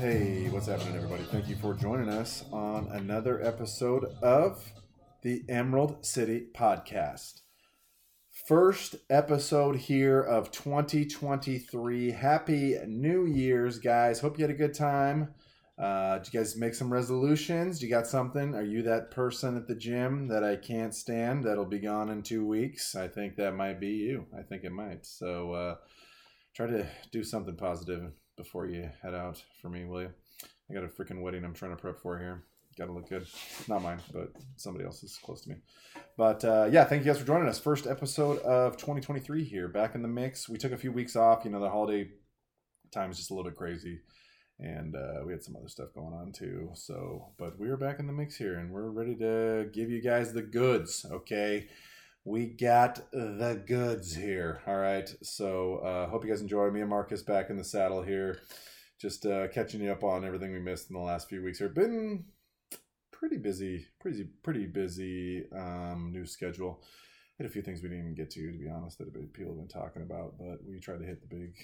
Hey, what's happening, everybody? Thank you for joining us on another episode of the Emerald City Podcast. First episode here of 2023. Happy New Year's, guys. Hope you had a good time. Uh, did you guys make some resolutions? You got something? Are you that person at the gym that I can't stand that'll be gone in two weeks? I think that might be you. I think it might. So uh, try to do something positive before you head out for me, will you? I got a freaking wedding I'm trying to prep for here. Got to look good. Not mine, but somebody else is close to me. But uh, yeah, thank you guys for joining us. First episode of 2023 here, back in the mix. We took a few weeks off. You know, the holiday time is just a little bit crazy and uh, we had some other stuff going on too. So, but we are back in the mix here, and we're ready to give you guys the goods. Okay, we got the goods here. All right. So, uh, hope you guys enjoy. Me and Marcus back in the saddle here, just uh, catching you up on everything we missed in the last few weeks. Here, been pretty busy, pretty pretty busy um, news schedule. Had a few things we didn't even get to, to be honest, that people have been talking about, but we tried to hit the big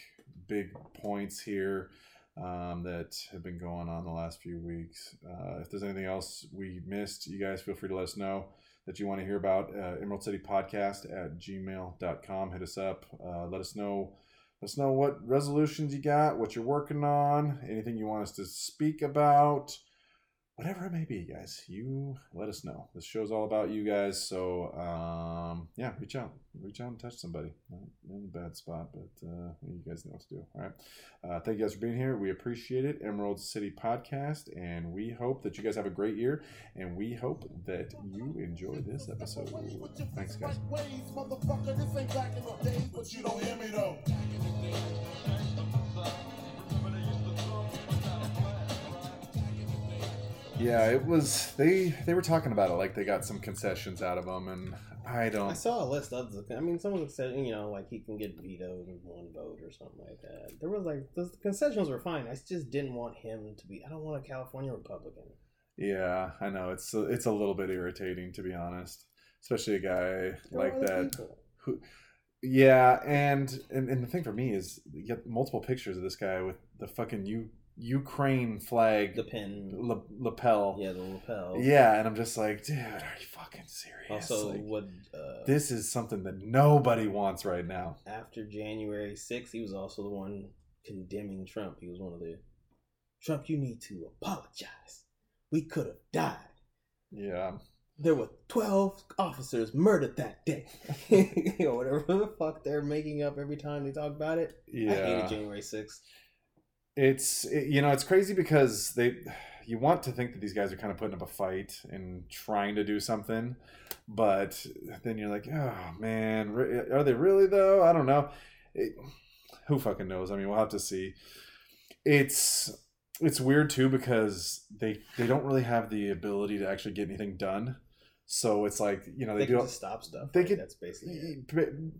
big points here um, that have been going on the last few weeks. Uh, if there's anything else we missed, you guys feel free to let us know that you want to hear about. Uh, Emerald City Podcast at gmail.com. Hit us up. Uh, let us know. Let us know what resolutions you got, what you're working on, anything you want us to speak about whatever it may be, guys, you let us know. This show's all about you guys. So, um, yeah, reach out, reach out and touch somebody. Not in a bad spot, but uh, you guys know what to do. All right. Uh, thank you guys for being here. We appreciate it. Emerald City Podcast, and we hope that you guys have a great year, and we hope that you enjoy this episode. Thanks, guys. Yeah, it was. They they were talking about it like they got some concessions out of them, and I don't. I saw a list of the. I mean, someone said you know like he can get vetoed in one vote or something like that. There was like the concessions were fine. I just didn't want him to be. I don't want a California Republican. Yeah, I know it's a, it's a little bit irritating to be honest, especially a guy like that people. who. Yeah, and, and and the thing for me is you get multiple pictures of this guy with the fucking you Ukraine flag, the pin, la- lapel. Yeah, the lapel. Yeah, and I'm just like, dude, are you fucking serious? Also, like, what? Uh, this is something that nobody wants right now. After January 6th, he was also the one condemning Trump. He was one of the Trump. You need to apologize. We could have died. Yeah. There were 12 officers murdered that day. or whatever the fuck they're making up every time they talk about it. Yeah. I hated January 6th it's it, you know it's crazy because they you want to think that these guys are kind of putting up a fight and trying to do something but then you're like oh man are they really though? I don't know. It, who fucking knows? I mean we'll have to see. It's it's weird too because they they don't really have the ability to actually get anything done so it's like you know they, they do stop stuff. They right? can that's basically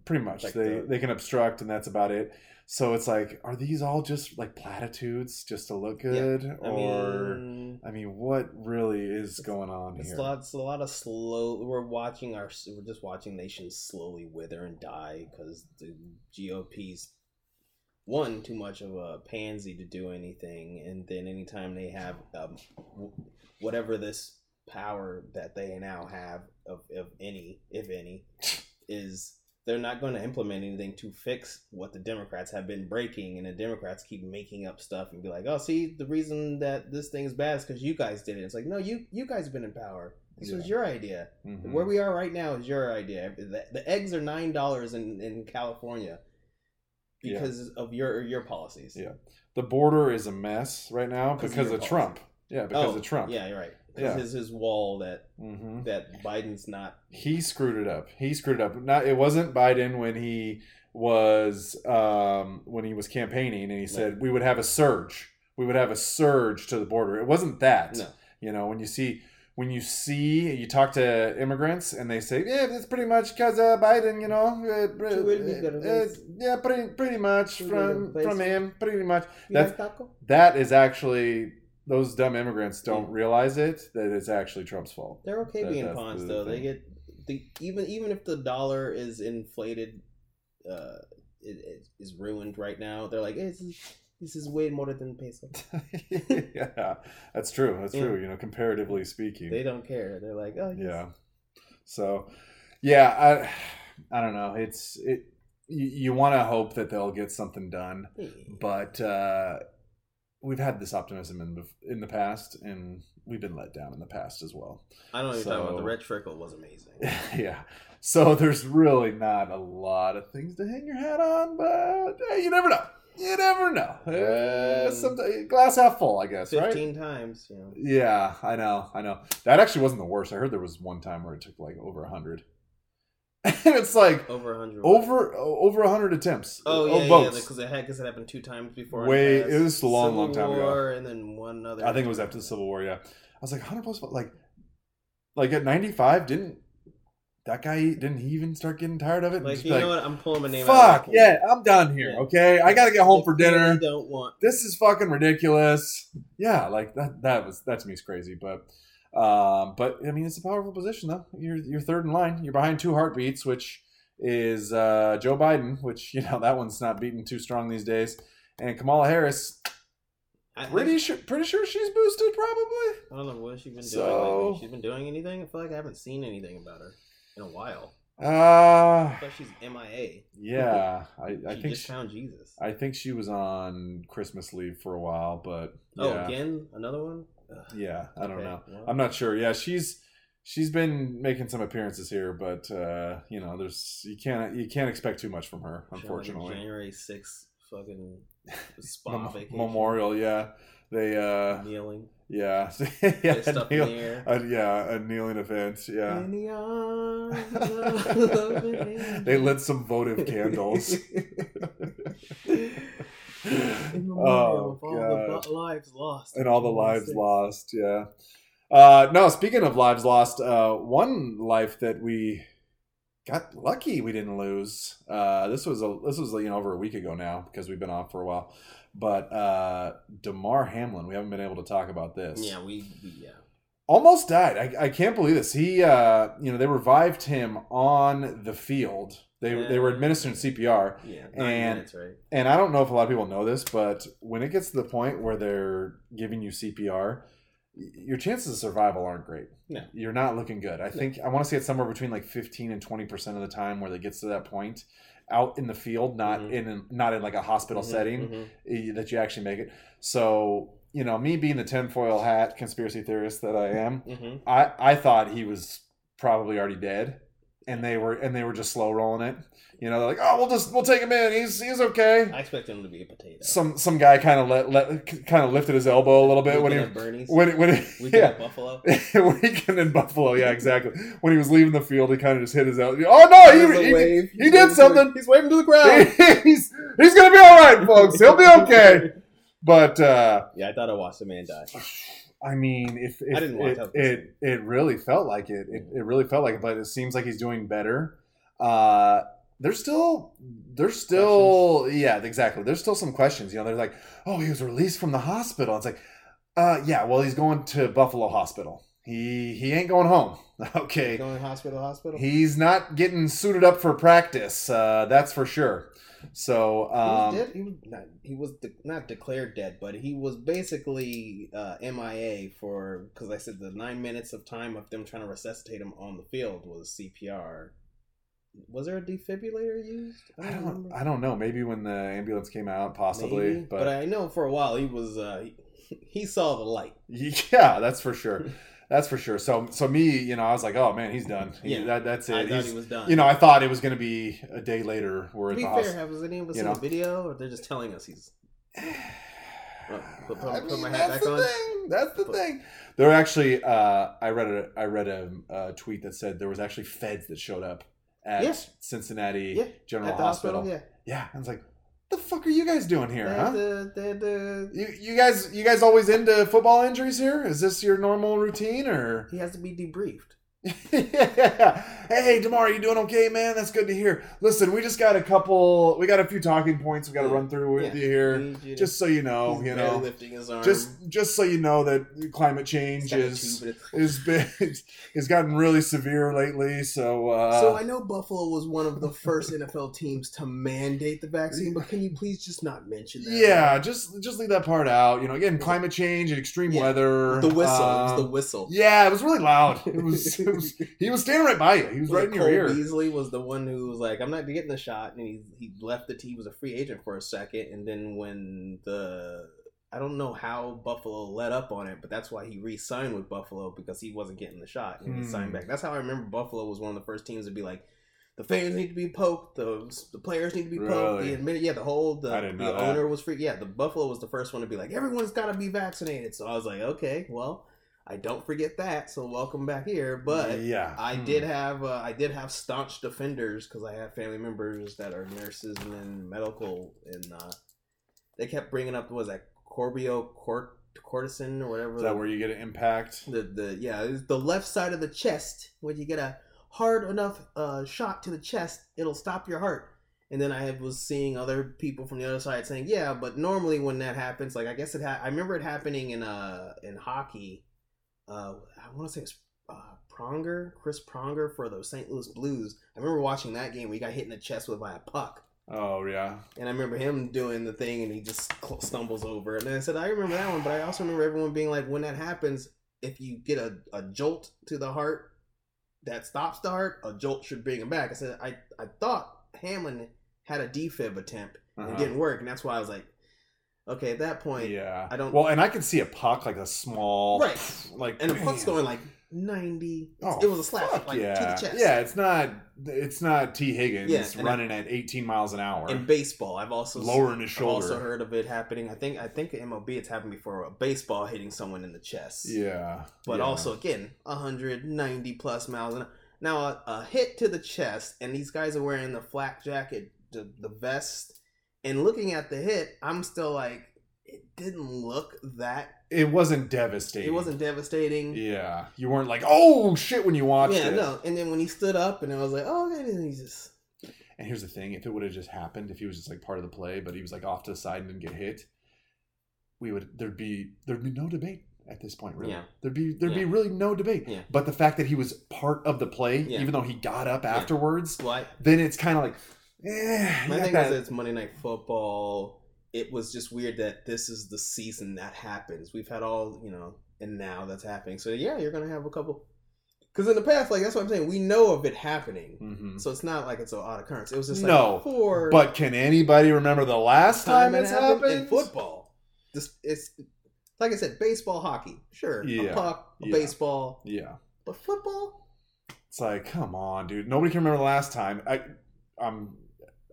pretty much like they the, they can obstruct and that's about it. So it's like, are these all just like platitudes just to look good, yeah, I or mean, I mean, what really is going on it's here? A lot, it's a lot of slow. We're watching our, we're just watching nations slowly wither and die because the GOP's one too much of a pansy to do anything, and then anytime they have um, whatever this power that they now have of, of any, if any, is they're not going to implement anything to fix what the Democrats have been breaking, and the Democrats keep making up stuff and be like, "Oh, see, the reason that this thing is bad is because you guys did it." It's like, no, you you guys have been in power. This yeah. was your idea. Mm-hmm. Where we are right now is your idea. The, the eggs are nine dollars in in California because yeah. of your your policies. Yeah, the border is a mess right now because of, of Trump. Yeah, because oh, of Trump. Yeah, you're right yeah. his his wall that mm-hmm. that Biden's not. He screwed it up. He screwed it up. Not it wasn't Biden when he was um, when he was campaigning and he said no. we would have a surge. We would have a surge to the border. It wasn't that. No. You know when you see when you see you talk to immigrants and they say yeah it's pretty much because uh, Biden you know uh, uh, uh, yeah pretty pretty much from from him pretty much that that is actually those dumb immigrants don't realize it that it's actually Trump's fault. They're okay that, being pawns the though. Thing. They get the even even if the dollar is inflated, uh, it, it is ruined right now. They're like it's This is way more than peso. yeah, that's true. That's Yeah. true. You know, comparatively speaking. They don't care. They're like, oh yes. yeah. So, yeah, I, I don't know. It's it. You, you want to hope that they'll get something done, but uh, we've had this optimism in the in the past, and we've been let down in the past as well. I don't know what you're talking about. The red trickle was amazing. yeah. So there's really not a lot of things to hang your hat on, but hey, you never know. You never know. Uh, Um, sometimes, glass half full, I guess, right? Fifteen times, you know. Yeah, I know, I know. That actually wasn't the worst. I heard there was one time where it took like over a hundred. And it's like Over a hundred. over over a hundred attempts. Oh yeah, yeah, because it had because it happened two times before. Way- it was a long, Civil long time ago. War, and then one other. I think it was after the Civil War. Yeah, I was like hundred plus, but like, like at ninety five, didn't that guy? Didn't he even start getting tired of it? Like you be know what? I'm pulling my name. Fuck yeah, I'm done here. Yeah. Okay, I gotta get home for dinner. Don't want. This is fucking ridiculous. Yeah, like that. That was that to me is crazy, but. Um, but I mean, it's a powerful position, though. You're you're third in line. You're behind two heartbeats, which is uh, Joe Biden, which you know that one's not beating too strong these days, and Kamala Harris. I, Pretty sure, pretty sure she's boosted, probably. I don't know what she's been doing. So- lately. She's been doing anything. I feel like I haven't seen anything about her in a while. Uh I she's MIA. yeah. I, She I think just she, found Jesus. I think she was on Christmas leave for a while, but Oh, yeah, again, another one. Yeah. I don't Okay, know. well. I'm not sure. Yeah, she's she's been making some appearances here, but uh, you know, there's you can't you can't expect too much from her, unfortunately. January 6th fucking spa vacation. Memorial, yeah. They uh Kneeling. yeah. yeah, in kneel- uh, yeah, a kneeling event, yeah. The arms of an they lit some votive candles. In memorial oh of all god. the lives lost. and all the lives 26. lost. Yeah. Uh, no, speaking of lives lost, uh, one life that we got lucky we didn't lose. Uh, this was a this was you know over a week ago now because we've been off for a while. But uh, Damar Hamlin, we haven't been able to talk about this. Yeah, we, we yeah. Almost died. I, I can't believe this. He, uh, you know, they revived him on the field. They they were administering CPR. Yeah, And- minutes, right? And I don't know if a lot of people know this, but when it gets to the point where they're giving you CPR, your chances of survival aren't great. No. You're not looking good. I think I want to say it's somewhere between like 15 and 20% of the time where it gets to that point out in the field, not Mhm. in not in like a hospital Mhm, setting mhm. eh, that you actually make it. So, you know, me being the tinfoil hat conspiracy theorist that I am, Mhm. I I thought he was probably already dead, and they were and they were just slow rolling it. You know, they're like, oh, we'll just we'll take him in. He's he's okay. I expect him to be a potato. Some some guy kind of let let kind of lifted his elbow a little bit when he Weekend at Bernie's. when when he, Weekend yeah Buffalo. weekend in Buffalo. Yeah, exactly. When he was leaving the field, he kind of just hit his elbow. Oh no, a he, he, he did something. He's waving to the crowd. he's he's gonna be all right, folks. He'll be okay. But uh, Yeah, I thought I watched a man die. I mean, if, if I didn't watch it, it, it really felt like it. it. It really felt like it, but it seems like he's doing better. Uh, there's still, there's still, yeah, exactly. There's still some questions. You know, they're like, oh, he was released from the hospital. It's like, uh, yeah, well, he's going to Buffalo Hospital. He he ain't going home. Okay, Going hospital, hospital. he's not getting suited up for practice. Uh, that's for sure. So, He was um, dead. He was not. He was de- not declared dead, but he was basically uh, MIA for because I said the nine minutes of time of them trying to resuscitate him on the field was CPR. Was there a defibrillator used? I don't, remember. I don't know. Maybe when the ambulance came out, possibly. Maybe. But, but I know for a while he was. Uh, he, he saw the light. Yeah, that's for sure. That's for sure. So, so me, you know, I was like, oh man, he's done. He- Yeah. that, that's I it. thought he was done. you know, I thought it was going to be a day later. We're to at be the fair, hospital. have was any of us you in know. the video, or they're just telling us he's? Put, put, I put mean, my hat that's back the on. thing. That's the Put- thing. There were actually, uh, I read a, I read a, uh tweet that said there was actually feds that showed up at Yeah. Cincinnati Yeah, General At the Hospital. hospital, yeah. Yeah, I was like, the fuck are you guys doing here, huh? had the, they had the, You, you guys, you guys always into football injuries here? Is this your normal routine, or he has to be debriefed. Yeah. Hey, Damar, you doing okay, man? That's good to hear. Listen, we just got a couple. We got a few talking points we got to Yeah. run through with Yeah. you here, Need you to- just so you know. he's You know, lifting his arm. just just so you know that climate He's change is is been has gotten really severe lately. So, uh, so I know Buffalo was one of the first NFL teams to mandate the vaccine, but can you please just not mention that? yeah, just just leave that part out. You know, again, climate change and extreme Yeah. weather. The whistle. it was um, the whistle. Yeah, it was really loud. It was, it was. He was standing right by you. He was right in your Cole ear. Beasley was the one who was like, "I'm not getting the shot," and he he left the team. He was a free agent for a second, and then when the I don't know how Buffalo let up on it, but that's why he re-signed with Buffalo because he wasn't getting the shot and he Hmm. signed back. That's how I remember Buffalo was one of the first teams to be like. The fans need to be poked. The the players need to be poked. The admitted, yeah, the whole the, the owner was free. Yeah, the Buffalo was the first one to be like, everyone's got to be vaccinated. So I was like, okay, well, I don't forget that. So welcome back here. But yeah, I Hmm. did have uh, I did have staunch defenders because I have family members that are nurses and in medical, and uh, they kept bringing up was that Corbio Cort cortisone or whatever. Is that where you get an impact? the the yeah the left side of the chest when you get a hard enough uh, shot to the chest, it'll stop your heart. And then I was seeing other people from the other side saying, "Yeah, but normally when that happens, like I guess it ha- I remember it happening in uh in hockey. Uh, I want to say it was uh, Pronger, Chris Pronger for the St. Louis Blues. I remember watching that game where he got hit in the chest with by a puck, Oh yeah, and I remember him doing the thing, and he just stumbles over. And then I said, I remember that one, but I also remember everyone being like, when that happens, if you get a, a jolt to the heart that stops the heart, a jolt should bring him back. I said, I, I thought Hamlin had a defib attempt and Uh-huh. it didn't work, and that's why I was like, okay, at that point, yeah. I don't- Well, and I could see a puck like a small, Right. Like and the puck's going like ninety. Oh, it was a slap like yeah. to the chest. Yeah, it's not. It's not Tee Higgins Yeah, running at 18 miles an hour. In baseball, I've also Lowering his I've also heard of it happening. I think I think in MLB it's happened before. A baseball hitting someone in the chest. yeah, but yeah. also again 190 plus miles an hour. Now a, a hit to the chest, and these guys are wearing the flak jacket, the, the vest, and looking at the hit, I'm still like, it didn't look that. it wasn't devastating. It wasn't devastating. Yeah, you weren't like, oh shit, when you watched Yeah, it. Yeah, no. And then when he stood up, and I was like, oh, okay, and he's just And here's the thing: if it would have just happened, if he was just like part of the play, but he was like off to the side and didn't get hit, we would there'd be there'd be no debate at this point. Really, Yeah. there'd be there'd be really no debate. Yeah. But the fact that he was part of the play, Yeah. even though he got up afterwards, well, I, then it's kind of like, eh. My you thing got is, it's Monday Night Football. It was just weird that this is the season that happens. We've had all, you know, and now that's happening. So yeah, you're gonna have a couple. Because in the past, like that's what I'm saying, we know of it happening. Mhm. So it's not like it's an odd occurrence. It was just like No, before But can anybody remember the last time, it it's happened? in football. This it's like I said, baseball, hockey, sure, Yeah. a puck, a Yeah. baseball, Yeah. but football. It's like, come on, dude. Nobody can remember the last time. I, I'm,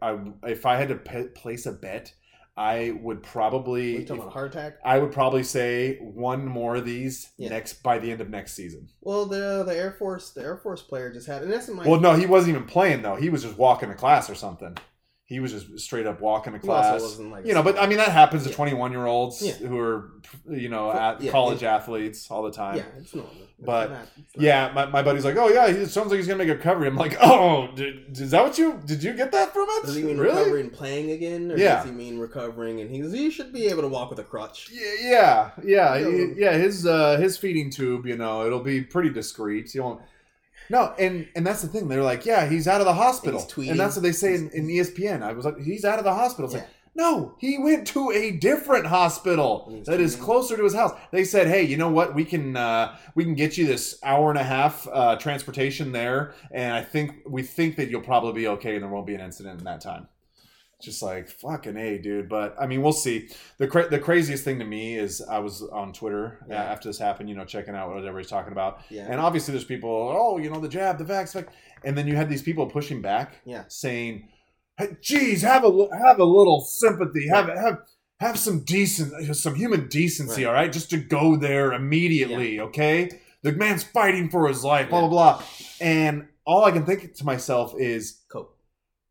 I, if I had to pe- place a bet, I would probably, talking about a heart attack? I would probably say one more of these Yeah. next by the end of next season. Well, the the Air Force the Air Force player just had, and that's my. Well, no, he wasn't even playing though. He was just walking to class or something. He was just straight up walking to class. like You know, but I mean that happens to Yeah. 21 year olds Yeah. who are, you know, at yeah, college athletes all the time. Yeah, it's normal. It's But, not- it's not- Yeah, my, my buddy's like, oh yeah, it sounds like he's gonna make a recovery. I'm like, oh, did, is that what you did? You get that from it? Does he mean really? recovering and playing again, or Yeah. does he mean recovering and he's he should be able to walk with a crutch? Yeah, yeah, yeah, he- yeah. His uh, his feeding tube, you know, it'll be pretty discreet. He won't. No, and and that's the thing. They're like, yeah, he's out of the hospital, and that's what they say in, in ESPN. I was like, he's out of the hospital. It's Yeah. like, no, he went to a different hospital that is closer to his house. They said, hey, you know what? We can uh, we can get you this hour and a half uh, transportation there, and I think we think that you'll probably be okay, and there won't be an incident in that time. Just like fucking a, dude. But I mean, we'll see. The cra- the craziest thing to me is I was on Twitter uh, Yeah. after this happened, you know, checking out what everybody's talking about, Yeah, and obviously there's people, oh, you know, the jab, the vax, vac-" and then you had these people pushing back, Yeah. saying, hey, "Geez, have a have a little sympathy, have have." Have some decent, some human decency, Right. all right? Just to go there immediately, okay? The man's fighting for his life, blah blah blah. And all I can think to myself is, cope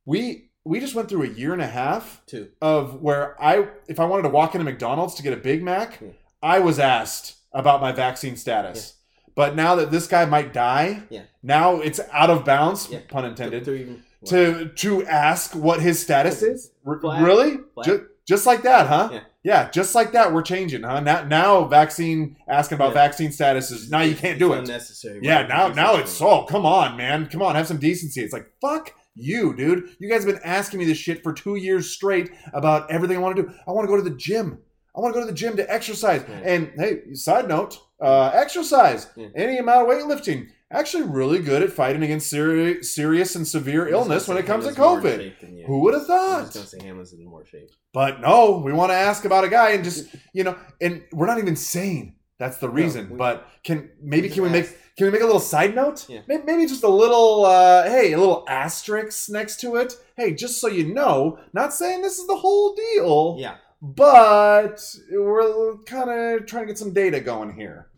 we we just went through a year and a half too. of where I, if I wanted to walk into McDonald's to get a Big Mac, Yeah. I was asked about my vaccine status But now that this guy might die, Yeah. now it's out of bounds, Yeah. pun intended, To even- to to ask what his status is. R-. Really? Flag. Ju- just like that, huh? Yeah. Yeah, just like that, we're changing, huh? Now, now vaccine asking about Yeah. vaccine status is now you can't It's do it. Unnecessary. Yeah, Why now now it's oh come on, man, come on, have some decency. It's like fuck you, dude. You guys have been asking me this shit for two years straight about everything I want to do. I want to go to the gym. I want to go to the gym to exercise. Yeah. And hey, side note, uh, exercise, Yeah. any amount of weightlifting, actually really good at fighting against seri- serious and severe thing? I was illness when it comes to Hamlin's more COVID. shape than you. Who would have thought? was gonna say Hamlin's in more shape. But no, we want to ask about a guy and just you know, and we're not even saying that's the reason. we- but can maybe can we make. Can we make a little side note? Yeah. May- Maybe just a little uh, hey, a little asterisk next to it. Hey, just so you know, not saying this is the whole deal, Yeah, but we're kind of trying to get some data going here.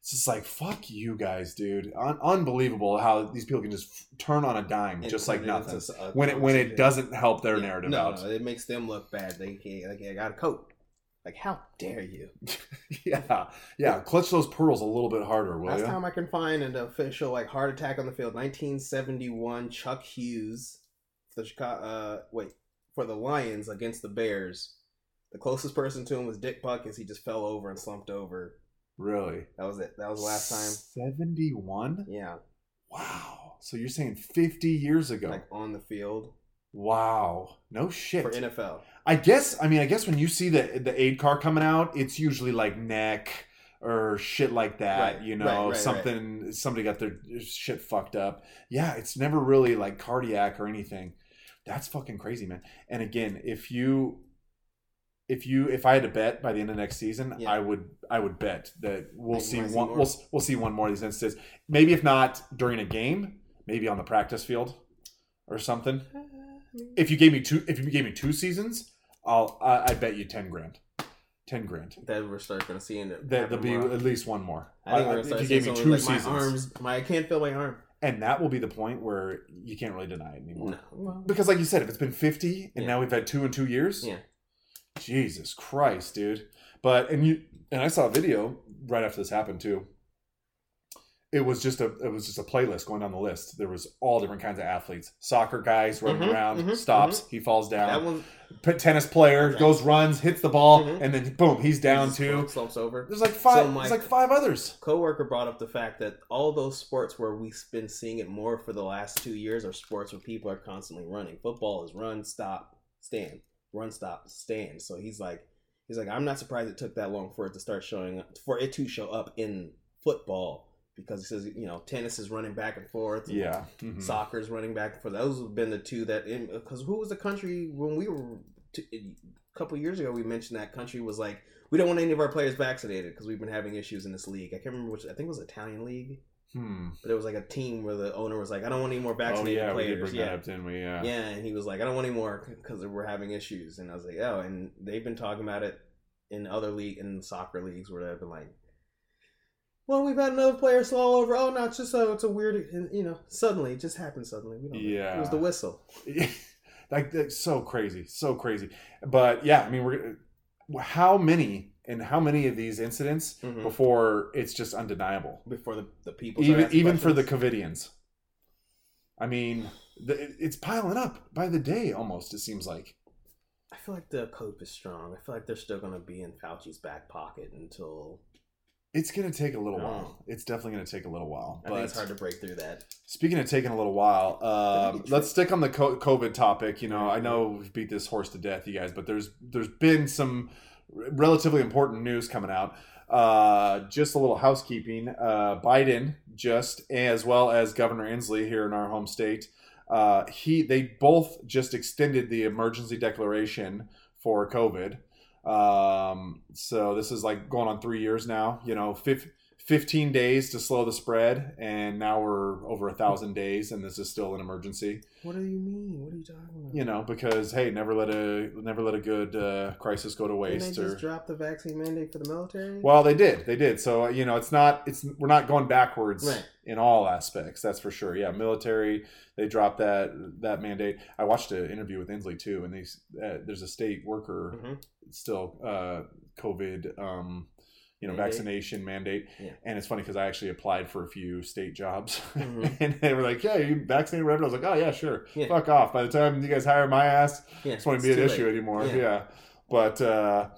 It's just like fuck you guys, dude. Un- unbelievable how these people can just f- turn on a dime And just like nothing when it when it doesn't help their Yeah. narrative no, out. No, it makes them look bad. They can't. Like, I got a coat. Like, how dare you? Yeah, yeah. Clutch those pearls a little bit harder, will Last you? time I can find an official like heart attack on the field, 1971, Chuck Hughes, for the Chicago. Uh, wait, for the Lions against the Bears. The closest person to him was Dick Butkus he just fell over and slumped over. Really? That was it. That was the last time. Seventy-one. Yeah, Wow. So you're saying fifty years ago? like on the field wow. No shit. for NFL. I guess. I mean, I guess when you see the the aid car coming out, it's usually like neck or shit like that. Right, You know, right, right, something. Somebody got their shit fucked up. Yeah, it's never really like cardiac or anything. That's fucking crazy, man. And again, if you. If you if I had to bet by the end of next season, Yeah. I would I would bet that we'll Think see see one more? we'll we'll see one more of these instances. Maybe if not during a game, maybe on the practice field or something if you gave me two if you gave me two seasons i'll i, I bet you 10 grand 10 grand that we're starting to see in it. there there'll be more. at least one more I think I- gonna start if you gave me two like seasons my arms. My I can't feel my arm. and that will be the point where you can't really deny it anymore No, well, because like you said if it's been 50 and Yeah. now we've had two in two years Yeah. jesus christ dude but and you and i saw a video right after this happened too it was just a it was just a playlist going down the list there was all different kinds of athletes soccer guys running Mhm, around mhm, stops he falls down that one tennis player goes runs hits the ball Mhm. and then boom he's down too slumps over. there's like five So, there's like five others coworker brought up the fact that all those sports where we've been seeing it more for the last two years are sports where people are constantly running. Football is run, stop, stand, run, stop, stand. So he's like, he's like, I'm not surprised it took that long for it to start showing up, for it to show up in football because he says, you know, tennis is running back and forth. and yeah mhm. Soccer is running back and forth. Those have been the two that, because who was the country when we were t- a couple years ago? We mentioned that country was like, we don't want any of our players vaccinated because we've been having issues in this league. I can't remember which. I think it was Italian league, hmm. but it was like a team where the owner was like, I don't want any more oh vaccinated yeah we did players. Yeah. up we yeah Yeah, and he was like, I don't want any more because we're having issues. And I was like, oh, and they've been talking about it in other league in soccer leagues where they've been like, well, we've had another player slow over. Oh no, it's just so it's a weird, and, you know, suddenly it just happened suddenly. We don't know. Yeah. it was the whistle. like that's so crazy so crazy but yeah i mean we're how many and how many of these incidents Mhm. before it's just undeniable Before the the people start even asking even for the questions. covidians i mean the, it's piling up by the day almost it seems like I feel like the cope is strong. I feel like they're still gonna be in Fauci's back pocket until it's gonna take a little while it's definitely gonna take a little while I but think it's hard to break through that. Speaking of taking a little while, um, let's stick on the COVID topic. You know, I Mhm. know we've beat this horse to death, you guys, but there's there's been some relatively important news coming out. Uh, just a little housekeeping. Uh, Biden just as well as Governor Inslee here in our home state. Uh, he they both just extended the emergency declaration for COVID. Um, so this is like going on three years now. You know, fif- 15 days to slow the spread, and now we're over a thousand days, and this is still an emergency. What do you mean? What are you talking about? You know, because hey, never let a never let a good uh, crisis go to Didn't waste. they Or drop the vaccine mandate for the military? well, they did, they did. So you know, it's not it's we're not going backwards Right. In all aspects. That's for sure. Yeah, military they dropped that that mandate. I watched an interview with Inslee too, and they uh, there's a state worker Mhm. still uh, COVID. Um, you know Mandate? vaccination mandate. Yeah. And it's funny because I actually applied for a few state jobs, Mhm. and they were like, "Yeah, you vaccinated whatever." I was like, "Oh yeah, sure." Yeah. Fuck off. By the time you guys hire my ass, Yeah, this won't it's be an too issue late. anymore. Yeah. Yeah. But uh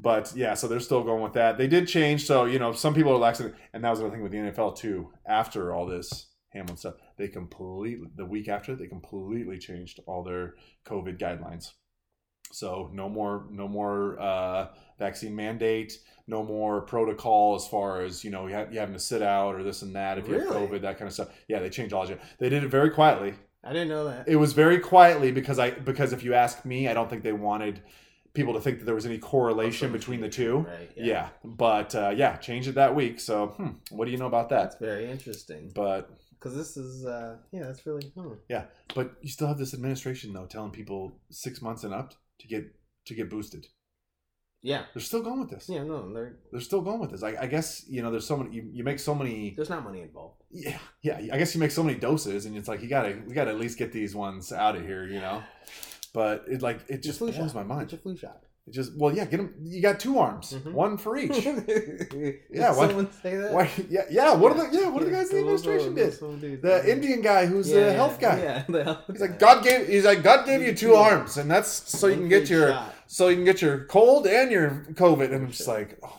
but yeah, so they're still going with that. They did change, so you know, some people are laxing and that was another thing with the NFL too. After all this Hamlin stuff, they completely the week after they completely changed all their COVID guidelines. So no more no more uh vaccine mandate, no more protocol as far as, you know, you, have, you having to sit out or this and that if you have COVID, that kind of stuff. Yeah, they changed all of that. They did it very quietly I didn't know that. it was very quietly because I because if you ask me, I don't think they wanted people to think that there was any correlation between the two. Right. Yeah, but uh, yeah, changed it that week. So hmm, what do you know about That's that? very interesting. But Because this is, uh, yeah, that's really, hmm. Yeah. But you still have this administration though telling people six months and up to get to get boosted. yeah, They're still going with this. yeah, no, there, They're still going with this. I, I guess you know there's so many. You, you make so many. there's not money involved. Yeah, yeah. I guess you make so many doses, and it's like you gotta we gotta at least get these ones out of here, you know. But it like it just blows shot. my mind. Get your flu shot. It just well, yeah, get them. You got two arms, Mhm. one for each. Yeah, why- someone say that? Why? Yeah, yeah. What are the yeah? What are the guys in the administration did? The Indian guy who's a health guy. Yeah, the health He's guy. like God gave. He's like God gave you two arms, and that's so you can get your shot. so you can get your cold and your COVID. And I'm just like, oh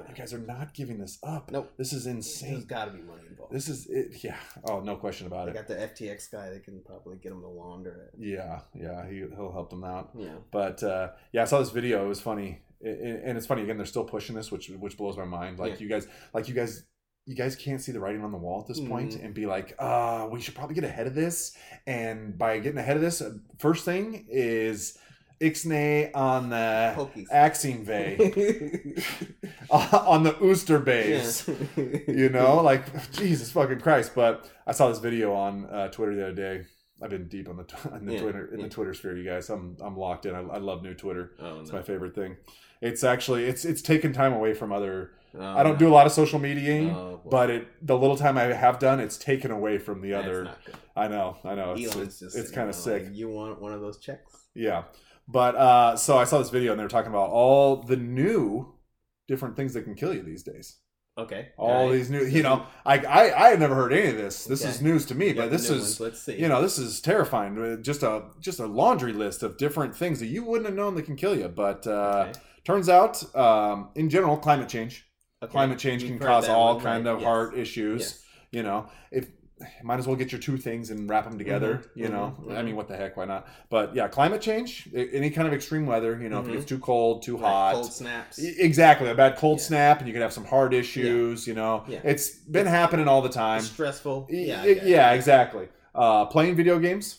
God, you guys are not giving this up. Nope. This is There's insane. got to be money involved. This is it. Yeah. Oh, no question about They it. got the FTX guy. They can probably get him to launder it. Yeah, yeah. He he'll help them out. Yeah. But uh, yeah, I saw this video. It was funny, I- I- and it's funny again. They're still pushing this, which which blows my mind. Like Yeah. you guys, like you guys, you guys can't see the writing on the wall at this point Mhm. and be like, uh, we should probably get ahead of this. And by getting ahead of this, uh, first thing is Ixnay on the Pokies. Axine Bay, on the Ooster Bays. You know, like Jesus fucking Christ! But I saw this video on uh, Twitter the other day. I've been deep on the on the Yeah, Twitter in yeah. the Twitter sphere, you guys. I'm I'm locked in. I, I love new Twitter. Oh, It's no. my favorite thing. It's actually it's it's taken time away from other. Oh, I don't no. do a lot of social mediaing, Oh, but it the little time I have done, it's taken away from the That's other. I know, I know. It's Elon's it's, just it's kind of sick. like, you want one of those checks? Yeah, but uh, so I saw this video and they were talking about all the new different things that can kill you these days. Okay. All Alright. these new, you know, I I I had never heard any of this. This is news to me, You but this is ones. Let's see. you know this is terrifying just a just a laundry list of different things that you wouldn't have known that can kill you but uh, Okay. turns out um, in general climate change Okay. climate change We've can cause all one, kind right? of Yes. heart issues Yes. you know if might as well get your two things and wrap them together Mhm, you know mhm, i mean what the heck why not but yeah climate change any kind of extreme weather you know if it gets too cold too hot Cold snaps. Exactly, a bad cold Yeah. snap, and you could have some heart issues. You know, Yeah. it's been happening all the time. It's stressful. Yeah. y- I get it. yeah, exactly. Uh, playing video games,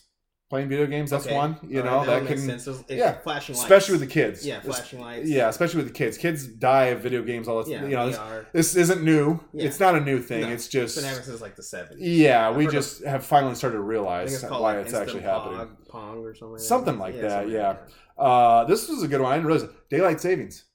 playing video games. That's Okay. one. You All know right, that makes can, sense. It's- it's yeah, flashing lights. especially with the kids. yeah, flashing lights. Yeah, especially with the kids. Kids die of video games all the yeah. You know, this, this isn't new. Yeah. It's not a new thing. No, it's It's just been happening since like the seventies. yeah. I've We heard of- just have finally started to realize it's why like it's actually happening. Pong or something. Something like that, yeah. like that. Uh, this was a good one. I didn't realize it. Daylight savings.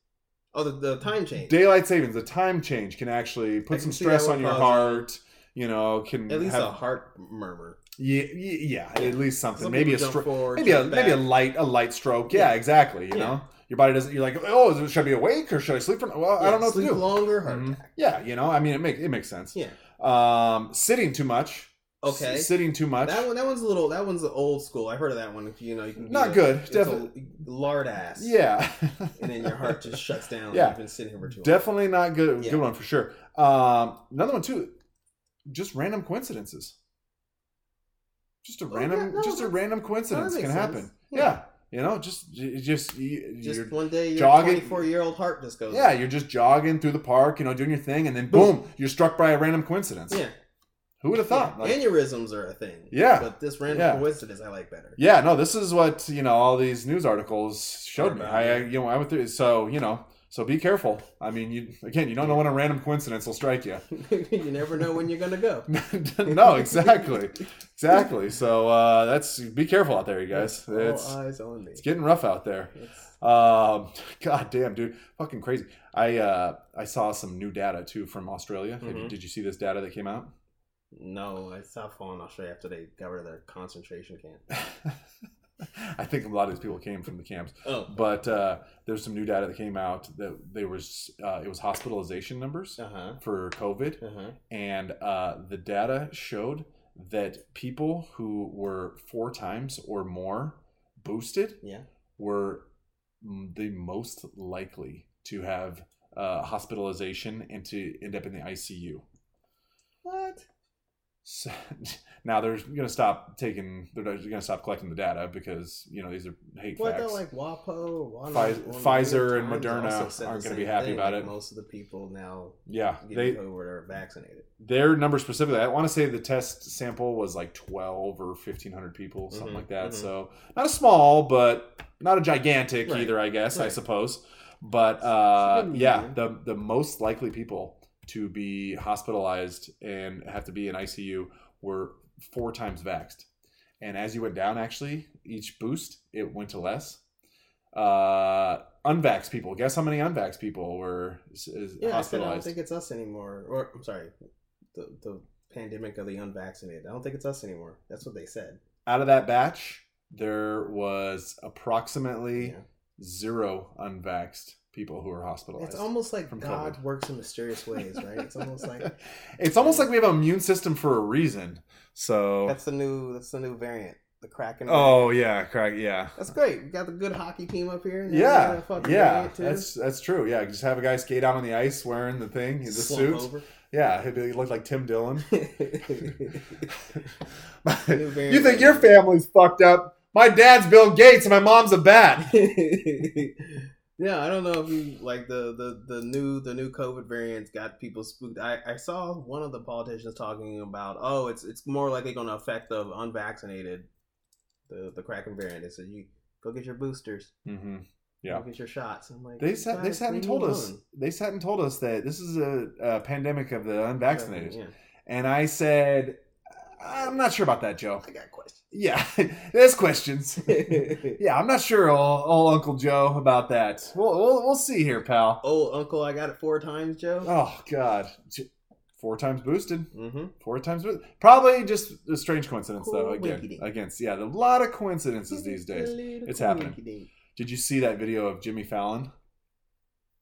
Oh, the, the time change. Daylight savings. The time change can actually put can some stress on your heart. You know, can At least have a heart murmur. Yeah, yeah, at least something. Some maybe a stroke. forward, Maybe a jump maybe a light a light stroke. Yeah, Yeah. exactly. You Yeah. know, your body doesn't. You're like, oh, should I be awake or should I sleep? For, well, I don't know what to sleep do. longer, heart Mhm. attack. Yeah, you know, I mean, it makes it makes sense. Yeah. Um, sitting too much. Okay. S- sitting too much. That one, that one's a little. That one's the old school. I've heard of that one. If you know, you can Not a- good, definitely. lard ass. yeah. and then your heart just shuts down. Yeah. You've been sitting here for too long. Definitely not good. Yeah. Good one for sure. Um, another one too. Just random coincidences. Just a Oh, random, yeah, no, just a random coincidence can sense. happen. Yeah. Yeah. You know, just, just, you, Just one day, your jogging- twenty-four year old heart just goes. yeah, you're just jogging through the park, you know, doing your thing, and then boom, you're struck by a random coincidence. yeah. Who would have thought? Yeah. Like, Aneurysms are a thing. Yeah. but this random Yeah. coincidence I like better. yeah, no, this is what you know. All these news articles showed me. I, I, you know, I went through. So you know, so be careful. I mean, you again, you don't know when a random coincidence will strike you. you never know when you're gonna go. no, exactly, exactly. So uh, that's be careful out there, you guys. It's eyes on me. it's getting rough out there. Um, God damn, dude, fucking crazy. I uh, I saw some new data too from Australia. Have you- Mhm. did you see this data that came out? no, I stopped following Australia after they got rid of their concentration camp. I think a lot of these people came from the camps. Oh, But uh, there's some new data that came out that there was uh, it was hospitalization numbers uh huh, for COVID, uh huh. and uh, the data showed that people who were four times or more boosted Yeah. were the most likely to have uh, hospitalization and to end up in the ICU. What? So, now they're going to stop taking. They're going to stop collecting the data because you know these are hate What facts. Like WAPO, or one, Pfiz- one of the Pfizer and Moderna also said the aren't gonna be happy thing, about like it. Most of the people now yeah, they are vaccinated. their number specifically. I want to say the test sample was like twelve or fifteen hundred people, something Mhm, like that. mhm. So not a small, but not a gigantic Right, either. I guess I suppose. But uh, yeah, the the most likely people to be hospitalized and have to be in ICU were four times vaxxed. And as you went down, actually, each boost it went to less. Uh, unvaxxed people. Guess how many unvaxxed people were is, is Yeah, I said I don't think it's us anymore. Or I'm sorry, the the pandemic of the unvaccinated. I don't think it's us anymore. That's what they said. Out of that batch, there was approximately Yeah. zero unvaxxed people who are hospitalized. It's almost like God COVID. works in mysterious ways, right? It's almost like it's almost like we have an immune system for a reason. So that's the new that's the new variant, the Kraken. oh yeah, correct. Yeah, that's great. We got the good hockey team up here. and then we yeah, got a fucking yeah. That's that's true. Yeah, just have a guy skate out on the ice wearing the thing, the Slump suit. over. Yeah, he looked like Tim Dillon. You think your family's fucked up? My dad's Bill Gates and my mom's a bat. Yeah, I don't know if you like the, the the new the new COVID variants got people spooked. I, I saw one of the politicians talking about oh it's it's more likely going to affect the unvaccinated, the the Kraken variant. They said you go get your boosters, Mm-hmm. go Yeah. get your shots. I'm like They sat. They sat and told us. They sat and told us that this is a, a pandemic of the unvaccinated. Yeah, And I said, I'm not sure about that, Joe. I got questions. Yeah, there's questions. yeah, I'm not sure, old, old Uncle Joe, about that. We'll, we'll, we'll see here, pal. oh, Uncle, I got it four times, Joe. Oh, God. Four times boosted. Mm-hmm. Four times boosted. Probably just a strange coincidence, though. Again, against, yeah, a lot of coincidences these days. It's happening. Did you see that video of Jimmy Fallon?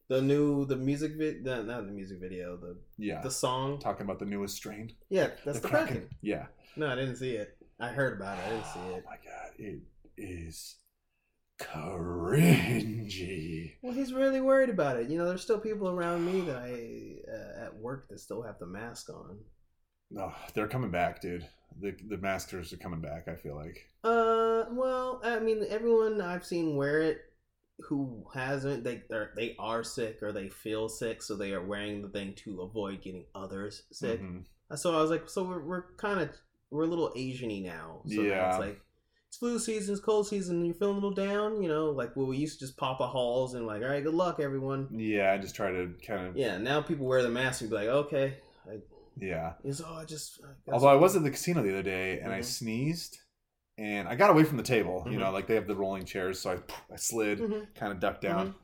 The new the music vid, the, not the music video, the Yeah. the song. Talking about the newest strain. Yeah, that's the, Kraken. Yeah. No, I didn't see it. I heard about it. I didn't see Oh it. my god, it is cringy. Well, he's really worried about it. You know, there's still people around me that I uh, at work that still have the mask on. No, they're coming back, dude. The the maskers are coming back. I feel like. Uh, well, I mean, everyone I've seen wear it who hasn't, they they're, they are sick or they feel sick, so they are wearing the thing to avoid getting others sick. Mhm. So I was like, so we're, we're kind of we're a little Asiany now. So Yeah. it's like it's flu season, it's cold season, and you're feeling a little down. You know, like well, we used to just pop a halls and like, all right, good luck, everyone. Yeah, I just try to kind of. Yeah, now people wear the mask and be like, okay, I, Yeah. it's oh, I just. I Although I was at the casino the other day and I Mhm. sneezed, and I got away from the table. You Mhm. know, like they have the rolling chairs, so I I slid, Mhm. kind of ducked down. Mhm.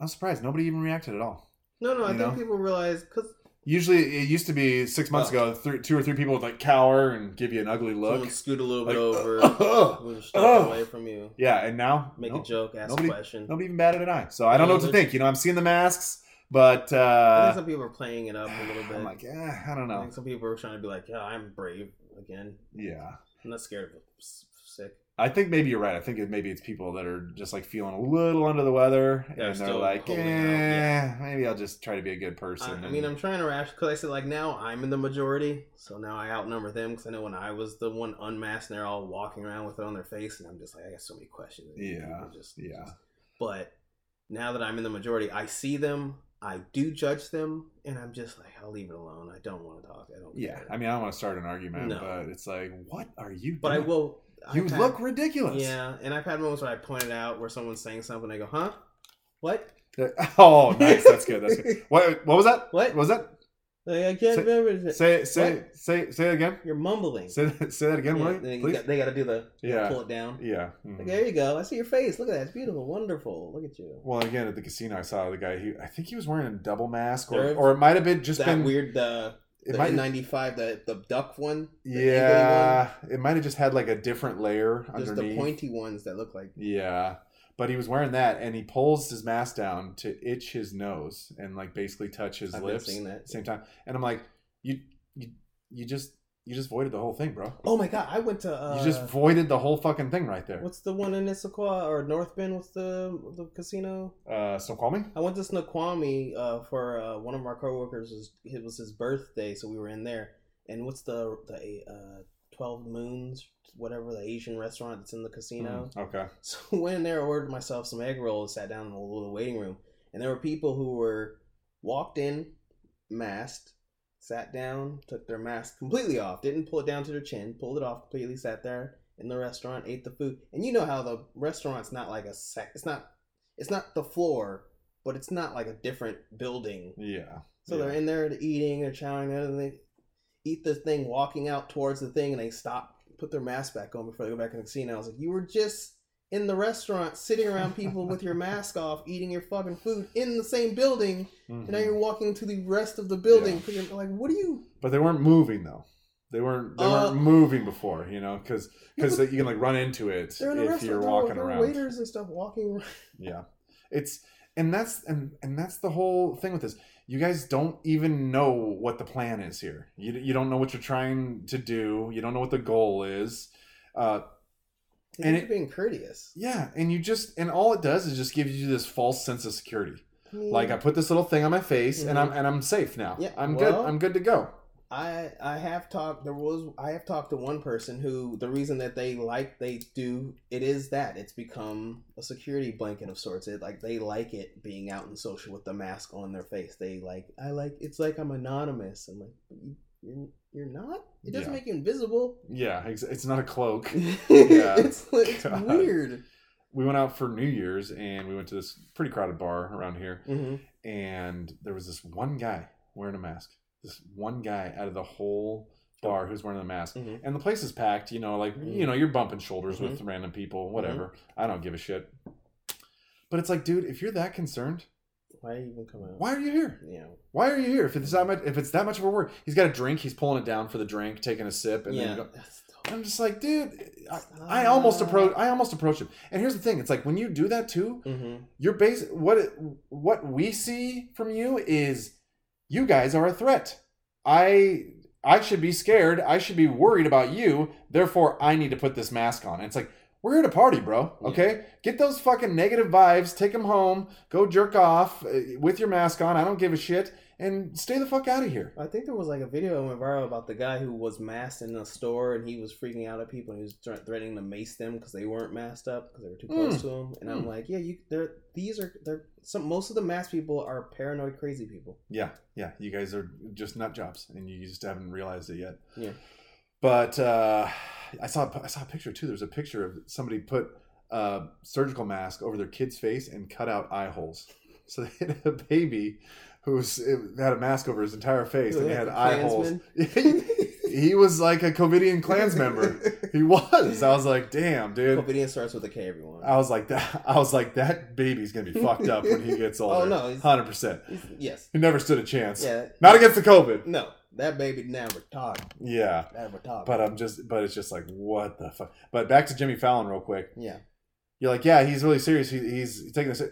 I was surprised nobody even reacted at all. No, no, I You think people realize because Usually, it used to be six months Oh. ago, th- two or three people would like cower and give you an ugly look. someone scoot a little Like, bit over, "Ugh, move a step ugh." away from you, Yeah, and now make no, a joke, ask nobody- a question. Nobody even batted an eye. So I don't know what to think. You know, I'm seeing the masks, but I uh, think some people are playing it up a little bit. I'm like, yeah, I don't I know. think some people are trying to be like, yeah, I'm brave again. Yeah, I'm not scared of sick. I think maybe you're right. I think it, maybe it's people that are just like feeling a little under the weather, They're and they're still like, holding out, yeah. maybe I'll just try to be a good person. I and- mean, I'm trying to ration because I said like now I'm in the majority, so now I outnumber them because I know when I was the one unmasked, and they're all walking around with it on their face, and I'm just like, I got so many questions. Yeah, just, yeah. just- But now that I'm in the majority, I see them, I do judge them, and I'm just like, I'll leave it alone. I don't want to talk. I don't. yeah. care. I mean, I don't want to start an argument, No. but it's like, what are you? but I will. You I've had- look ridiculous. Yeah, and I've had moments where I pointed out where someone's saying something, I go, huh? What? Oh, nice. That's good. That's good. What? What was that? What? What was that? Like, I can't Say- remember. Say say What? say say it again. You're mumbling. Say that, say that again, Yeah, will you, then you please? got- they got to do the Yeah. pull it down. yeah. mhm. Like, there you go. I see your face. Look at that. It's beautiful, wonderful. Look at you. Well, again, at the casino, I saw the guy. He, I think he was wearing a double mask, or, or it might have been just that been. weird. Uh, it the might N95, the the duck one. the yeah, it might have just had like a different layer one. Just underneath. the pointy ones that look like. Yeah. But he was wearing that and he pulls his mask down to itch his nose and like basically touch his I've been lips at the same time. And I'm like, you you you just you just voided the whole thing, bro. Oh my god! I went to. Uh, you just voided the whole fucking thing right there. What's the one in Issaquah or North Bend? What's the the casino? Uh Snoqualmie? I went to Snoqualmie uh, for uh, one of our coworkers. Was, it was his birthday, so we were in there. And what's the the uh, Twelve Moons, whatever the Asian restaurant that's in the casino? Mm, okay. So I went in there, ordered myself some egg rolls, sat down in the little waiting room, and there were people who were walked in, masked, sat down, took their mask completely off, didn't pull it down to their chin, pulled it off completely, sat there in the restaurant, ate the food, and you know how the restaurant's not like a sec, it's not, it's not the floor, but it's not like a different building. Yeah. So yeah. they're in there eating, they're chowing, and they eat the thing, walking out towards the thing, and they stop, put their mask back on before they go back in the casino. I was like, you were just in the restaurant, sitting around people with your mask off, eating your fucking food in the same building, and now Mhm. you're walking to the rest of the building. You're like, what are you? But they weren't moving though. They weren't they Uh, weren't moving before, you know, because because you can like run into it if you're walking were, there were around. waiters and stuff walking. around. Yeah. It's and that's and and that's the whole thing with this. You guys don't even know what the plan is here. You you don't know what you're trying to do. You don't know what the goal is. Uh And it- being courteous. yeah, and you just and all it does is just gives you this false sense of security. I mean, Like I put this little thing on my face and I'm and I'm safe now. Yeah, I'm well- good. I'm good to go. I I have talked there was I have talked to one person who the reason that they like they do it is that it's become a security blanket of sorts. It like they like it being out in social with the mask on their face. They like I like it's like I'm anonymous. I'm like you, you're you're not. It doesn't Yeah. make you invisible. Yeah, it's not a cloak. it's it's God. weird. We went out for New Year's and we went to this pretty crowded bar around here hmm and there was this one guy wearing a mask. This one guy out of the whole bar who's wearing a mask. Mhm. And the place is packed, you know, like you know, you're bumping shoulders with random people, whatever. I don't give a shit. But it's like, dude, if you're that concerned, Why even come out? why are you here? You know. Why are you here? If it's that much, if it's that much of a work, he's got a drink. He's pulling it down for the drink, taking a sip, and yeah. then go, I'm just like, dude, I, I almost approach. I almost approach him. And here's the thing: it's like when you do that too, Mhm. you're base what it, what we see from you is you guys are a threat. I I should be scared. I should be worried about you. Therefore, I need to put this mask on. And it's like we're here to party, bro. Okay, get those fucking negative vibes. Take them home. Go jerk off uh, with your mask on. I don't give a shit. And stay the fuck out of here. I think there was like a video that went viral about the guy who was masked in a store and he was freaking out at people and he was thre- threatening to mace them because they weren't masked up because they were too close to him. And I'm Mm. like, yeah, you. They're these are they're some most of the masked people are paranoid crazy people. Yeah, yeah. You guys are just nut jobs, and you just haven't realized it yet. Yeah. But uh, I saw I saw a picture too. There's a picture of somebody put a surgical mask over their kid's face and cut out eye holes. So they had a baby who's had a mask over his entire face, and he had eye holes. He was like a Covidian Clans member. He was. I was like, damn, dude. Covidian starts with a K. Everyone. I was like that. I was like that baby's gonna be fucked up when he gets oh, older. Oh, no, hundred percent. yes. He never stood a chance. Yeah. Not against the COVID. No, that baby never talk. Yeah. Never talk. But I'm just, but it's just like, what the fuck? But back to Jimmy Fallon real quick. yeah. You're like, yeah, he's really serious. He, he's taking this.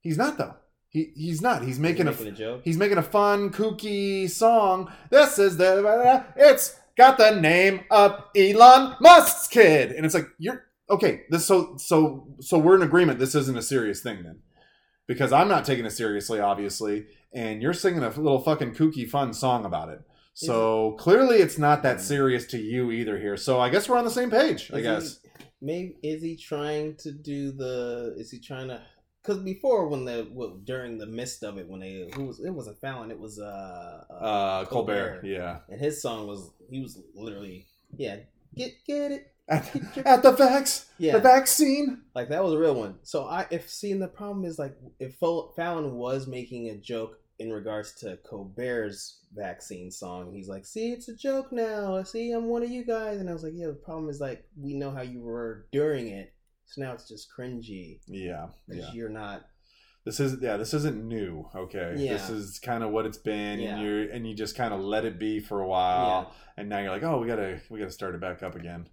He's not though. He he's not. He's making a making a joke. he's making a fun, kooky song. This is the it's got the name of Elon Musk's kid, and it's like you're okay. This so so so we're in agreement. This isn't a serious thing then, because I'm not taking it seriously, obviously, and you're singing a little fucking kooky, fun song about it. So clearly, it's not that mm. serious to you either here. So I guess we're on the same page. I guess. He, maybe is he trying to do the? Is he trying to? Because before, when the well, during the midst of it, when they who was it wasn't Fallon, it was uh, uh, Uh, Colbert. Colbert. Yeah. and his song was he was literally yeah get get it At, at the vax, yeah the vaccine. like that was a real one. So I if seeing the problem is like if Fallon was making a joke in regards to Colbert's vaccine song, he's like, "See, it's a joke now. See, I'm one of you guys." And I was like, "Yeah, the problem is like we know how you were during it, so now it's just cringy Yeah. because Yeah. you're not." this is yeah this isn't new okay Yeah. this is kind of what it's been Yeah. and you're and you just kind of let it be for a while yeah. and now you're like oh we gotta we gotta start it back up again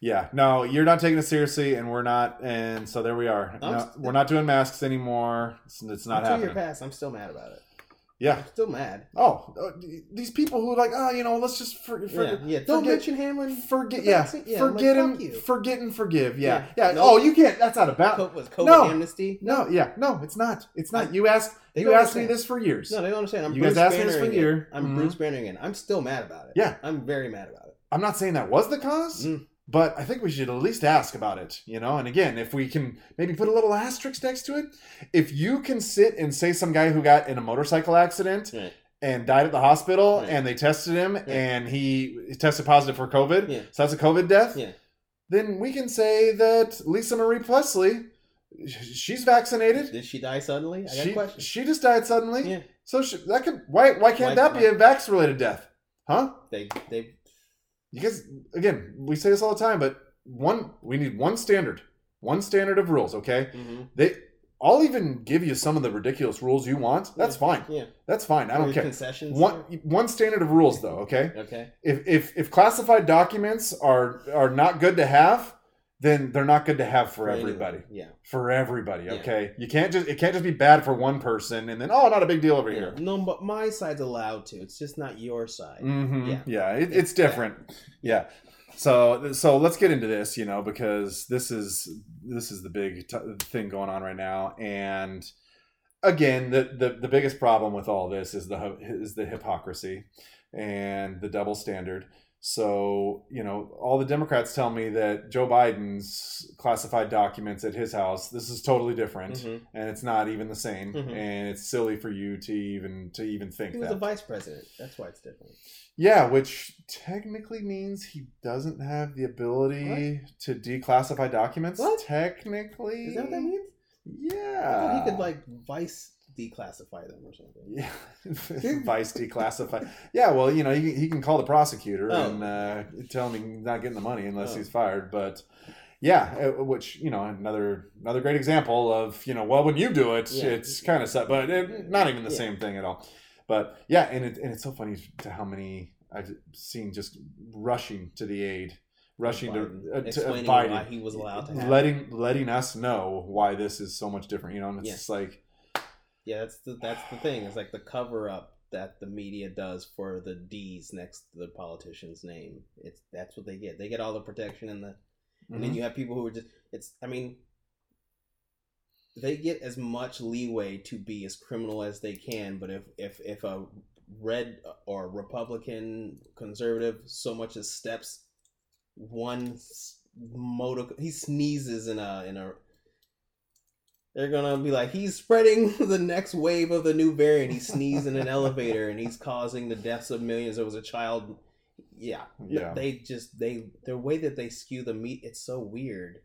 yeah no you're not taking it seriously and we're not and so there we are No, st- we're not doing masks anymore it's, it's not Until you're happening past, I'm still mad about it. Yeah I'm still mad. oh uh, these people who are like oh you know let's just for, for, yeah, yeah. Don't forget- mention Hamlin. forget yeah. Yeah, like, forget and you. forget and forgive yeah yeah, Yeah. Nope. oh you can't that's not about Co- was COVID No. amnesty? no yeah no it's not it's not you asked They you asked me this for years No, they don't understand. I'm You guys Bruce asked me this for a year. I'm Mhm. Bruce Bannering it. I'm still mad about it. Yeah. I'm very mad about it. I'm not saying that was the cause, Mm. But I think we should at least ask about it, you know? And again, if we can maybe put a little asterisk next to it, if you can sit and say some guy who got in a motorcycle accident and died at the hospital and they tested him and he tested positive for COVID, Yeah. so that's a COVID death, Yeah. then we can say that Lisa Marie Presley, she's vaccinated. Did she die suddenly? I got She, a question. she just died suddenly. Yeah. So she, that could why why can't Why- that be why- a vax related death? Huh? They they You guys, again, we say this all the time, but one, we need one standard, one standard of rules. Okay, mhm. they, I'll even give you some of the ridiculous rules you want. That's Yeah. fine. yeah. That's fine. I don't care. Concessions. One, one standard of rules, though. Okay, Okay. if if if classified documents are are not good to have, then they're not good to have for anyone. everybody. Yeah. For everybody. Yeah. Okay, you can't just it can't just be bad for one person and then oh, not a big deal over yeah. here. No, but my side's allowed to. It's just not your side. hmm Yeah. Yeah, it, It's different. Yeah. So so let's get into this, you know, because this is this is the big t- thing going on right now, and again, the, the the biggest problem with all this is the is the hypocrisy and the double standard. So you know, all the Democrats tell me that Joe Biden's classified documents at his house. This is totally different, Mhm. and it's not even the same, Mhm. and it's silly for you to even to even think He was that. a vice president. That's why it's different. Yeah, which technically means he doesn't have the ability to declassify documents. What? Technically, Is that what that means? Yeah, thought he could like vice declassify them or something. yeah, vice declassify. Yeah, well, you know, he, can- he can call the prosecutor Oh. and uh, tell him he's not getting the money unless Oh. he's fired. But yeah, uh, which you know, another another great example of you know, well, when you do it, Yeah. it's kind of set, but it, not even the Yeah. same thing at all. But yeah, and it, and it's so funny to how many I've seen just rushing to the aid, rushing to, Biden. uh, to Biden, why he was allowed to have letting letting us know why this is so much different. You know, and it's like Yeah, that's the that's the thing. It's like the cover up that the media does for the D's next to the politician's name. It's that's what they get. They get all the protection and the and then mhm. you have people who are just it's I mean they get as much leeway to be as criminal as they can, but if if if a red or Republican conservative so much as steps one motor he sneezes in a in a they're gonna be like he's spreading the next wave of the new variant. He sneezed in an elevator and he's causing the deaths of millions. There was a child. Yeah, Yeah. They just they the way that they skew the meat. It's so weird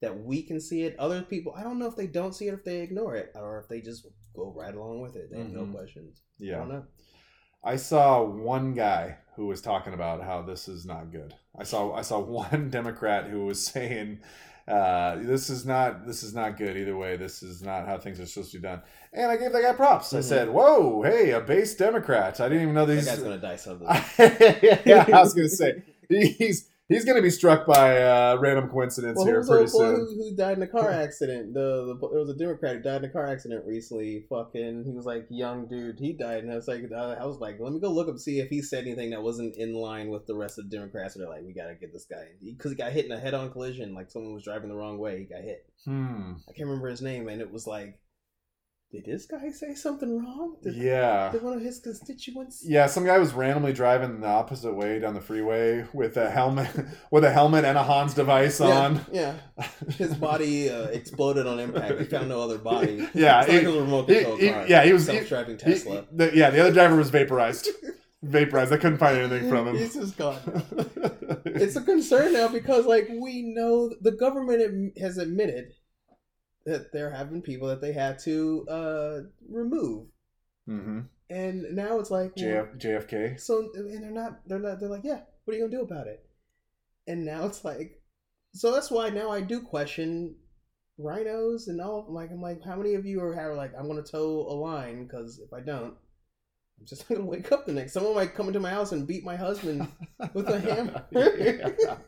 that we can see it. Other people, I don't know if they don't see it, if they ignore it, or if they just go right along with it. They have no Mhm. questions. I yeah. don't know. I saw one guy who was talking about how this is not good. I saw I saw one Democrat who was saying uh, this is not this is not good either way. This is not how things are supposed to be done. And I gave that guy props. I Mhm. said, "Whoa, hey, a base Democrat! I didn't even know That these." guy's gonna die someday. yeah, I was gonna say he's he's gonna be struck by uh, random coincidence Well, here pretty soon. who, who died in a car accident? The, the there was a Democrat who died in a car accident recently. Fucking, he was like young dude. He died, and I was like, uh, I was like, let me go look up see if he said anything that wasn't in line with the rest of the Democrats. And they're like, we gotta get this guy because he got hit in a head-on collision. Like someone was driving the wrong way. He got hit. Hmm. I can't remember his name, and it was like, did this guy say something wrong? Did, Yeah. did one of his constituents? Yeah, some guy was randomly driving the opposite way down the freeway with a helmet, with a helmet and a Hans device on. Yeah, his body uh, exploded on impact. They found no other body. Yeah, it's like he- a remote control he- car. yeah, he was- self-driving He- Tesla. the- yeah, the other driver was vaporized. vaporized. I couldn't find anything from him. He's just gone. It's a concern now because, like, we know the government has admitted that there have been people that they had to uh, remove, hmm and now it's like, well, JF, JFK. so and they're not, they're not, they're like, yeah, what are you gonna do about it? And now it's like, so that's why now I do question RINOs and all. I'm like, I'm like, how many of you are have like, I'm gonna toe a line because if I don't, I'm just gonna wake up the next. Someone might come into my house and beat my husband with a hammer.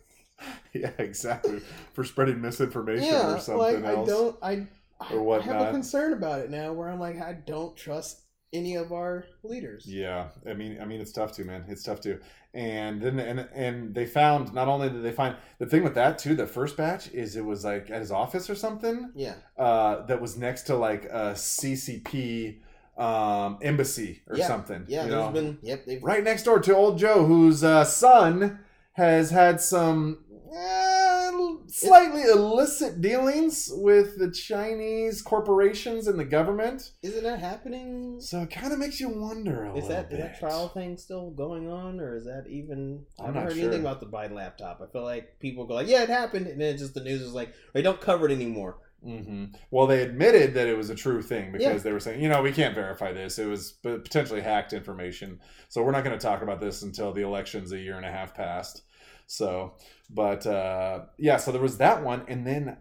yeah. exactly. For spreading misinformation yeah, or something like else. I don't, I, or I have a concern about it now, where I'm like, I don't trust any of our leaders. Yeah, I mean, I mean, it's tough to man. It's tough to. And then and and they found not only did they find the thing with that too. The first batch is it was like at his office or something. Yeah, Uh, that was next to like a CCP um, embassy or Yeah, something. yeah. you There's know? been, yep, they've right next door to old Joe, whose uh, son has had some eh, slightly illicit dealings with the Chinese corporations and the government. Isn't that happening? So it kind of makes you wonder a Is little that bit. is that trial thing still going on, or is that even? I I'm haven't not heard sure. anything about the Biden laptop. I feel like people go like, "Yeah, it happened," and then just the news is like, "They don't cover it anymore." hmm Well, they admitted that it was a true thing because Yeah. they were saying, you know, we can't verify this. It was potentially hacked information. So we're not going to talk about this until the election's a year and a half past. So, but uh, yeah, so there was that one, and then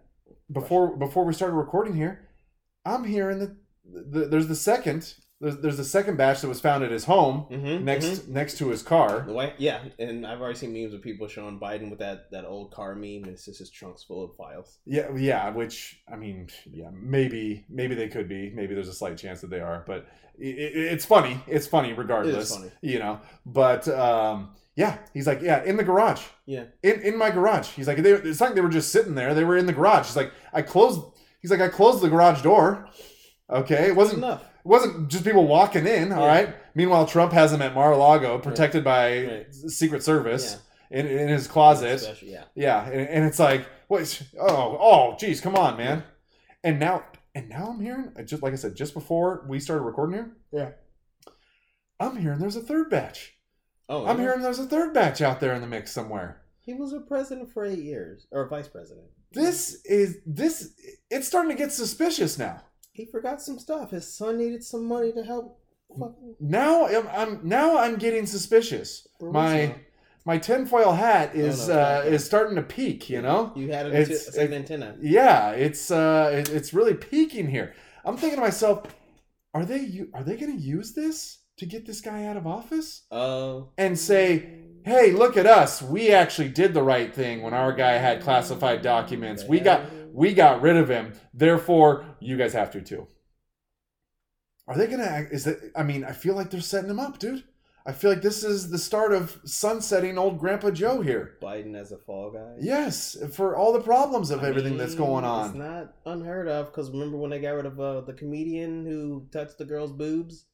before before we started recording here, I'm hearing that the, there's the second there's, there's the second batch that was found at his home Mm-hmm. next next to his car. White, yeah, and I've already seen memes of people showing Biden with that that old car meme, and it's just his trunks full of files. Yeah, yeah. Which I mean, yeah, maybe maybe they could be. Maybe there's a slight chance that they are, but it, it, it's funny. It's funny regardless. funny. You know. But um, yeah, he's like, yeah, in the garage. Yeah. In in my garage. He's like, they, it's like they were just sitting there. They were in the garage. He's like, I closed. He's like, I closed the garage door. Okay, it wasn't enough. it wasn't just people walking in. All Yeah. right. Meanwhile, Trump has him at Mar-a-Lago, protected by Right. Secret Service Yeah. in, in his closet. Special- yeah. Yeah, and, and it's like, what? Oh, oh, geez, come on, man. And now, and now I'm hearing, uh, just like I said, just before we started recording here, Yeah. I'm hearing there's a third batch. Oh, I'm yeah. hearing there's a third batch out there in the mix somewhere. he was a president for eight years, or vice president. This is this. It's starting to get suspicious now. He forgot some stuff. His son needed some money to help. Now I'm, I'm now I'm getting suspicious. My my tinfoil hat is no, uh, okay. is starting to peak. You know. you had a It's- it's, second antenna. Yeah, it's uh, it, it's really peaking here. I'm thinking to myself, are they u- are they going to use this to get this guy out of office Oh, and say, hey, look at us, we actually did the right thing when our guy had classified documents. We got we got rid of him. Therefore, you guys have to too. Are they going to? Is that? I mean, I feel like they're setting him up, dude. I feel like this is the start of sunsetting old Grandpa Joe here. Biden as a fall guy. Yes, for all the problems of I everything that's going on. It's not unheard of because remember when they got rid of uh, the comedian who touched the girl's boobs,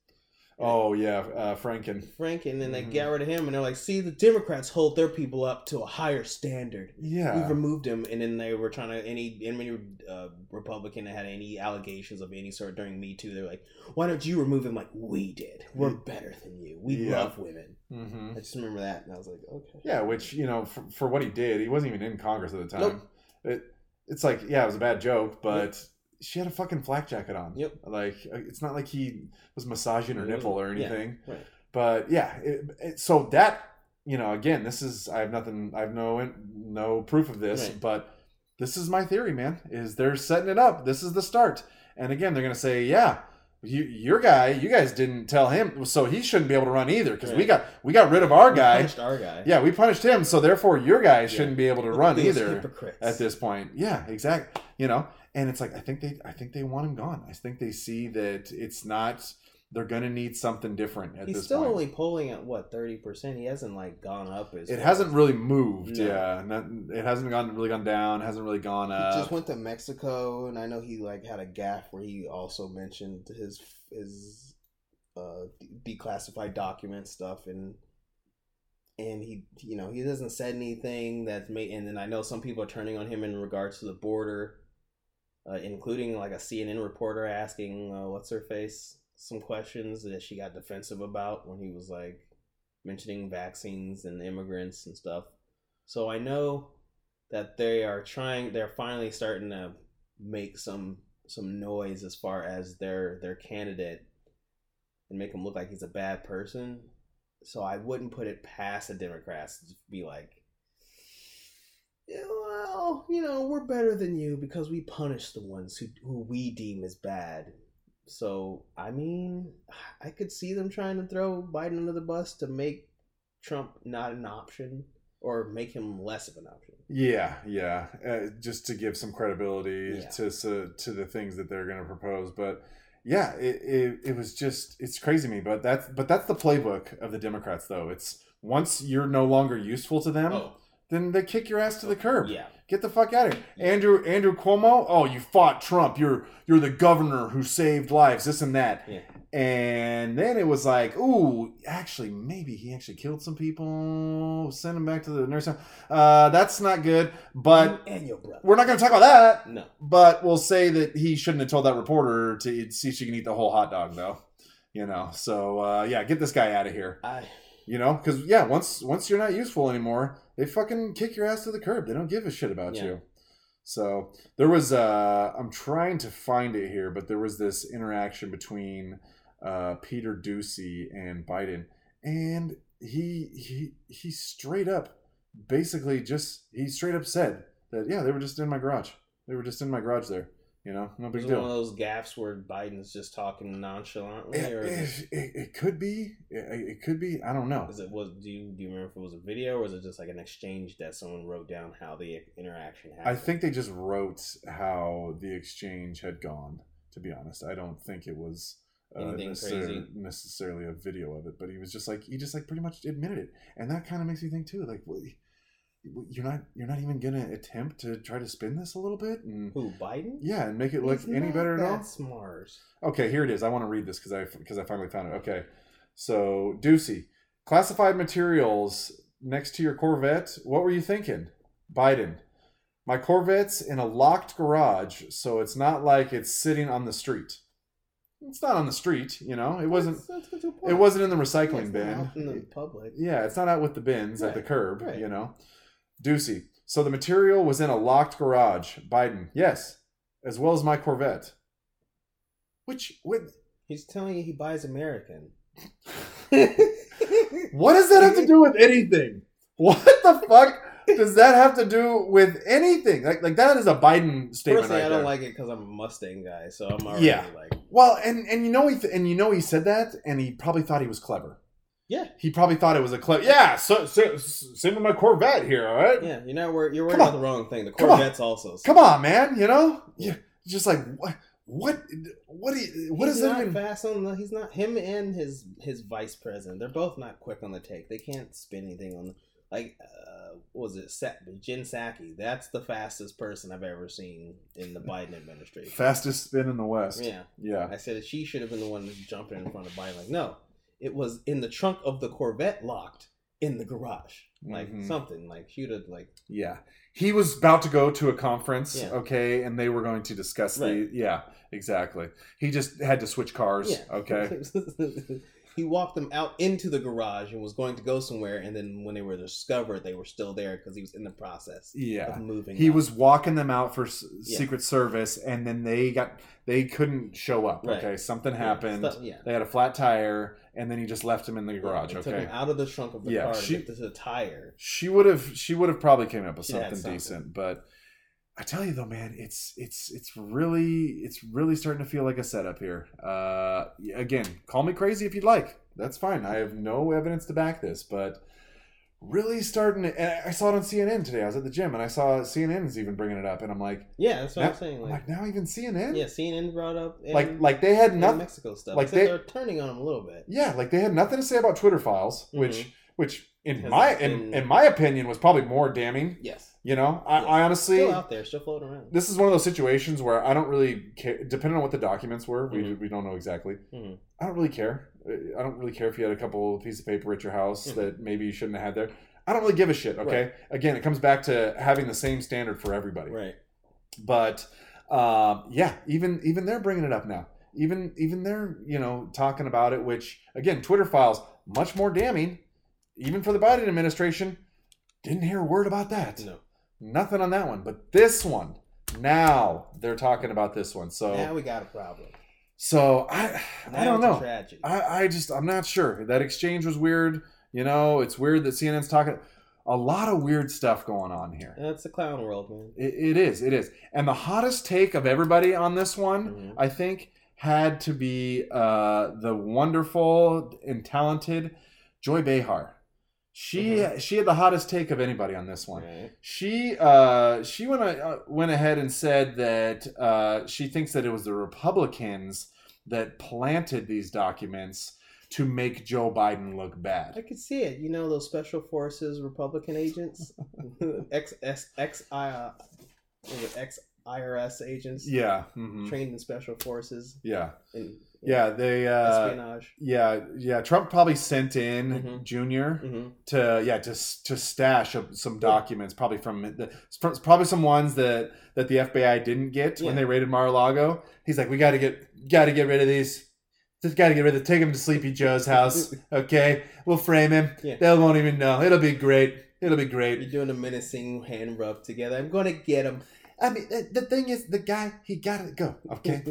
Oh yeah, uh, Franken. Frank, and then they Mhm. got rid of him, and they're like, "See, the Democrats hold their people up to a higher standard. Yeah, We Yeah, removed him." And then they were trying to any any uh, Republican that had any allegations of any sort during Me Too, they're like, "Why don't you remove him like we did? We're better than you. We Yeah. love women." hmm I just remember that, and I was like, "Okay." yeah. Which you know, for, for what he did, he wasn't even in Congress at the time. Nope. It, it's like, yeah, it was a bad joke, but she had a fucking flak jacket on. Yep. Like, uh, it's not like he was massaging her nipple or wasn't- yeah, anything. right. But yeah, it, it, so that you know, again, this is I have nothing, I have no no proof of this, Right. but this is my theory, man. Is they're setting it up. This is the start, and again, they're gonna say, yeah. You, your guy, you guys didn't tell him, so he shouldn't be able to run either. Because we got we got rid of our We guy. punished our guy. Yeah, we punished him, so therefore your guys Yeah. shouldn't be able to run either hypocrites. at this point. Yeah, exactly. You know, and it's like I think they I think they want him gone. I think they see that it's not they're gonna need something different at He's this still point. only polling at what thirty percent. He hasn't like gone up. As it far hasn't really moved. No. Yeah, not, it hasn't gone really gone down. Hasn't really gone up. He just went to Mexico, and I know he like had a gaff where he also mentioned his his uh, declassified document stuff, and and he you know he doesn't said anything that's made. And then I know some people are turning on him in regards to the border, uh, including like a CNN reporter asking uh, what's her face some questions that she got defensive about when he was like mentioning vaccines and immigrants and stuff. So I know that they are trying they're finally starting to make some some noise as far as their their candidate and make him look like he's a bad person. So I wouldn't put it past the Democrats to be like, well, you know, we're better than you because we punish the ones who who we deem as bad. So, I mean, I could see them trying to throw Biden under the bus to make Trump not an option or make him less of an option. Yeah, yeah, uh, just to give some credibility Yeah. to so, to the things that they're going to propose. But yeah, it, it it was just it's crazy to me. But that's but that's the playbook of the Democrats, though. It's once you're no longer useful to them, Oh, then they kick your ass to the curb. yeah. Get the fuck out of here, Andrew Andrew Cuomo. Oh, you fought Trump. You're you're the governor who saved lives. This and that. Yeah. And then it was like, ooh, actually, maybe he actually killed some people. Send him back to the nurse home. Uh, that's not good. But You and your brother. we're not going to talk about that. No. But we'll say that he shouldn't have told that reporter to see if she can eat the whole hot dog, though. You know. So uh, yeah, get this guy out of here. I You know, because yeah, once once you're not useful anymore, they fucking kick your ass to the curb. They don't give a shit about Yeah. you. So there was uh I'm trying to find it here, but there was this interaction between uh Peter Doocy and Biden, and he he he straight up basically just he straight up said that yeah, they were just in my garage. They were just in my garage there. You know, no big it one of those gaffes where Biden's just talking nonchalantly, It, or it, it, it, could be. It, could be. I don't know. is it was? Do you do you remember if it was a video or was it just like an exchange that someone wrote down how the interaction happened? I think they just wrote how the exchange had gone. To be honest, I don't think it was uh, Anything necessarily, crazy? necessarily a video of it, but he was just like he just like pretty much admitted it, and that kind of makes me think too. Like, well, you're not you're not even gonna attempt to try to spin this a little bit and who Biden? yeah, and make it look He's any better at all. Smart. Okay, here it is. I want to read this because I because I finally found it. Okay, so Doocy, classified materials next to your Corvette. What were you thinking, Biden? My Corvette's in a locked garage, so it's not like it's sitting on the street. It's not on the street, you know. It wasn't. That's, that's a good point. It wasn't in the Yeah, recycling not bin. out in the public. Yeah, it's not out with the bins at the curb, right. you know. Doocy. So the material was in a locked garage. Biden. Yes, as well as my Corvette. Which what He's telling you he buys American. What does that have to do with anything? What the fuck does that have to do with anything? Like, like that is a Biden statement Personally, right I don't there. like it because I'm a Mustang guy, so I'm already Yeah. like, well, and and you know he th- and you know he said that, and he probably thought he was clever. Yeah, He probably thought it was a clever. Yeah, so, so, send me my Corvette here, all right? yeah. You're not worried. You're worried about on. the wrong thing. The Come. Corvette's also. Come on, man. You know, yeah, just like what, what, what, you, what he's is that even? fast on the. He's not him and his his vice president. They're both not quick on the take. They can't spin anything on the like. Uh, what was it Sa- Jen Psaki? That's the fastest person I've ever seen in the Biden administration. Fastest spin in the West. Yeah, Yeah. I said she should have been the one jumping in front of Biden. Like, no, it was in the trunk of the Corvette, locked in the garage, like Mhm. something. Like she would have like Yeah. He was about to go to a conference, Yeah. okay, and they were going to discuss the yeah, exactly. He just had to switch cars, yeah. okay. he walked them out into the garage and was going to go somewhere, and then when they were discovered, they were still there because he was in the process Yeah. of moving. He was walking them out for s- Yeah. Secret Service and then they got they couldn't show up, Right. okay? Something Yeah, happened. stuff- yeah. They had a flat tire and then he just left him in the garage, Took okay? him out of the trunk of the Yeah, car she- to the tire. She would have she would have probably came up with something, something. decent, but I tell you though, man, it's it's it's really it's really starting to feel like a setup here. Uh, again, call me crazy if you'd like. That's fine. I have no evidence to back this, but really starting to. I saw it on CNN today. I was at the gym and I saw CNN is even bringing it up, and I'm like, Yeah, that's what now, I'm saying. Like, like now even CNN, yeah, CNN brought up and, like like they had nothing. Mexico stuff. like they, they're turning on him a little bit. Yeah, like they had nothing to say about Twitter files, which Mhm. which in my it's in, in my opinion was probably more damning. Yes, You know, I, Yeah. I honestly still out there, still floating around. this is one of those situations where I don't really care. Depending on what the documents were, we, Mhm. we don't know exactly. Mhm. I don't really care. I don't really care if you had a couple pieces of paper at your house Mhm. that maybe you shouldn't have had there. I don't really give a shit. Okay. Again, it comes back to having the same standard for everybody. Right. But um, yeah, even even they're bringing it up now. Even even they're you know talking about it. Which again, Twitter files much more damning. Even for the Biden administration, didn't hear a word about that. No. Nothing on that one. But this one, now they're talking about this one. So now we got a problem. so I Now I don't know. tragedy. I, I just I'm not sure. That exchange was weird. You know, it's weird that CNN's talking. a lot of weird stuff going on here. That's the clown world, man. It, it is, it is. And the hottest take of everybody on this one, Mhm. I think, had to be uh, the wonderful and talented Joy Behar. She she had the hottest take of anybody on this one. Right. She uh, she went uh, went ahead and said that uh, she thinks that it was the Republicans that planted these documents to make Joe Biden look bad. I could see it. You know those special forces Republican agents, ex ex ex I uh, ex IRS agents Yeah, mhm. trained in special forces yeah, and yeah. They uh, espionage. yeah yeah. Trump probably sent in Mhm. Junior hmm to yeah to to stash some documents probably from the from- probably some ones that that the FBI didn't get when they raided Mar-a-Lago. He's like, we got to get got to get rid of these. Just got to get rid of. Take him to Sleepy Joe's house. Okay, we'll frame him. Yeah. They won't even know. It'll be great. It'll be great. You're doing a menacing hand rub together. I'm gonna get him. I mean, the, the thing is, the guy he got to go. Okay,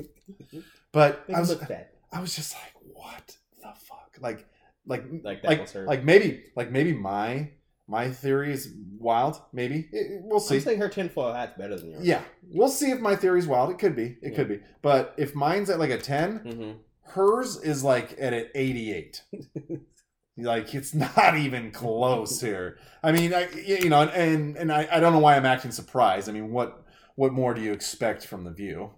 but Make I was look bad. I was just like, what the fuck? Like, like, Like that like, her. like maybe, like maybe my my theory is wild. Maybe It- it- we'll see. I'm saying her tinfoil hat's better than yours. Yeah, we'll see if my theory's wild. It could be. It Yeah. could be. But if mine's at like a ten, hmm hers is like at an eighty-eight. like it's not even close here. I mean, I you know, and and I, I don't know why I'm acting surprised. I mean, what what more do you expect from the view?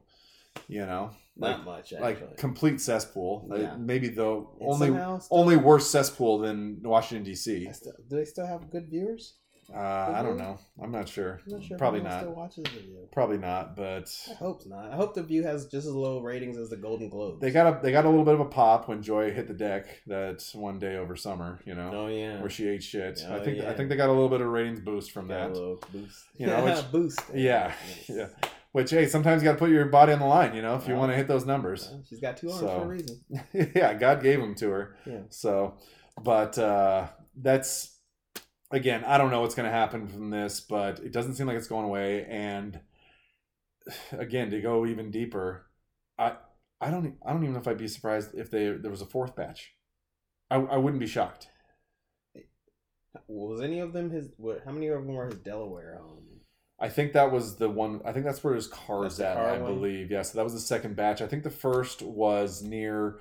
You know, like Not much actually. like complete cesspool. Like, maybe the And only only worse cesspool than Washington D.C. Still- do they still have good viewers? Uh, I don't know. I'm not sure. I'm not sure. Probably not. Still watches the video. Probably not. But I hope not. I hope the View has just as low ratings as the Golden Globes. they got a they got a little bit of a pop when Joy hit the deck that one day over summer. You know, Oh yeah. where she ate shit. I Oh, think I think they got a little bit of ratings boost from Got a that. little boost. You know, which- boost. Yeah, yeah. Which hey, sometimes you got to put your body on the line. You know, if you Well, want to hit those numbers. Well, she's got two arms So- for a reason. yeah, God gave them to her. Yeah. So, but uh, that's again, I don't know what's going to happen from this, but it doesn't seem like it's going away. And again, to go even deeper, I I don't I don't even know if I'd be surprised if they there was a fourth batch. I, I wouldn't be shocked. Was any of them his? What? How many of them were his Delaware home? I think that was the one. I think that's where his car's at. car I one? believe. Yeah. So that was the second batch. I think the first was near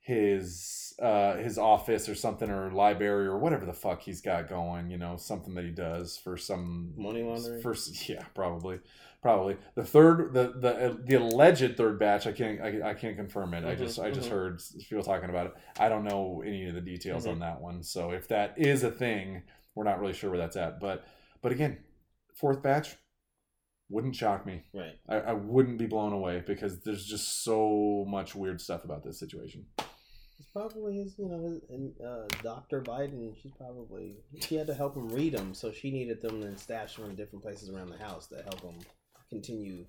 his uh his office or something or library or whatever the fuck he's got going. You know, something that he does for some Money laundering? First, yeah, probably, probably the third, the the the alleged third batch. I can't I, I can't confirm it. I Mhm, just I just mhm. heard people talking about it. I don't know any of the details Mhm. on that one. So if that is a thing, we're not really sure where that's at. But but again, fourth batch wouldn't shock me. Right. I, I wouldn't be blown away because there's just so much weird stuff about this situation. It's probably his. You know, his and, uh, Doctor Biden. She's probably she had to help him read them, so she needed them and stash them in different places around the house to help him continue.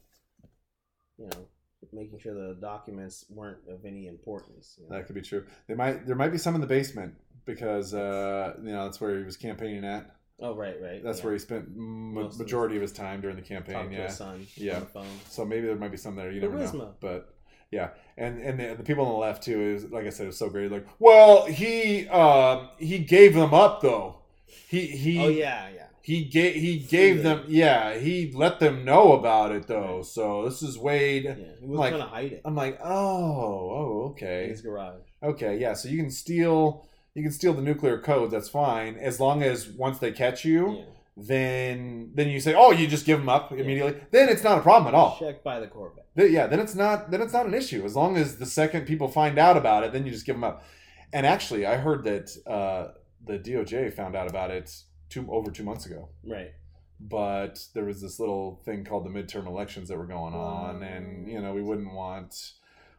You know, making sure the documents weren't of any importance. You know? That could be true. They might there might be some in the basement because uh, you know that's where he was campaigning at. Oh right, right. That's yeah. where he spent m- Most of majority of his time during the campaign. Yeah. son Yeah. on the phone. So maybe there might be some there. You never know. But yeah, and and the, the people on the left too is like I said, it's so great. Like, well, he um he gave them up though. He he oh yeah, yeah. he gave he gave them yeah he let them know about it though. So this is Wade. Yeah, he was Like- trying to hide it I'm like, oh, oh, in okay, his garage. okay, yeah. So you can steal you can steal the nuclear code. That's fine as long as once they catch you, Yeah. then then you say, oh, you just give them up immediately. Then it's not a problem at all. Checked by the Corvette. Th- yeah, then it's not then it's not an issue as long as the second people find out about it, then you just give them up. And actually, I heard that uh, the DOJ found out about it two over two months ago, Right. but there was this little thing called the midterm elections that were going on, and you know we wouldn't want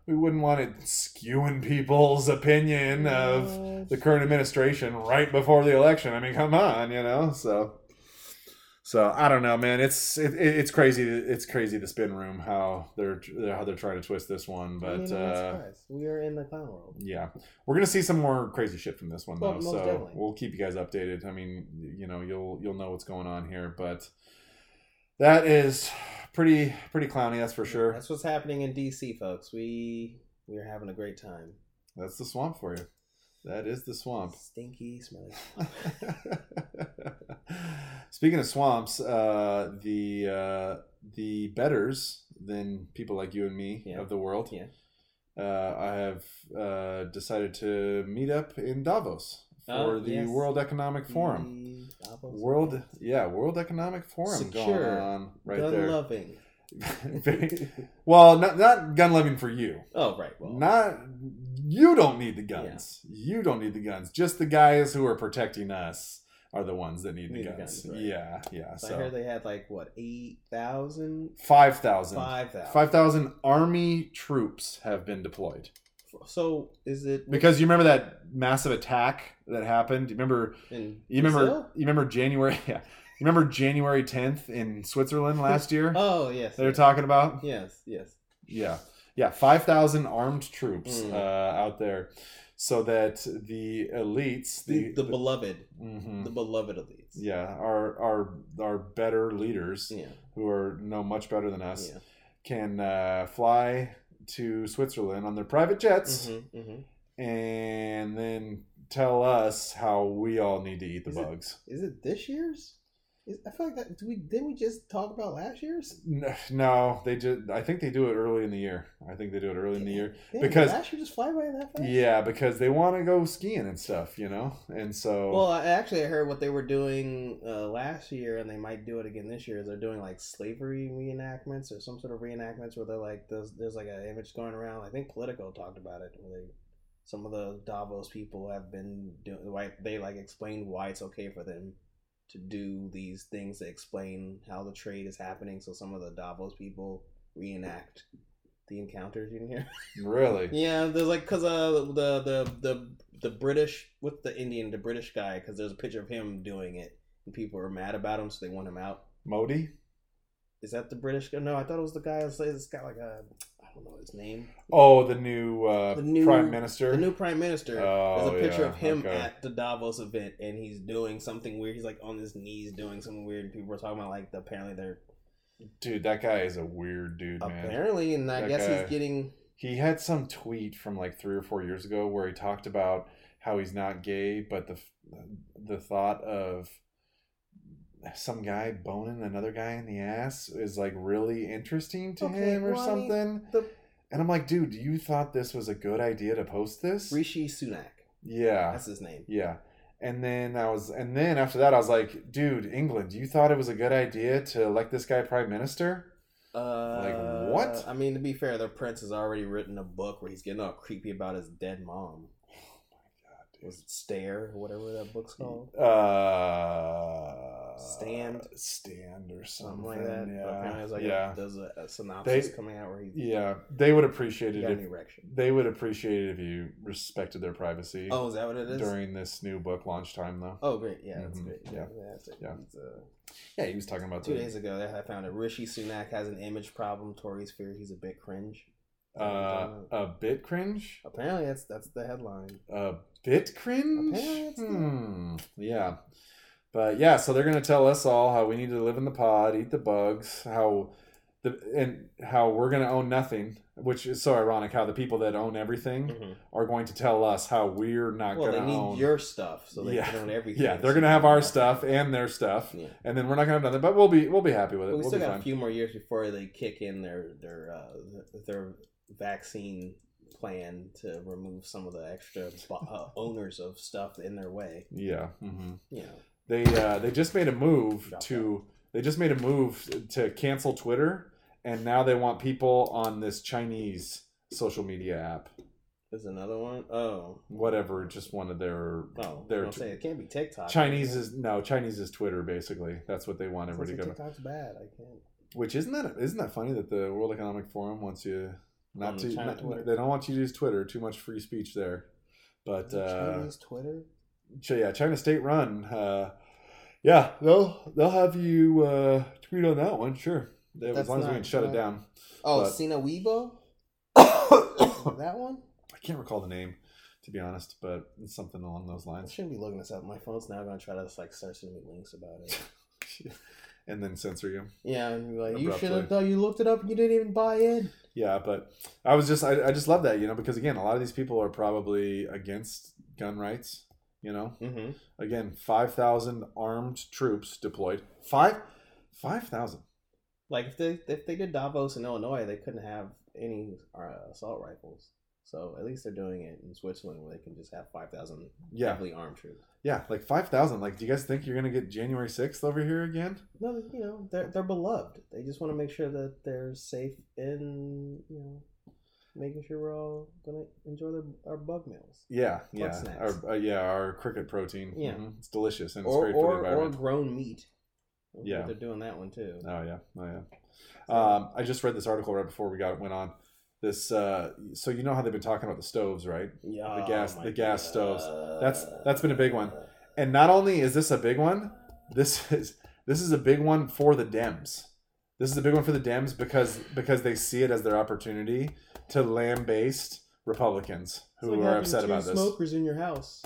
we wouldn't want it skewing people's opinion of the current administration right before the election. I mean, come on, you know. So, so I don't know, man. It's it, it's crazy. It's crazy the spin room how they're how they're trying to twist this one, but I'm not uh, we are in the clown world. yeah, we're gonna see some more crazy shit from this one Well, though. so definitely. we'll keep you guys updated. I mean, you know, you'll you'll know what's going on here, but that is pretty pretty clowny. That's for sure. That's what's happening in DC, folks. We we are having a great time. That's the swamp for you. That is the swamp. Stinky, smelly. Speaking of swamps, uh, the uh, the betters than people like you and me Yeah. of the world, Yeah. uh, I have uh, decided to meet up in Davos Oh, for Oh, the yes. World Economic Forum. Mm, the World, yeah, World Economic Forum going on right gun there. loving. Very- well, not not gun loving for you. oh right. Well, Not you don't need the guns. You don't need the guns. Just the guys who are protecting us are the ones that need, Need the the guns. guns, right. Yeah, yeah. so I So heard they had like what eight thousand, five thousand. five thousand. Five thousand army troops have been deployed So is it because you remember that massive attack that happened. You remember? in You remember? Brazil? You remember January? Yeah. You remember January tenth in Switzerland last year? Oh yes. They're yes. talking about. Yes. Yes. Yeah, yeah, five thousand armed troops Mm. uh, out there, so that the elites, The, the, the, beloved, Mhm. the beloved elites. yeah, our our our better leaders Yeah. who are know much better than us Yeah. can uh, fly to Switzerland on their private jets Mm-hmm, mm-hmm. and then tell us how we all need to eat the Is bugs. Is it this year's? Is, I feel like that. Do we didn't we just talk about last year's? N- No, they just. I think they do it early in the year. I think they do it early in the year. Damn, Because- did last year just fly by that fast. Yeah, because they want to go skiing and stuff, you know, and so. Well, I actually I heard what they were doing uh, last year, and they might do it again this year. Is they're doing like slavery reenactments or some sort of reenactments where they're like there's there's like an image going around. I think Politico talked about it. Where they some of the Davos people have been doing why they like explained why it's okay for them to do these things to explain how the trade is happening. So some of the Davos people reenact the encounters you can hear. Really? Yeah, there's like because uh the the the the British with the Indian the British guy because there's a picture of him doing it and people are mad about him so they want him out. Modi? Is that the British guy? No, I thought it was the guy. It's it's got like a don't know his name. Oh, the new, uh, The new- prime minister. The new prime minister. Oh, There's a picture yeah, of him okay. at the Davos event and he's doing something weird. He's like on his knees doing something weird. People are talking about like the, apparently they're Dude, that guy is a weird dude, man. apparently and I That guess guy- he's getting He had some tweet from like three or four years ago where he talked about how he's not gay, but the the thought of some guy boning another guy in the ass is like really interesting to Okay, him or well, I mean, something. the And I'm like, dude, you thought this was a good idea to post this? Rishi Sunak. yeah. That's his name. Yeah. And then I was, and then after that, I was like, dude, England, you thought it was a good idea to elect this guy prime minister? Uh, what? I mean, to be fair, the prince has already written a book where he's getting all creepy about his dead mom. Was it Stare or whatever that book's called? Uh, Stand? stand or something, Something like that. Yeah, apparently, there's like yeah, a, there's a, a synopsis They- coming out where he yeah. They would appreciate it if erection. they would appreciate it if you respected their privacy Oh, is that what it is? during this new book launch time, though. Oh, great. Yeah, that's Mhm. great. Yeah. that's it. Yeah. Uh, Yeah, he was talking about two the, days ago, I found that Rishi Sunak has an image problem. Tories fear he's a bit cringe. uh, a bit cringe. Apparently, that's that's the headline. A bit cringe. It's the- Hmm. Yeah. But yeah, so they're gonna tell us all how we need to live in the pod, eat the bugs, how the and how we're gonna own nothing, which is so ironic. How the people that own everything are going to tell us how we're not Well, they gonna need own. your stuff, so they Yeah. can own everything. yeah, they're so gonna have our stuff and their stuff, Yeah. and then we're not gonna have nothing. But we'll be we'll be happy with it. We we'll still got fine. a few more years before they kick in their their uh, their vaccine plan to remove some of the extra bo- uh, owners of stuff in their way. Yeah. hmm You know, They uh, they just made a move to they just made a move to cancel Twitter, and now they want people on this Chinese social media app. there's another one. Oh, Whatever, just one of their oh, their I'm say it can't be TikTok. Chinese is no Chinese is Twitter basically. That's what they want everybody to go. TikTok's bad. I can't. Which isn't that isn't that funny that the World Economic Forum wants you not On to not- they don't want you to use Twitter. Too much free speech there. But uh, Chinese Twitter. Yeah, China State Run. Uh, yeah, they'll they'll have you uh, tweet on that one, sure. They, as long as we can shut it down. Oh, but- Sina Weibo. That one. I can't recall the name, to be honest, but it's something along those I lines. shouldn't be looking this up. My phone's now going to try to like start sending me links about it. and then censor you. Yeah, and like you should have thought you looked it up and you didn't even buy in. Yeah, but I was just I, I just love that, you know, because again, a lot of these people are probably against gun rights. You know, Mm-hmm. again, five thousand armed troops deployed. Five, five thousand. Like if they if they did Davos in Illinois, they couldn't have any uh, assault rifles. So at least they're doing it in Switzerland, where they can just have five thousand Yeah, heavily armed troops. yeah, like five thousand. Like, do you guys think you're gonna get January sixth over here again? No, you know they're they're beloved. They just want to make sure that they're safe in you know making sure we're all gonna enjoy their, our bug meals. Yeah, yeah, snacks. our, uh, yeah, our cricket protein. Yeah. Mhm. it's delicious and it's or great for the or, or grown meat. Yeah. they're doing that one too. Oh yeah, oh yeah. Um, I just read this article right before we got went on. This, uh, so you know how they've been talking about the stoves, right? Yeah, the gas- my the gas God. stoves. That's- that's been a big one. And not only is this a big one, this is this is a big one for the Dems. This is a big one for the Dems because because they see it as their opportunity to lambaste Republicans who like are upset about this. Smokers in your house.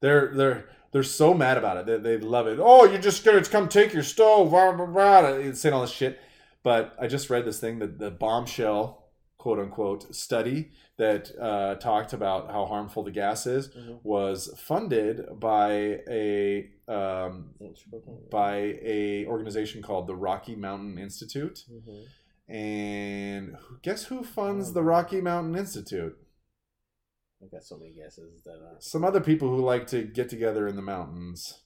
They're they're they're so mad about it. They, they love it. Oh, you're just gonna come take your stove, blah, blah, blah, It's saying all this shit. But I just read this thing that the bombshell, quote unquote, study that uh, talked about how harmful the gas is Mhm. was funded by a um, by a organization called the Rocky Mountain Institute. Mhm. And guess who funds the Rocky Mountain Institute? I got so many guesses that uh, Some other people who like to get together in the mountains.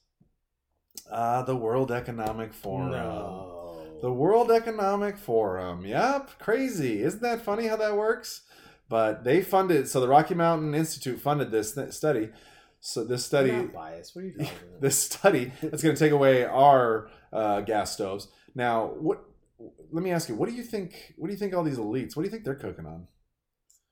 Uh, the World Economic Forum. no. The World Economic Forum. Yep, crazy. Isn't that funny how that works? But they funded, so the Rocky Mountain Institute funded this th- study. So this study, I'm not biased. What are you talking about? this study that's going to take away our uh, gas stoves. Now, what? Let me ask you, what do you think? What do you think all these elites? What do you think they're cooking on?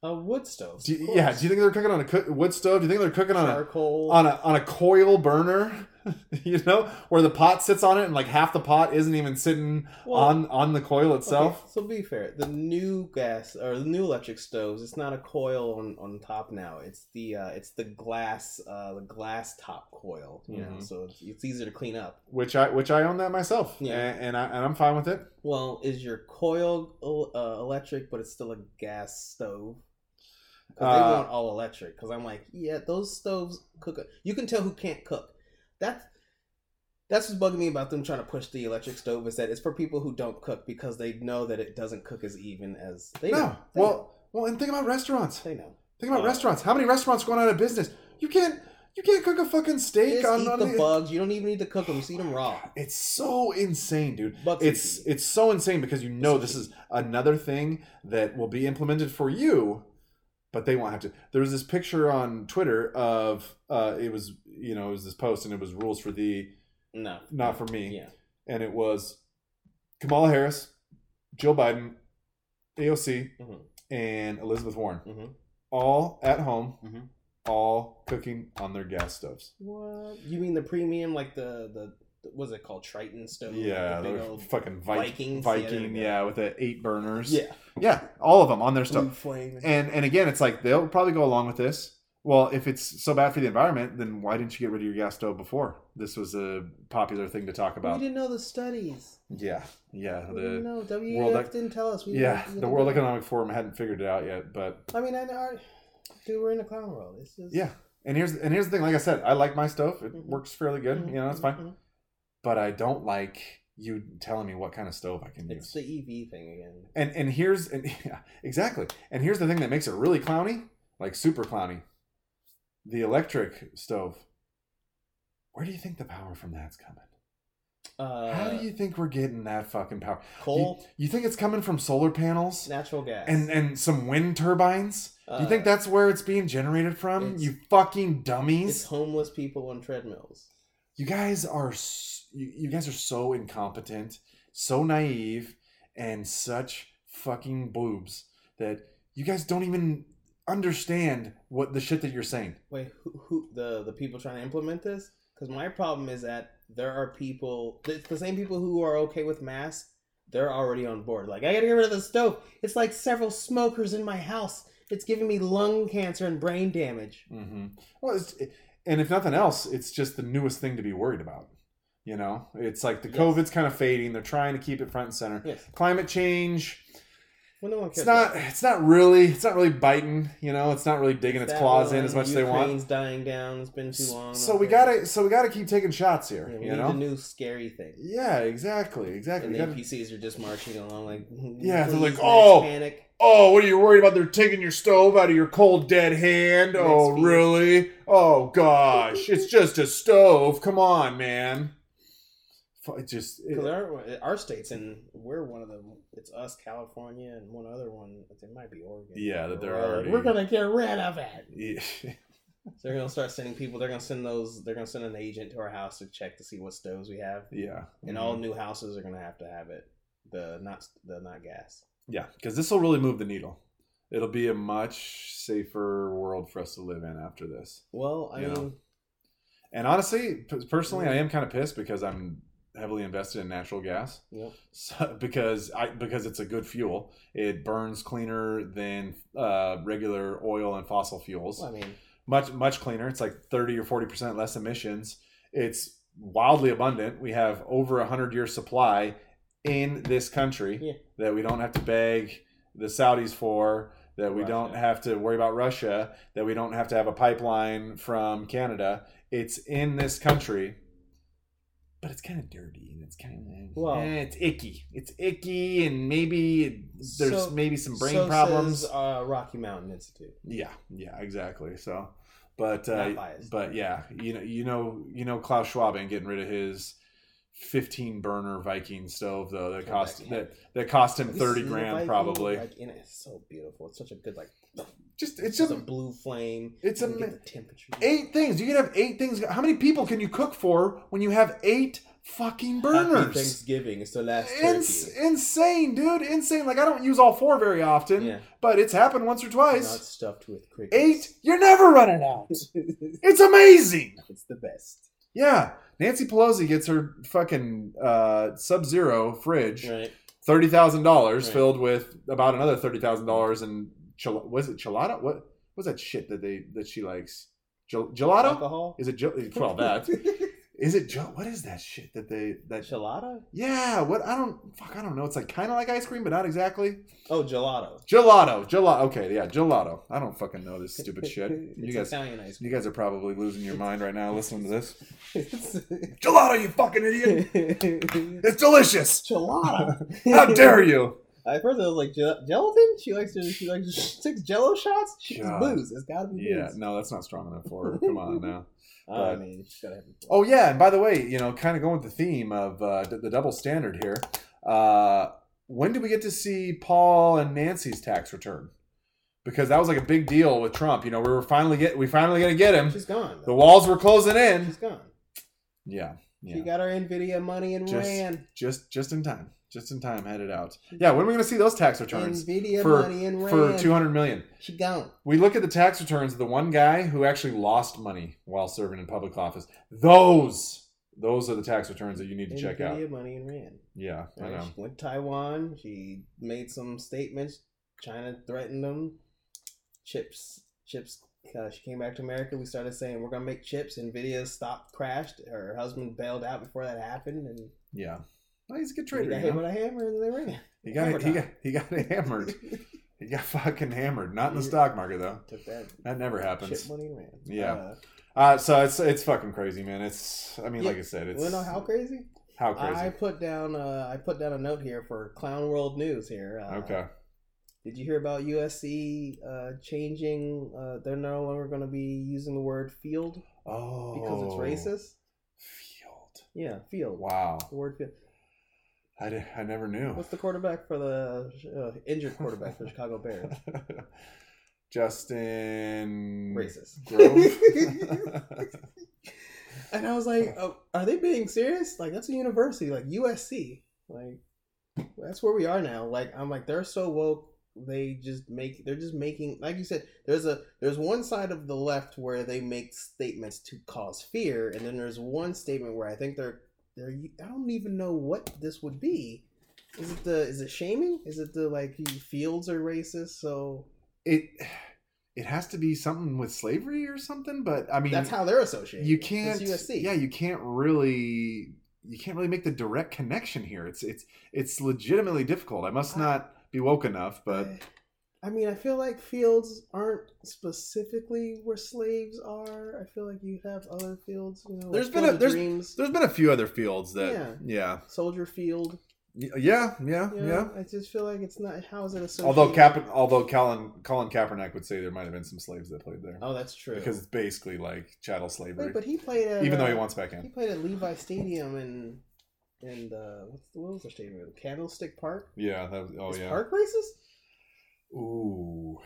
Uh, wood stove. Do you, yeah, do you think they're cooking on a cook, wood stove? Do you think they're cooking on a charcoal? on a on a coil burner, you know, where the pot sits on it and like half the pot isn't even sitting Well, on on the coil itself. Okay, so be fair, the new gas or the new electric stoves, it's not a coil on, on top now. It's the uh, it's the glass uh, the glass top coil. You know, Mhm. so it's, it's easier to clean up. Which I which I own that myself, Yeah. and, and I and I'm fine with it. Well, is your coil uh, electric, but it's still a gas stove? Because they Uh, want all electric. Because I'm like, yeah, those stoves cook. You can tell who can't cook. That's that's what's bugging me about them trying to push the electric stove is that it's for people who don't cook because they know that it doesn't cook as even as they no, know. They well, well, and think about restaurants. they know. Think about Uh, restaurants. How many restaurants going out of business? You can't you can't cook a fucking steak on, eat on the the- bugs. You don't even need to cook them. Just eat them raw. It's so insane, dude. Bugs It's it's so insane because you know this is another thing that will be implemented for you, but they won't have to. There was this picture on Twitter of uh, it was you know it was this post and it was rules for the no, not for me, Yeah. and it was Kamala Harris, Joe Biden, AOC, Mhm. and Elizabeth Warren, hmm all at home, Mhm. all cooking on their gas stoves. What? You mean the premium, like the the what's it called, Triton stove? Yeah, the big old fucking Viking, Vikings? Viking, we yeah, with the eight burners. yeah, yeah, all of them on their stuff. flame. And and again, it's like they'll probably go along with this. Well, if it's so bad for the environment, then why didn't you get rid of your gas stove before? This was a popular thing to talk about. we didn't know the studies. Yeah, yeah, We didn't the know. WEF World Ec- didn't tell us. We yeah, the World. Economic Forum hadn't figured it out yet, but I mean, I know. Dude, we're in a clown world. It's just yeah. And here's and here's the thing. Like I said, I like my stove. It Mhm. works fairly good. Mhm, You know, it's fine. mhm. But I don't like you telling me what kind of stove I can It's use. It's the EV thing again. And and here's and yeah, exactly. And here's the thing that makes it really clowny, like super clowny. The electric stove. Where do you think the power from that's coming? Uh, How do you think we're getting that fucking power? coal, You, you think it's coming from solar panels natural gas, and and some wind turbines? Do you think Uh, that's where it's being generated from? You fucking dummies! it's homeless people on treadmills. You guys are you, guys are so incompetent, so naive, and such fucking boobs that you guys don't even understand what the shit that you're saying. Wait, who, who the the people trying to implement this? Because my problem is that there are people, it's the same people who are okay with masks. They're already on board. Like I gotta get rid of the stove. It's like several smokers in my house. It's giving me lung cancer and brain damage. Mm-hmm. Well, it's, and if nothing else, it's just the newest thing to be worried about. You know, it's like the Yes. COVID's kind of fading. They're trying to keep it front and center. Yes. Climate change. Well, no one cares It's not. It's not really. It's not really biting. You know, it's not really digging its that claws in as much as they want. Ukraine's dying down. It's been too long. So we gotta. So we gotta keep taking shots here. Yeah, we you need know. the new scary thing. yeah. Exactly. Exactly. And the gotta- NPCs are just marching along like Yeah, they're like, "Oh, panic. Oh, what are you worried about? They're taking your stove out of your cold dead hand. Oh, really? Oh gosh, it's just a stove. Come on, man. It just it- Because our, our states, and we're one of them. It's us, California, and one other one. It might be Oregon. Yeah, that they're already- We're gonna get rid of it. yeah. So they're gonna start sending people. They're gonna send those. They're gonna send an agent to our house to check to see what stoves we have. yeah. And all mm-hmm. new houses are gonna have to have it. The not the not gas. Yeah, because this will really move the needle. It'll be a much safer world for us to live in after this. Well, I You know. And honestly, personally, I am kind of pissed because I'm heavily invested in natural gas. yep. So, because I because it's a good fuel. It burns cleaner than uh, regular oil and fossil fuels. Well, I mean, Much much cleaner. It's like thirty or forty percent less emissions. It's wildly abundant. We have over a hundred year supply in this country Yeah. that we don't have to beg the Saudis for. That we Russia. don't have to worry about Russia. That we don't have to have a pipeline from Canada. It's in this country but it's kind of dirty and it's kind of Well- it's icky. It's icky, and maybe there's So- maybe some brain so problems. says, uh, Rocky Mountain Institute. yeah, yeah, exactly. So, but uh, but yeah, you know, you know, you know, Klaus Schwab ain't getting rid of his 15 burner Viking stove though. That Oh, cost that that that cost him 30 grand Viking? probably. Like, and it's so beautiful. It's such a good like. Just It's just a blue flame. it's a- temperature. eight things. You can have eight things. How many people can you cook for when you have eight fucking Happy burners? Thanksgiving. It's the last Ins- turkey. insane, dude. Insane. Like I don't use all four very often, Yeah. but it's happened once or twice. Not stuffed with crickets. Eight. You're never running out. It's amazing. it's the best. Yeah. Nancy Pelosi gets her fucking uh, Sub-Zero fridge, Right. thirty thousand dollars, Right. filled with about another thirty thousand dollars in chil- was it gelato? What was that shit that they that she likes? Gel- gelato? Alcohol. Is it gel- well that? Is it what is that shit that they that Gelato. Yeah, what I don't fuck I don't know. It's like kind of like ice cream, but not exactly. Oh, gelato. Gelato, gelato. Okay, yeah, gelato. I don't fucking know this stupid shit. You guys, Italian ice you guys are probably losing your mind right now listening to this. Gelato, you fucking idiot! It's delicious. gelato. How dare you? At first, I was like gel- gelatin. She likes to. She likes she takes Jello shots. She God. booze. It's gotta be Yeah, no, that's not strong enough for her. Come on now. I mean, she's gotta. Oh yeah, and by the way, you know, kind of going with the theme of uh, d- the double standard here. Uh, when do we get to see Paul and Nancy's tax return? Because that was like a big deal with Trump. You know, we were finally get we finally gonna get him. She's gone. The walls were closing in. She's gone. Yeah, yeah. She got her Nvidia money and Just- ran. Just just in time. Just in time, headed out. Yeah, when are we gonna see those tax returns Nvidia for- money and ran. for two hundred million? She gone. We look at the tax returns of the one guy who actually lost money while serving in public office. Those, those are the tax returns that you need to check out. Nvidia money and ran. Yeah, I know. She went to Taiwan. She made some statements. China threatened them. Chips, chips. Uh, she came back to America. We started saying we're gonna make chips. Nvidia stopped, crashed. Her husband bailed out before that happened, and Yeah. Well, he's a good trader. he got hit with a hammer and they ran. he got hammer he got he got hammered. he got fucking hammered. Not in the stock market though. Took that That never chip happens. money ran. Yeah. Uh, Uh, so it's it's fucking crazy, man. It's I mean, Yeah. like I said, it's you know how crazy? how crazy. I put down. Uh, I put down a note here for Clown World News. Here. Uh, okay. Did you hear about USC uh, changing? Uh, they're no longer going to be using the word field Oh, because it's racist. Field. Yeah, field. Wow. The word field. I, di- I never knew. What's the quarterback for the uh, injured quarterback for the Chicago Bears? Justin Racist. Grove. and I was like, oh, are they being serious? Like that's a university, like USC. Like that's where we are now. Like I'm like they're so woke. They just make they're just making like you said. There's a there's one side of the left where they make statements to cause fear, and then there's one statement where I think they're they're I don't even know what this would be. Is it the is it shaming? Is it the like fields are racist? So it it has to be something with slavery or something. But I mean, that's how they're associated. you can't. USC. Yeah, you can't really. You can't really make the direct connection here. It's it's it's legitimately difficult. I must I- not be woke enough. But I mean, I feel like fields aren't specifically where slaves are. I feel like you have other fields. You know, There's like been a- there's- dreams, there's been a few other fields that Yeah. yeah Soldier Field. yeah yeah yeah. You know, I just feel like it's not. How is it associated? Although Cap, although Colin Colin Kaepernick would say there might have been some slaves that played there Oh, that's true. because it's basically like chattel slavery. Wait, but he played at even though he uh, wants back in. He played at Levi Stadium and in uh, what's the what was the stadium? Candlestick Park. Yeah. That was, oh Is yeah. Park racist? Ooh,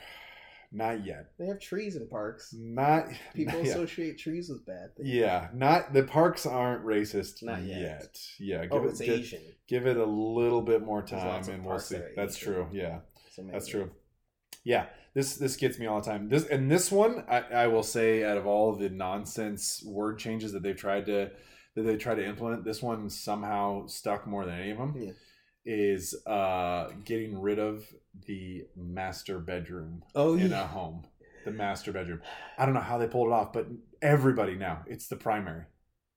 not yet. They have trees in parks. Not People not associate trees with bad things. Yeah, not the parks aren't racist Not yet. yet. Yeah, oh, give Oh, it it's give, Asian. give it a little bit more time and we'll see. that That's Asian. true. Yeah, that's true. Yeah, this this gets me all the time. This and this one, I, I will say, out of all the nonsense word changes that they've tried to that they tried to implement, this one somehow stuck more than any of them. Yeah. Is uh, getting rid of the master bedroom Oh in yeah. a home. The master bedroom. I don't know how they pulled it off, but everybody now it's the primary,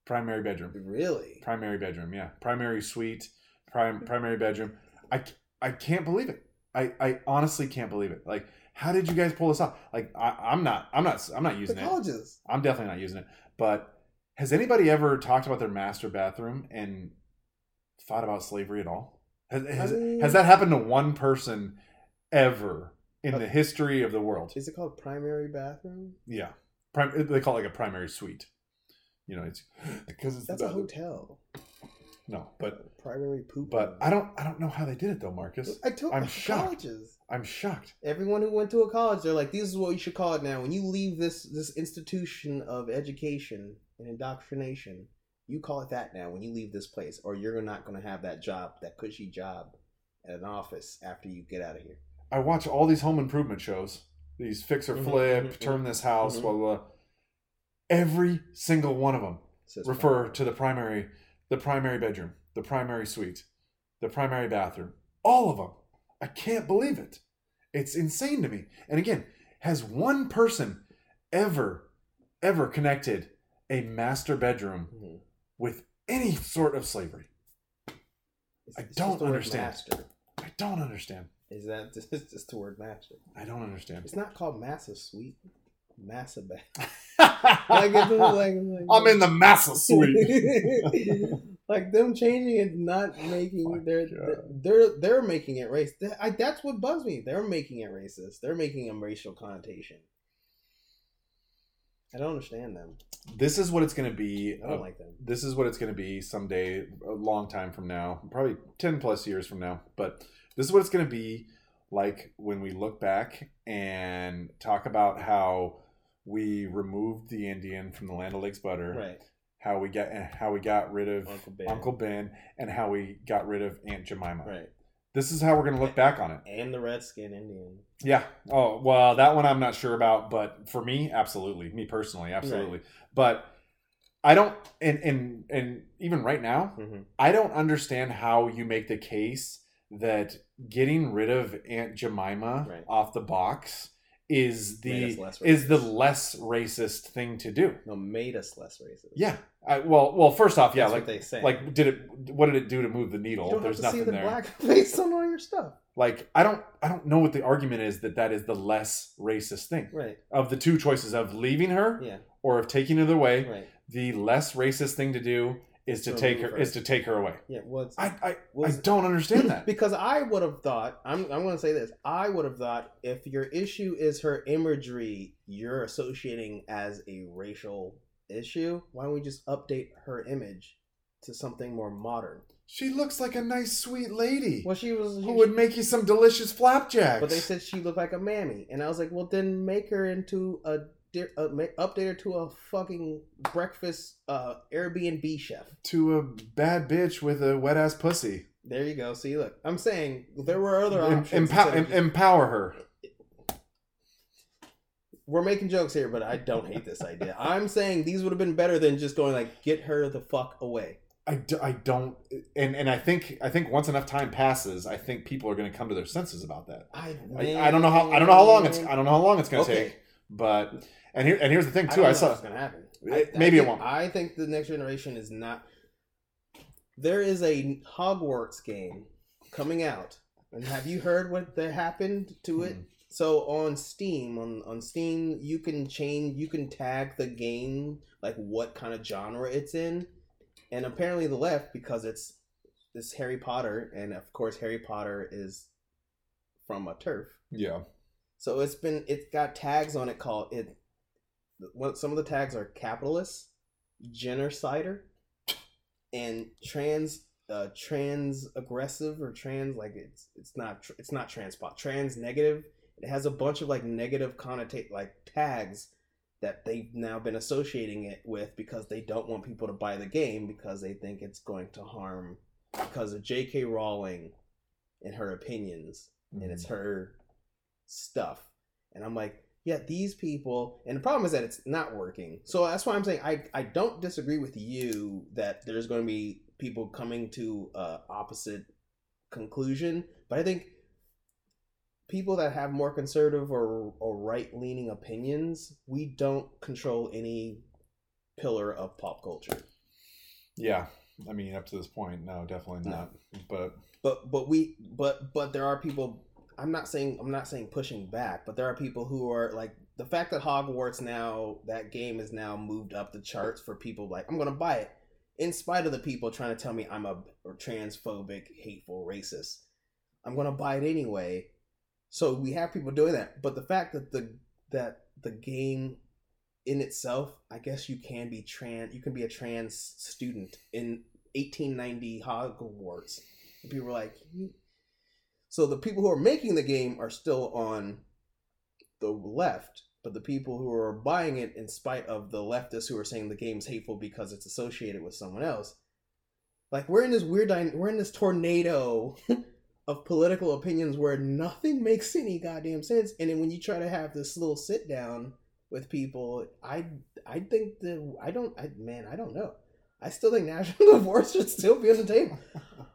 primary bedroom, Really? primary bedroom. Yeah, primary suite, prime primary bedroom. I I can't believe it. I I honestly can't believe it. Like, how did you guys pull this off? Like, I, I'm not I'm not I'm not The using it. colleges. I'm definitely not using it. But has anybody ever talked about their master bathroom and thought about slavery at all? Has, has, mean- has that happened to one person ever in Uh, the history of the world? Is it called primary bathroom? Yeah, Prim- they call it like a primary suite. You know, it's because it's That's a hotel. No, but primary poop. but. I don't I don't know how they did it though, Marcus. I told I'm shocked. colleges. I'm shocked. Everyone who went to a college, they're like, "This is what you should call it now." When you leave this this institution of education and indoctrination, you call it that now. When you leave this place, or you're not going to have that job, that cushy job, at an office after you get out of here. I watch all these home improvement shows. These fix or Mhm, flip, mhm, turn this house, mhm. blah, blah blah. Every single one of them Says refer to the primary the primary bedroom the primary suite the primary bathroom all of them i can't believe it it's insane to me and again has one person ever ever connected a master bedroom Mhm. With any sort of slavery It's- I it's don't just the word understand. Master. i don't understand Is that just, it's just the word master? i don't understand It's not called massive suite, massive bag. like, it's like, like i'm in the massa suite like them changing it, not oh making My they're, they're they're making it race. That- I, that's what bugs me. They're making it racist. They're making a racial connotation. I don't understand them. this is what it's going to be I don't uh, like them. this is what it's going to be someday a long time from now probably 10 plus years from now but this is what it's going to be like when we look back and talk about how we removed the indian from the land of lakes butter Right, how we got how we got rid of Uncle Ben. uncle ben and how we got rid of aunt jemima Right, this is how we're going to look back on it and the redskin Indian. yeah. Oh, well, that one I'm not sure about, but for me, absolutely. Me personally, absolutely. But I don't and and and even right now, Mm-hmm. I don't understand how you make the case that getting rid of Aunt Jemima Right. off the box is the less is the racist. less racist thing to do. No, made us less racist. Yeah. I, well, well, first off, yeah, That's like what they say. like did it what did it do to move the needle? There's nothing see the there. black face on all your stuff. Like I don't I don't know what the argument is that that is the less racist thing. Right. Of the two choices of leaving her Yeah. or of taking her away, Right. the less racist thing to do is to To take her remove her. is to take her away. Yeah. What's I I, I don't understand that. because I would have thought I'm I'm going to say this. I would have thought if your issue is her imagery, you're associating as a racial issue. Why don't we just update her image to something more modern? She looks like a nice sweet lady Well, she was. who would make you some delicious flapjacks. but they said she looked like a mammy, and I was like, well, then make her into a. Uh, make, update her to a fucking breakfast uh, Airbnb chef. to a bad bitch with a wet ass pussy. There you go. See, look, I'm saying there were other options. empow- em- empower her. we're making jokes here, but I don't hate this idea. I'm saying these would have been better than just going like, get her the fuck away. I, d- I don't and and I think I think once enough time passes, I think people are going to come to their senses about that. I, I, I don't know how I don't know how long it's I don't know how long it's going to Okay. take, but and here and here's the thing I too. I, know saw what's gonna happen. I- maybe I it won't. I think the next generation is not. There is a Hogwarts game coming out And have you heard what that happened to it? Hmm. So on Steam, on on Steam, you can change, you can tag the game like what kind of genre it's in, and apparently the left because it's it's Harry Potter, and of course Harry Potter is from a TERF. Yeah. So it's been it's got tags on it called it. Some of the tags are capitalist, genocider, and trans uh trans aggressive or trans like it's it's not tr- it's not trans trans negative. It has a bunch of like negative connotate like tags that they've now been associating it with because they don't want people to buy the game because they think it's going to harm because of J.K. Rowling and her opinions and it's her stuff. And I'm like, yeah, these people. And the problem is that it's not working. So that's why I'm saying I I don't disagree with you that there's going to be people coming to uh, opposite conclusion, but I think people that have more conservative or or right leaning opinions, we don't control any pillar of pop culture. Yeah. I mean, up to this point, no, definitely No. not. But but but we but but there are people i'm not saying i'm not saying pushing back but there are people who are like the fact that hogwarts now that game is now moved up the charts for people like i'm gonna buy it in spite of the people trying to tell me i'm a transphobic hateful racist. I'm gonna buy it anyway. So we have people doing that but the fact that the that the game in itself i guess you can be trans you can be a trans student in 1890 hogwarts. And people were like, so the people who are making the game are still on the left, but the people who are buying it, in spite of the leftists who are saying the game's hateful because it's associated with someone else, like we're in this weird, we're in this tornado of political opinions where nothing makes any goddamn sense. And then when you try to have this little sit down with people, I, I think that I don't, I man, I don't know. I still think national divorce should still be on the table.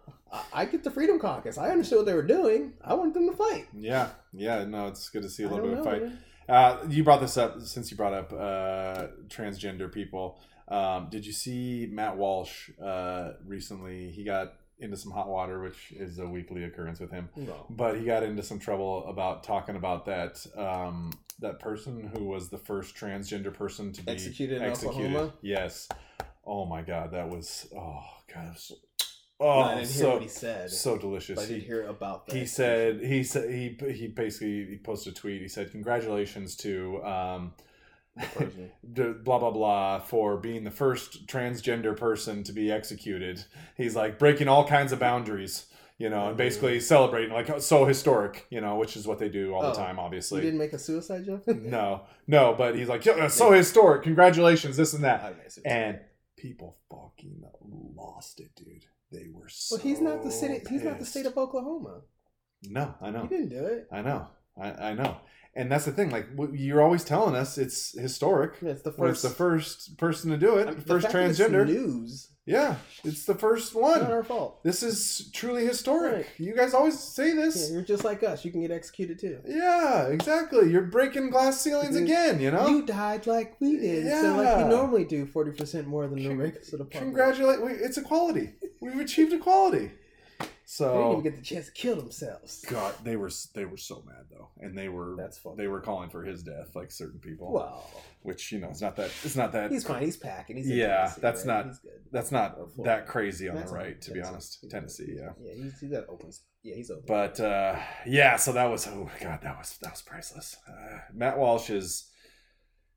I- get the Freedom Caucus. I understood what they were doing. I want them to fight. yeah, yeah, no, it's good to see a little bit of know, fight. Uh, you brought this up since you brought up uh, transgender people. Um, did you see Matt Walsh uh, recently? He got into some hot water, which is a weekly occurrence with him. No. But he got into some trouble about talking about that um, that person who was the first transgender person to be Executed in Oklahoma? Yes. Oh my God, that was oh God, was, No, oh I didn't hear so what he said. so delicious. I did He- hear about that. he said he said he he basically he posted a tweet. He said congratulations to um, The blah blah blah for being the first transgender person to be executed. He's like breaking all kinds of boundaries, you know, and basically celebrating like so historic, you know, which is what they do all the Oh, time, You obviously. didn't make a suicide joke? No, no, but he's like, yeah, so historic. Congratulations, this and that. I made a suicide And people fucking lost it, dude. They were so. Well, he's not the city. He's not the state of Oklahoma. No, I know. He didn't do it. I know. I, I know. And that's the thing. Like you're always telling us, it's historic. It's the When it's first. the first person to do it, I mean, the first fact that it's transgender. news. Yeah, it's the first one. Not one. our fault. This is truly historic. Right. You guys always say Yeah, this. you're just like us. You can get executed too. Yeah, exactly. You're breaking glass ceilings again. You know. You died like we did, Yeah. of like we normally do, forty percent more than the Con- rest of the. Congratulate. We, it's equality. We've achieved equality. So they didn't even get the chance to kill themselves. God, they were they were so mad though, and they were That's fucked they were calling for his death, like certain people. Well, which you know, it's not that it's not that he's fine. He's packing. He's Yeah, Tennessee, that's right? not- that's not that crazy on That's the right, to be honest. He's- Tennessee, yeah. Yeah, he's, he's got open. Yeah, he's open. But uh, yeah, so that was oh god, that was that was priceless. Uh, Matt Walsh is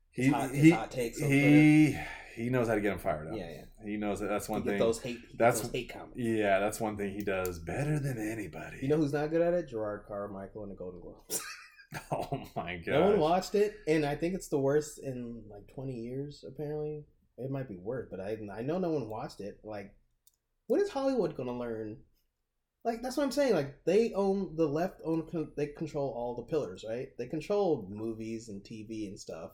he His hot- his he hot takes on he he knows how to get him fired up. yeah, yeah. He knows that that's one thing. those hate. that's- those hate comments. Yeah, that's one thing he does better than anybody. You know who's not good at it? Jerrod Carmichael and the Golden Globes. oh my god. no one watched it, and I think it's the worst in like 20 years. Apparently, it might be worse, but I I know no one watched it. Like, when is Hollywood gonna learn? Like that's what I'm saying. Like they own the left own they control all the pillars, right? They control movies and TV and stuff.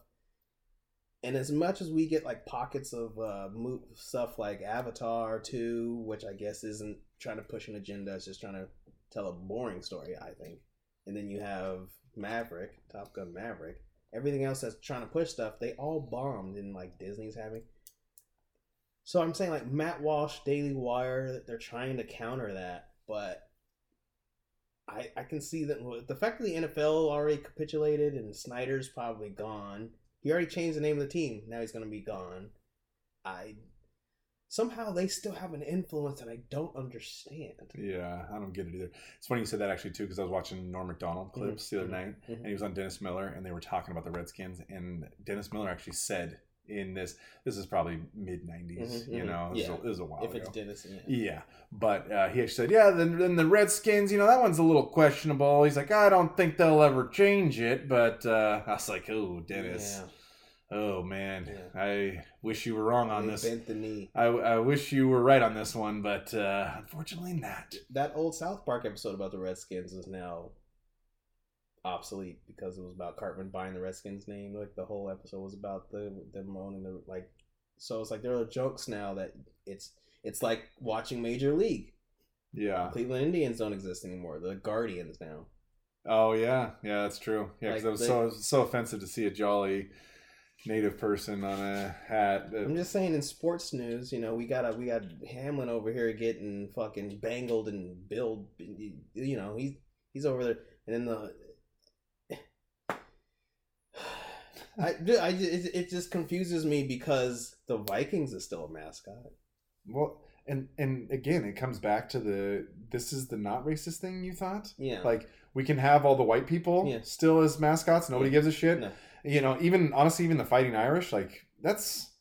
And as much as we get like pockets of uh, stuff like Avatar 2, which I guess isn't trying to push an agenda, it's just trying to tell a boring story, I think. And then you have Maverick, Top Gun Maverick. Everything else that's trying to push stuff, they all bombed in like Disney's having. So I'm saying like Matt Walsh, Daily Wire, they're trying to counter that, but I I can see that the fact that the NFL already capitulated and Snyder's probably gone. He already changed the name of the team. Now he's going to be gone. I somehow they still have an influence that I don't understand. Yeah, I don't get it either. It's funny you said that actually too, because I was watching Norm Macdonald clips the other mhm, night, mhm. and he was on Dennis Miller, and they were talking about the Redskins, and Dennis Miller actually said in this, this is probably mid '90s, Mhm, you mhm. know, this, Yeah. is a, this is a while If ago. it's Dennis, yeah. Yeah, but uh, he actually said, "Yeah, then, then the Redskins, you know, that one's a little questionable." He's like, "I don't think they'll ever change it," but uh, I was like, "Oh, Dennis, oh man, Yeah. I wish you were wrong on They this. bent the knee. I, I wish you were right on this one, but uh, unfortunately, not." That old South Park episode about the Redskins is now obsolete because it was about Cartman buying the Redskins name. Like the whole episode was about the them owning the like. So it's like there are jokes now that it's it's like watching Major League. Yeah. Cleveland Indians don't exist anymore. The Guardians now. Oh yeah, yeah, that's true. Yeah, because Like, it was they- so so offensive to see a jolly native person on a hat. that- I'm just saying in sports news, you know, we got a, we got Hamlin over here getting fucking bangled and billed. You know, he's he's over there, and then the. I, I it, it just confuses me because the Vikings is still a mascot. well, and and again, it comes back to the this is the not racist thing you thought. Yeah, Like we can have all the white people Yeah. still as mascots. Nobody Yeah. gives a shit. No. You know, even honestly, even the Fighting Irish, like that's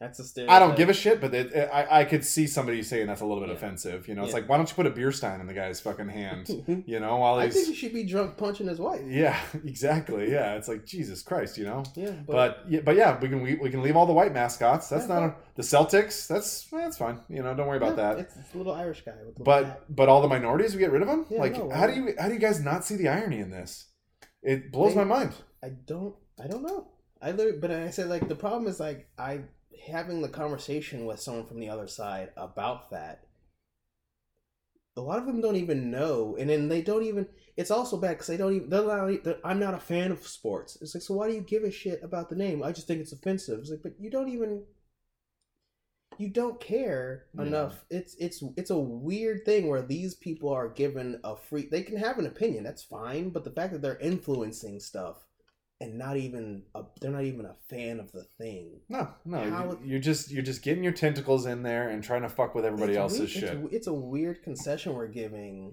that's a stereotype. I don't give a shit, but it, it- I I could see somebody saying that's a little bit Yeah. offensive. You know, it's like why don't you put a beer stein in the guy's fucking hand? You know, while I he's think he should be drunk punching his wife. yeah, exactly. Yeah, it's like Jesus Christ, you know. Yeah, but, But yeah, but yeah, we can we, we can leave all the white mascots. That's Yeah, not a, the Celtics. That's eh, that's fine. You know, don't worry about yeah, that. It's, it's a little Irish guy with the But hat. but all the minorities, we get rid of them. Yeah, like, no, how do you how do you guys not see the irony in this? It blows They- my mind. I don't I don't know. I literally, but I said like the problem is like I having the conversation with someone from the other side about that. A lot of them don't even know, and then they don't even. It's also bad because they don't even. They're not, they're, I'm not a fan of sports. It's like so. Why do you give a shit about the name? I just think it's offensive. It's like, but you don't even. You don't care Yeah. enough. It's it's it's a weird thing where these people are given a free. They can have an opinion. That's fine. But the fact that they're influencing stuff and not even a, they're not even a fan of the thing. No, no, How- you, you're just you're just getting your tentacles in there and trying to fuck with everybody else's weird- shit. It's, it's a weird concession we're giving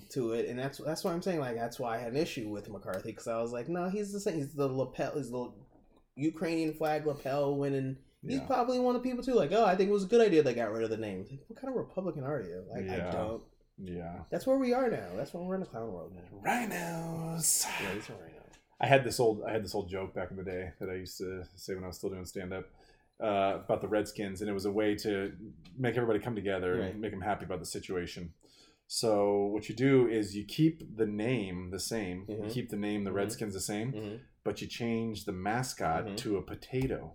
hmm to it, and that's that's why I'm saying like that's why I had an issue with McCarthy because I was like, no, he's the same. He's the lapel, he's the Ukrainian flag lapel winning. He's Yeah. probably one of the people too. Like, oh, I think it was a good idea they got rid of the name. Like, what kind of Republican are you? Like, Yeah. I don't. Yeah. That's where we are now. That's where we're in the clown world now. RINOs. Yeah, he's all right now. I had this old I had this old joke back in the day that I used to say when I was still doing stand up uh, about the Redskins, and it was a way to make everybody come together Right. and make them happy about the situation. So what you do is you keep the name the same, you Mhm. keep the name the Mhm. Redskins the same, Mm-hmm. but you change the mascot Mhm. to a potato.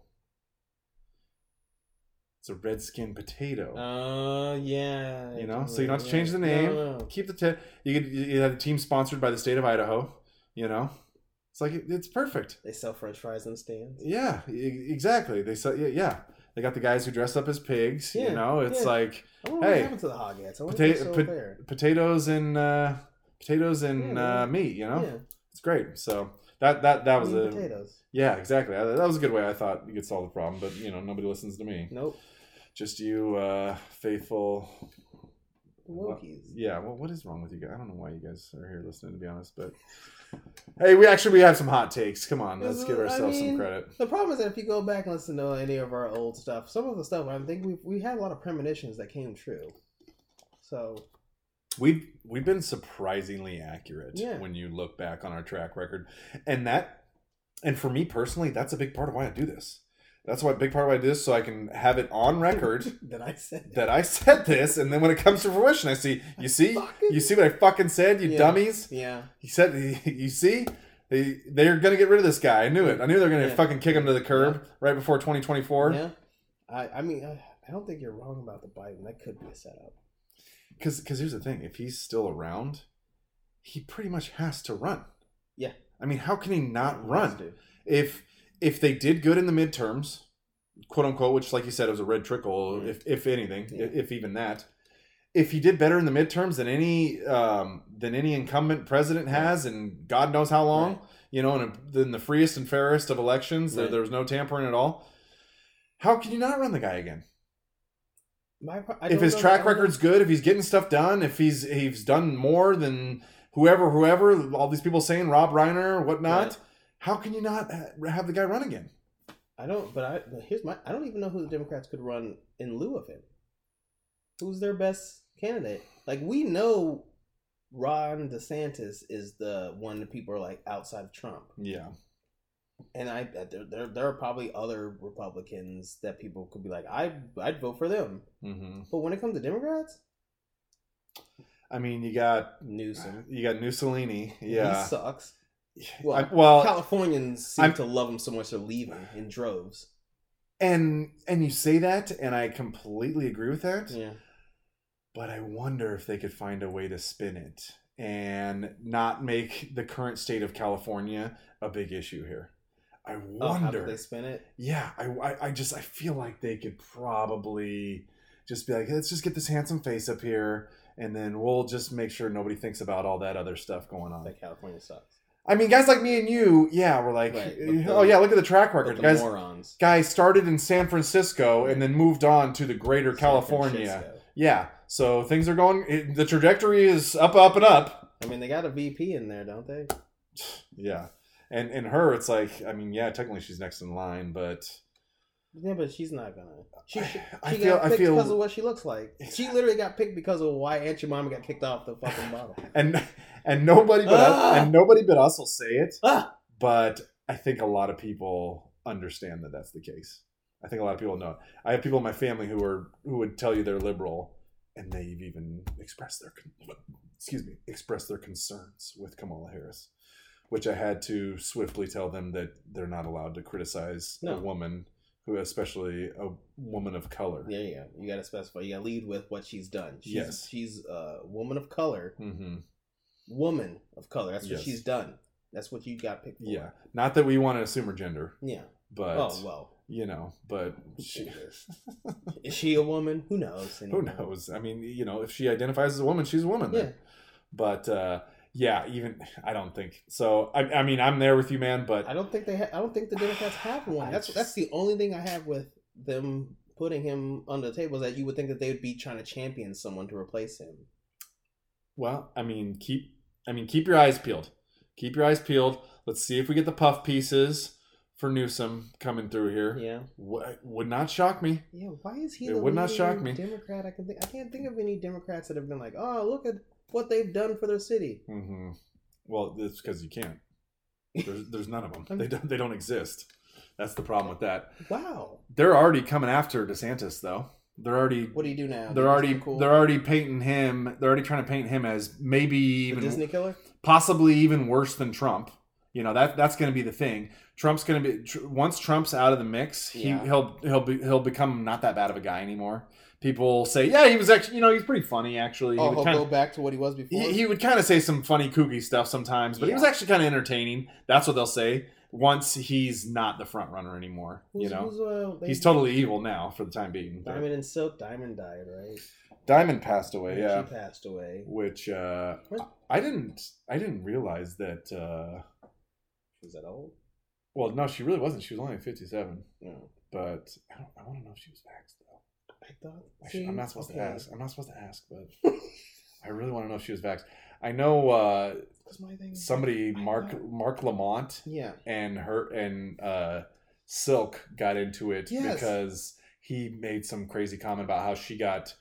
It's a redskin potato. Uh, yeah. you know, so you don't have to change the name. No, no. Keep the te- you could you have a team sponsored by the state of Idaho. You know, it's like it, it's perfect. They sell French fries in the stands. Yeah, e- exactly. They sell yeah, yeah. They got the guys who dress up as pigs. Yeah, You know, it's yeah. like Hey, what happened to the wonder pota- if they're still pot- there. potatoes and uh, potatoes and Yeah, uh, meat. You know, Yeah, it's great. So that that that was a potatoes. yeah, exactly. That that was a good way I thought you could solve the problem. But you know, nobody listens to me. Nope. Just you, uh, faithful. Wokies. Yeah. Well, what is wrong with you guys? I don't know why you guys are here listening. To be honest, but hey, we actually we have some hot takes. Come on, let's give I ourselves some credit. The problem is that if you go back and listen to any of our old stuff, some of the stuff I think we we had a lot of premonitions that came true. So We've we've been surprisingly accurate Yeah. when you look back on our track record, and that, and for me personally, that's a big part of why I do this. That's why a big part of why I do this, so I can have it on record that I said that I said this, and then when it comes to fruition, I see, you see, Fucking- you see what I fucking said, you Yeah. dummies. Yeah. He said, you see, they they're gonna get rid of this guy. I knew it. I knew they're gonna Yeah. fucking kick him to the curb Yeah. right before 2024. Yeah. I I mean I, don't think you're wrong about the Biden. That could be a setup. Because because here's the thing, if he's still around, he pretty much has to run. Yeah. I mean, how can he not Let's run? If if they did good in the midterms, quote unquote, which like you said, it was a red trickle, Mhm. if if anything, Yeah. if even that, if he did better in the midterms than any um, than any incumbent president has, and God knows how long, Right. you know, in, a, in the freest and fairest of elections, there, Right. there was no tampering at all. How can you not run the guy again? My, if his track record's good, if he's getting stuff done, if he's he's done more than whoever, whoever, all these people saying Rob Reiner, whatnot. How can you not ha- have the guy run again? I don't. But I here's my. I don't even know who the Democrats could run in lieu of him. Who's their best candidate? Like we know, Ron DeSantis is the one that people are like outside of Trump, Yeah, and I there there, there are probably other Republicans that people could be like I I'd vote for them. hmm But when it comes to Democrats, I mean, you got Newsom, you got Mussolini, yeah. he sucks. I- Well, well, Californians seem I'm- to love them so much they're leaving in droves. and and you say that, and I completely agree with that. Yeah, But I wonder if they could find a way to spin it and not make the current state of California a big issue here. I oh, how wonder. could they spin it? yeah, I, I, I just I feel like they could probably just be like, let's just get this handsome face up here, and then we'll just make sure nobody thinks about all that other stuff going on. That California sucks. I mean, guys like me and you, yeah, we're like, Right, eh, the- oh yeah, look at the track record, the guys. morons. Guys started in San Francisco and then moved on to the greater San California. Francisco. Yeah, so things are going. The trajectory is up, up, and up. I mean, they got a VP in there, don't they? Yeah, and and her, it's like, I mean, yeah, technically she's next in line, but Yeah, but she's not gonna. She, she, I she feel- got picked feel- because of what she looks like. She literally got picked because of why Aunt Jemima got kicked off the fucking bottle. and and nobody but us, Ah! and nobody but us will say it. Ah! But I think a lot of people understand that that's the case. I think a lot of people know. it. I have people in my family who are who would tell you they're liberal, and they've even expressed their excuse me expressed their concerns with Kamala Harris, which I had to swiftly tell them that they're not allowed to criticize a woman who, especially a woman of color. Yeah, yeah. You got to specify. You got to lead with what she's done. She's, Yes. she's a woman of color. hmm Woman of color. That's what Yes. she's done. That's what you got picked for. Yeah, not that we want to assume her gender, Yeah. but oh well. you know, but she, Is she a woman? Who knows? who knows? I mean, you know, if she identifies as a woman, she's a woman. Yeah. Then. But uh, yeah, even I don't think so. I, I mean, I'm there with you, man. But I don't think they. Ha- I don't think the Democrats have one. That's that's the only thing I have with them putting him on the table is that you would think that they would be trying to champion someone to replace him. well, I mean, keep I mean, keep your eyes peeled. Keep your eyes peeled. Let's see if we get the puff pieces for Newsom coming through here. Yeah. Would, would not shock me. Yeah. Why is he? It would not shock me. Democrat. I can think. I can't think of any Democrats that have been like, oh, look at what they've done for their city. hmm Well, it's because you can't. There's, there's none of them. They don't. They don't exist. That's the problem with that. Wow. They're already coming after DeSantis, though. They're already. What do you do now? They're already. cool? They're already painting him. They're already trying to paint him as maybe the even Disney killer. possibly even worse than Trump. You know that that's going to be the thing. Trump's going to be tr- once Trump's out of the mix, he Yeah. he'll he'll be, he'll become not that bad of a guy anymore. People say, yeah, he was actually, you know, he's pretty funny actually. He Oh, would he'll kinda- go back to what he was before. he, he would kind of say some funny kooky stuff sometimes, but he was actually kind of entertaining. That's what they'll say once he's not the front runner anymore. Who's- you know, who's, uh, he's totally evil now for the time being. but- Diamond and Silk. Diamond died, right? Diamond passed away, yeah. She passed away. Which uh, What? I didn't I didn't realize that. Uh, Was that old? well, no, she really wasn't. She was only fifty seven. No. But I, don't, I want to know if she was vaxxed I thought. I should, I'm not supposed to ask. I'm not supposed to ask, but I really want to know if she was vaxxed. I know uh, 'Cause my thing. somebody Mark thought- Marc Lamont Yeah. and her and uh, Silk got into it Yes. because he made some crazy comment about how she got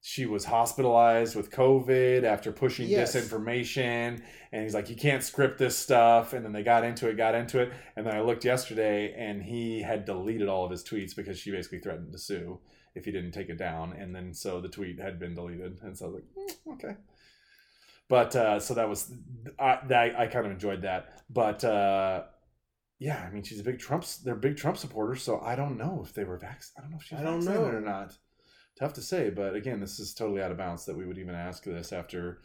she was hospitalized with COVID after pushing Yes. disinformation, and he's like, "You can't script this stuff." And then they got into it, got into it, and then I looked yesterday, and he had deleted all of his tweets because she basically threatened to sue if he didn't take it down, and then so the tweet had been deleted, and so I was like, "Mm, "Okay." But uh, so that was I, that, I kind of enjoyed that, but. Uh, yeah, I mean, she's a big Trump. They're big Trump supporters, so I don't know if they were vaccinated. I don't know if she's I don't vaccinated know. or not. Tough to say, but again, this is totally out of bounds that we would even ask this after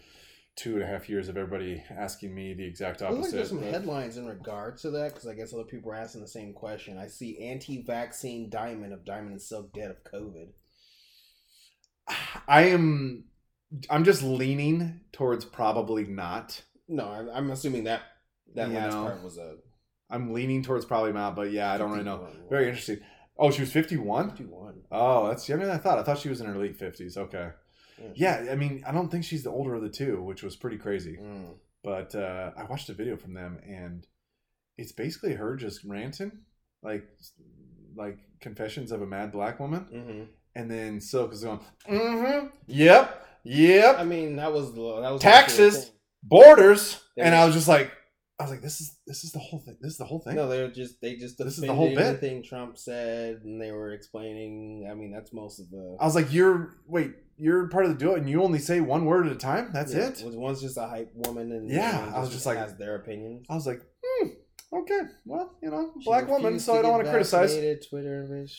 two and a half years of everybody asking me the exact Looks like opposite. there's some but- headlines in regards to that because I guess other people are asking the same question. I see anti-vaccine Diamond of Diamond and Silk dead of COVID. I am I'm just leaning towards probably not. No, I'm, assuming that that You last know. part was a. I'm leaning towards probably not, but yeah, I don't really know. 51. Very interesting. Oh, she was 51. 51. Oh, that's younger than I thought. I thought she was in her late 50s. Okay. Yeah, I mean, I don't think she's the older of the two, which was pretty crazy. Mm. But uh, I watched a video from them, and it's basically her just ranting, like like confessions of a mad black woman, hmm and then Silk is going, mm-hmm, yep, yep, I mean, that was the- that was Taxes. borders, and I was just like, I was like, this is this is the whole thing. This is the whole thing. No, they're just they just This is the whole bit. everything Trump said, and they were explaining. I mean, that's most of the. I was like, you're wait, you're part of the duo, and you only say one word at a time. That's Yeah, it. was- One's just a hype woman, and Yeah, I was just like- has their opinions. I was like, hmm, okay, well, you know, She black woman, so I don't want to criticize. Twitter, bitch.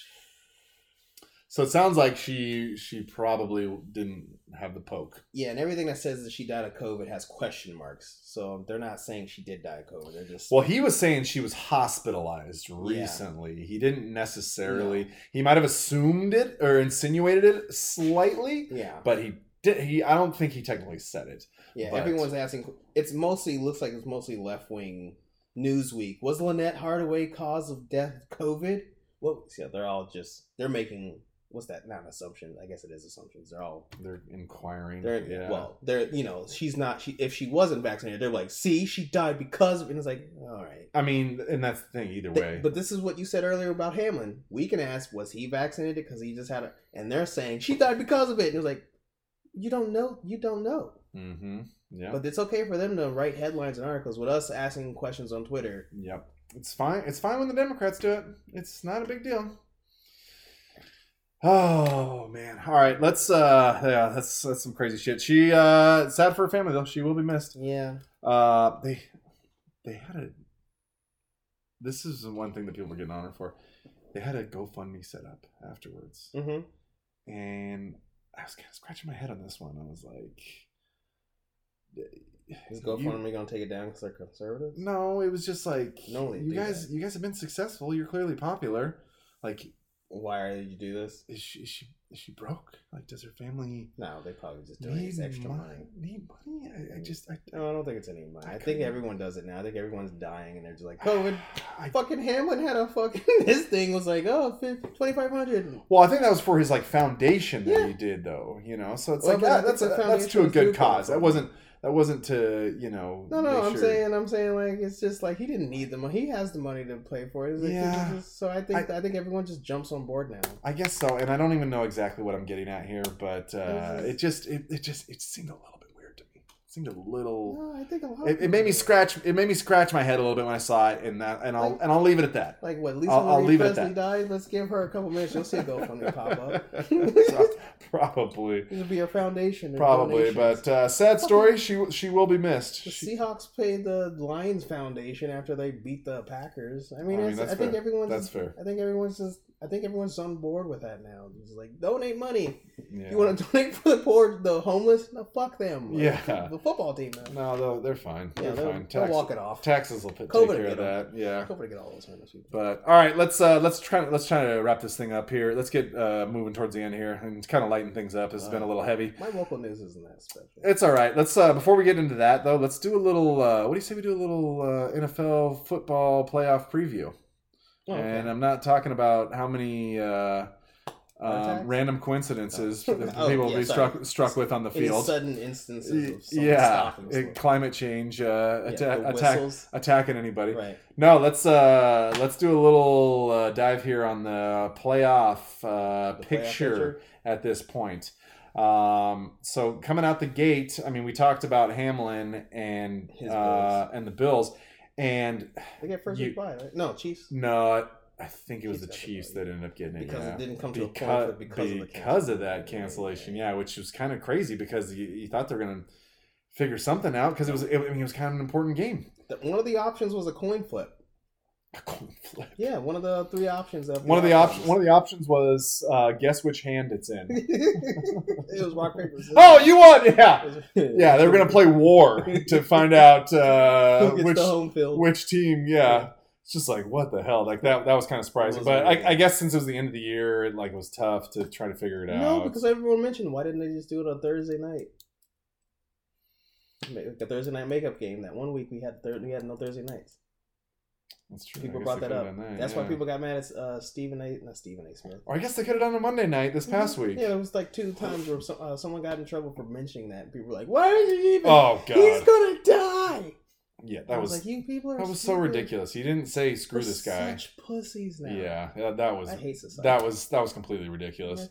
So it sounds like she she probably didn't have the poke. Yeah, and everything that says that she died of COVID has question marks. So they're not saying she did die of COVID. They're just Well, he was saying she was hospitalized recently. He didn't necessarily. He might have assumed it or insinuated it slightly, yeah, but he did. He I don't think he technically said it. yeah. but- Everyone's asking. It's mostly looks like it's mostly left wing. Newsweek was Lynette Hardaway cause of death COVID? Well, yeah, they're all just they're making what's that? Not an assumption. I guess it is assumptions. They're all They're inquiring. They're yeah. well, they're you know she's not she if she wasn't vaccinated they're like see she died because of and it's like all right. I mean, and that's the thing. Either way, But this is what you said earlier about Hamlin. We can ask was he vaccinated because he just had a and they're saying she died because of it and it's like you don't know you don't know. mm-hmm. Yeah. But it's okay for them to write headlines and articles with us asking questions on Twitter. Yep. It's fine. It's fine when the Democrats do it. It's not a big deal. Oh man. All right, let's uh yeah, that's that's some crazy shit. She uh sad for her family though. She will be missed. Yeah. Uh they they had a this is the one thing that people were getting on her for. They had a GoFundMe set up afterwards. Mm-hmm. And I was kind of scratching my head on this one. I was like Is GoFundMe gonna take it down because they're conservatives? No, it was just like No, you guys. that. You guys have been successful. You're clearly popular. Like, Why did you do this? is she is she is she broke? Like, does her family No, they probably just doing need this extra mon- money. Need money? I, I mm. just I, No, I don't think it's any money. I I think everyone does it now. I think everyone's dying and they're just like, COVID. Oh, I, fucking Hamlin had a fucking. His thing was like, oh, 2500 well, I think that was for his like foundation that Yeah. he did, though. You know, so it's Well, like that, that's a, that's to a good cause. That wasn't that wasn't to you know. No, no, I'm sure- saying, I'm saying, like, it's just like he didn't need the money. He has the money to play for it. Like, Yeah. just- so I think I, think everyone just jumps on board now. I guess so, and I don't even know exactly what I'm getting at here, but uh, it just it, it just it seemed a little bit weird to me. It seemed a little. No, I think a lot. It, it made me scratch. It made me scratch my head a little bit when I saw it, and that, and I'll Like- and I'll leave it at that. Like what? Lisa I'll- I'll leave it at that. died. Let's give her a couple minutes. You'll see a GoFundMe pop up. Probably, It'll be your foundation. probably, donations. but uh, sad story. She she will be missed. The She- Seahawks paid the Lions Foundation after they beat the Packers. I mean, I mean, I think fair. everyone's. That's fair. I think everyone's just. I think everyone's on board with that now. It's like donate money. yeah. You want to donate for the poor, the homeless? No, fuck them. Like, Yeah. the football team. Though. No, they're, they're fine. Yeah, They're they'll, fine. they'll walk it off. taxes will take COVID care of that. Yeah. Hopefully, get all those homeless people. But all right, let's uh, let's try let's try to wrap this thing up here. Let's get uh, moving towards the end here and kind of lighten things up. This has been a little heavy. My local news isn't that special. It's all right. Let's uh, before we get into that though, let's do a little. Uh, what do you say we do a little uh, NFL football playoff preview? Oh, okay. And I'm not talking about how many uh, um, random coincidences Oh. that Oh, people will yeah, be sorry. struck struck with on the Any field. sudden instances of yeah, it- climate change, uh, Yeah, atta- attack, attacking anybody. Right. No, let's uh let's do a little uh, dive here on the playoff uh, The playoff picture, at this point. Um, so coming out the gate, I mean, we talked about Hamlin and His uh, and the Bills, and They get first You- week bye, right? No, Chiefs. no, I think it was the Chiefs the Chiefs that ended up getting it. Because yeah. it didn't come to a point because, because of the because of that cancellation. yeah, which was kind of crazy because you, you thought they were gonna figure something out because it was it, I mean, it was kind of an important game. The- One of the options was a coin flip. A coin flip. Yeah, one of the three options. Of One of the options. One of the options was uh, guess which hand it's in. it was rock paper. scissors. oh, you won! Yeah, yeah. They were gonna play war to find out uh, which home field? which team. Yeah. It's just like what the hell? Like that. That was kind of surprising. But. I, I guess since it was the end of the year, it like was tough to try to figure it out. no, because everyone mentioned why didn't they just do it on Thursday night? Make a Thursday night makeup game. That one week we had thir- we had no Thursday nights. That's true. People brought that up. that, That's why people got mad at uh, Stephen A. Not Stephen A. Smith. Or I guess they could have done a Monday night this past week. Mm-hmm. Yeah, it was like two times where some, uh, someone got in trouble for mentioning that. People were like, "Why did you even? Oh god. He's gonna die." Yeah, I that was, was like, "You people are that was so ridiculous. He didn't say screw this guy. Such pussies now. Yeah, yeah, that was I hate society. that was that was completely ridiculous.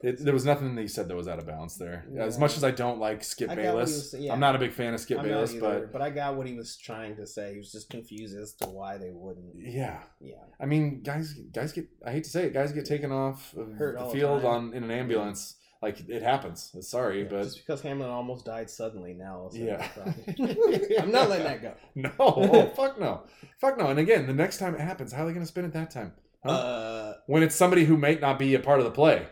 It, there was nothing that he said that was out of balance there. As much as I don't like Skip I got what he Bayless, was- yeah. I'm not a big fan of Skip I'm Bayless, either, but but I got what he was trying to say. He was just confused as to why they wouldn't. yeah, Yeah, I mean, guys, guys get I hate to say it, guys get taken off of Hurt the all the field on in an ambulance. Like it happens. Sorry, Yeah, but just because Hamlin almost died suddenly, now all of a sudden Yeah. I'm not letting that go. no, oh, fuck no, fuck no. And again, the next time it happens, how are they going to spin it that time? Huh? Uh, when it's somebody who might not be a part of the play.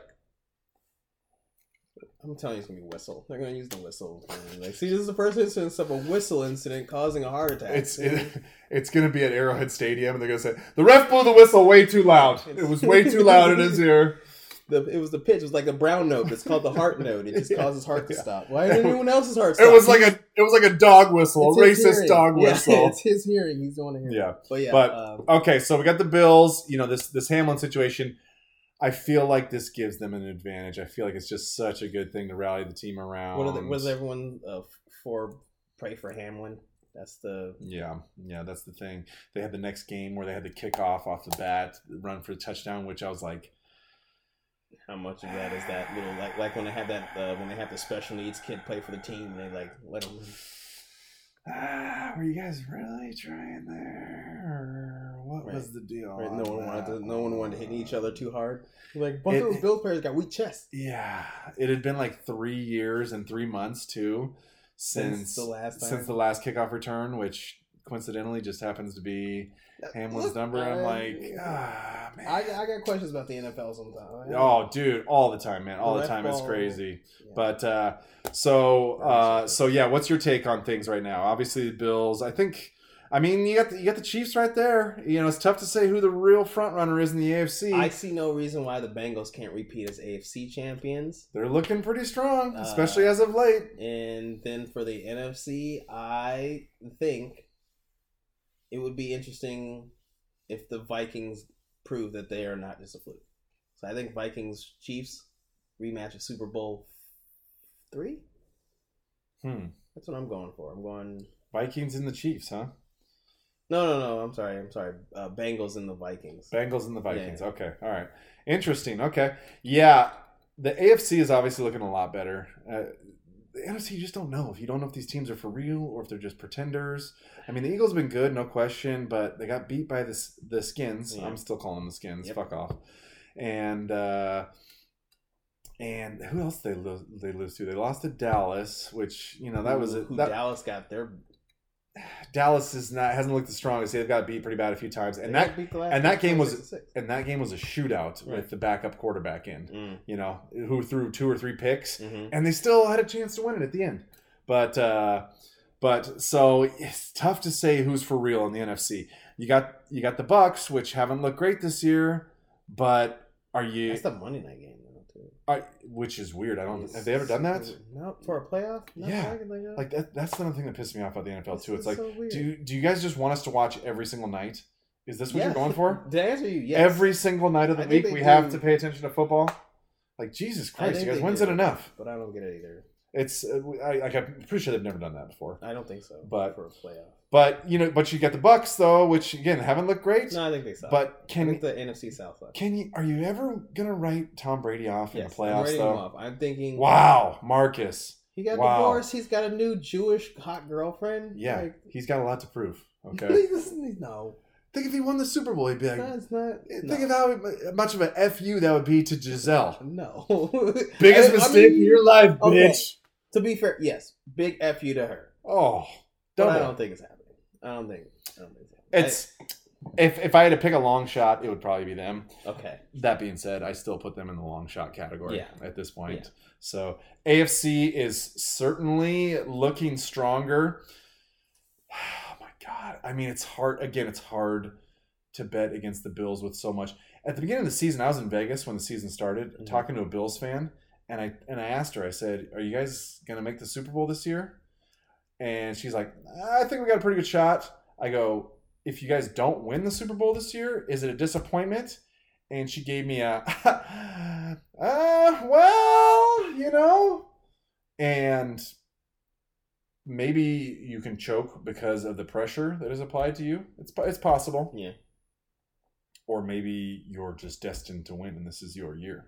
I'm telling you, it's gonna be whistle. They're gonna use the whistle. Like, see, this is the first instance of a whistle incident causing a heart attack. It's it, it's going to be at Arrowhead Stadium, and they're going to say the ref blew the whistle way too loud. It was way too loud in his ear. The, it was the pitch. It was like a brown note. It's called the heart note. It just Yeah. causes heart to Yeah. stop. Why didn't anyone else's heart stop? It was like a it was like a dog whistle, a racist hearing. dog Yeah, whistle. it's his hearing. He's the one to hear. Yeah. but yeah. But- um, Okay, so we got the Bills. You know this this Hamlin situation. I feel like this gives them an advantage. I feel like it's just such a good thing to rally the team around. what, the, what is everyone uh, for? Pray for Hamlin. That's the Yeah, yeah, that's the thing. They had the next game where they had the kickoff off the bat, run for the touchdown, which I was like, how much of that is that little like like when they have that uh, when they have the special needs kid play for the team and they like let him. ah, were you guys really trying there? Or what Right. was the deal? Right, on no one wanted to. No one wanted to hit each other too hard. Like both It- of those Bills players got weak chests. Yeah, it had been like three years and three months too since, Since the last time. since the last kickoff return, which coincidentally just happens to be Hamlin's number. I'm uh, like, ah, man. I, I got questions about the NFL sometimes. Oh, dude, all the time, man, all the Ref time. It's crazy. Yeah. But uh, so uh, so yeah, what's your take on things right now? Obviously, the Bills. I think. I mean, you got the, you got the Chiefs right there. You know, it's tough to say who the real front runner is in the AFC. I see no reason why the Bengals can't repeat as AFC champions. They're looking pretty strong, Uh, especially as of late. And then for the NFC, I think it would be interesting if the Vikings prove that they are not just a fluke. So I think Vikings Chiefs rematch of Super Bowl three. Hmm. That's what I'm going for. I'm going. Vikings and the Chiefs, huh? No, no, no. I'm sorry. I'm sorry. Uh, Bengals and the Vikings. Bengals and the Vikings. Yeah. Okay. All right. Interesting. Okay. Yeah. The AFC is obviously looking a lot better. Uh, the NFC, you just don't know. If you don't know if these teams are for real or if they're just pretenders. I mean, the Eagles have been good, no question, but they got beat by the, the Skins. Yeah. I'm still calling them the Skins. Yep. Fuck off. And uh, and who else they lo- they lose to? They lost to Dallas, which you know that was a, that, Dallas got their Dallas is not hasn't looked the strongest. They've got beat pretty bad a few times, and that beat the last and that game was- 26 to six. and that game was a shootout Right. with the backup quarterback in. Mm, You know, who threw two or three picks, mhm. and they still had a chance to win it at the end. But uh, but so it's tough to say who's for real in the NFC. You got you got the Bucks, which haven't looked great this year, but are you? That's the Monday night game, Are, which is weird. I don't. Have they ever done that? No, for a playoff. Not Yeah. that I can think of. Like that. That's another thing that pisses me off about the NFL too. It's like, so do do you guys just want us to watch every single night? Is this what you're going for? To answer you, yes. Every single night of the I week, we have to pay attention to football. Like Jesus Christ, you guys, when's do, it enough? But I don't get it either. It's uh, I, like I'm pretty sure they've never done that before. I don't think so. But- for a playoff, But you know, but you get the Bucks though, which again haven't looked great. no, I think they suck. but I can think the NFC South sucks. can you are you ever gonna write Tom Brady off in Yes, the I'm playoffs him though? I'm thinking. Wow, Marcus. He got Wow. divorced. He's got a new Jewish hot girlfriend. Yeah, Like, he's got a lot to prove. Okay, no, think if he won the Super Bowl, he'd be like, that's not. think of how much of an fu that would be to Gisele. No. Biggest I- I mistake mean, of your life, okay. bitch. To be fair, yes, big fu to her. Oh, But I don't think it's happening. I don't think. I don't think it's happening. It's if if I had to pick a long shot, it would probably be them. Okay. That being said, I still put them in the long shot category Yeah. at this point. Yeah. So AFC is certainly looking stronger. Oh my god! I mean, it's hard. Again, it's hard to bet against the Bills with so much. At the beginning of the season, I was in Vegas when the season started, Mhm. talking to a Bills fan, and I and I asked her. I said, "Are you guys gonna make the Super Bowl this year?" And she's like, I think we got a pretty good shot. I go, if you guys don't win the Super Bowl this year, is it a disappointment? And she gave me a, uh, well, you know, and maybe you can choke because of the pressure that is applied to you. It's it's possible. Yeah. Or maybe you're just destined to win, and this is your year.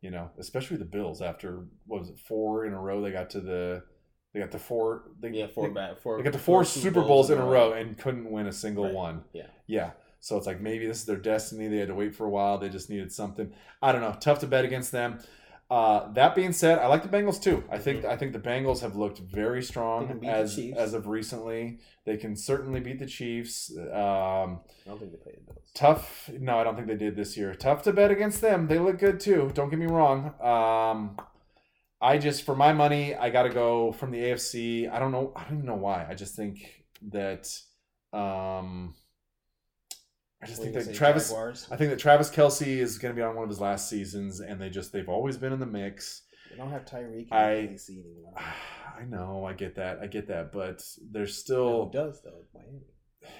You know, especially the Bills after what was it four in a row? They got to the they got the four. They, Yeah, four they, back four. they got the four Super Bowls in a row and couldn't win a single Right. one. Yeah. Yeah. So it's like maybe this is their destiny. They had to wait for a while. They just needed something. I don't know. Tough to bet against them. Uh, that being said, I like the Bengals too. I think I think the Bengals have looked very strong can beat the as as of recently. They can certainly beat the Chiefs. Um, I don't think they played the Bills. tough. No, I don't think they did this year. Tough to bet against them. They look good too. Don't get me wrong. Um, I just for my money, I got to go from the AFC. I don't know. I don't even know why. I just think that. Um, I just What think that Travis. Jaguars? I think that Travis Kelce is going to be on one of his last seasons, and they just they've always been in the mix. They don't have Tyreek. I- in the AC anymore. I know, I get that, I get that, but there's Who still, does though? Miami.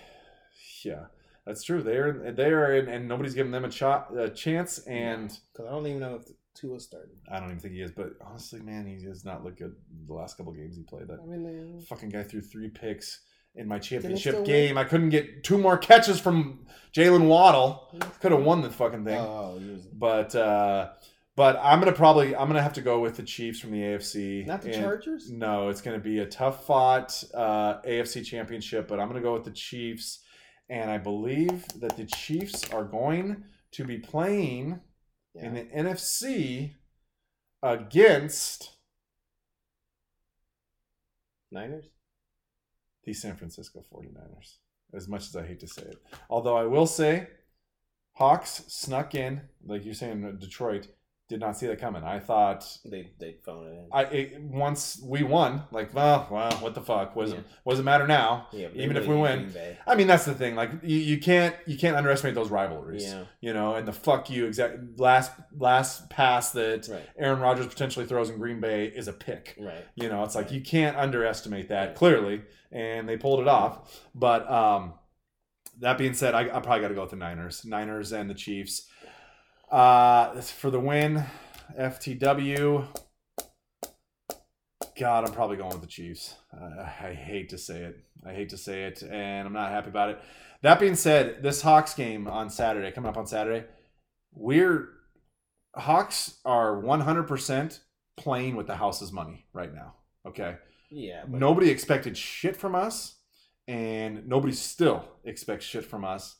yeah, that's true. They're they are, in, and nobody's giving them a, shot, a chance, and Because I don't even know if Tua started. I don't even think he is. But honestly, man, he does not look good the last couple games he played. That I mean, they, fucking guy threw three picks in my championship win? game. I couldn't get two more catches from Jaylen Waddle. Could have won the fucking thing. Oh, But uh but I'm gonna probably I'm gonna have to go with the Chiefs from the AFC. not the And- Chargers. No, it's gonna be a tough fought uh, AFC championship, but I'm gonna go with the Chiefs, and I believe that the Chiefs are going to be playing in the NFC against Niners. the San Francisco 49ers. As much as I hate to say it, although I will say, Hawks snuck in, like you're saying, Detroit did not see that coming. I thought They they phone it in. I it, once we won, like, well, well, what the fuck? Does, Yeah. it, what it matter now? yeah, even if we win. I mean, that's the thing. Like, you, you can't you can't underestimate those rivalries. Yeah. You know, and the fuck you exact last last pass that Right. Aaron Rodgers potentially throws in Green Bay is a pick. Right. You know, it's like Right. you can't underestimate that Right. clearly, and they pulled it off. But um, that being said, I, I probably got to go with the Niners, Niners and the Chiefs. Uh, for the win, FTW. God, I'm probably going with the Chiefs. Uh, I hate to say it. I hate to say it, and I'm not happy about it. That being said, this Hawks game on Saturday, coming up on Saturday, we're Hawks are 100% playing with the house's money right now. Okay. Yeah. But Nobody expected shit from us, and nobody still expects shit from us.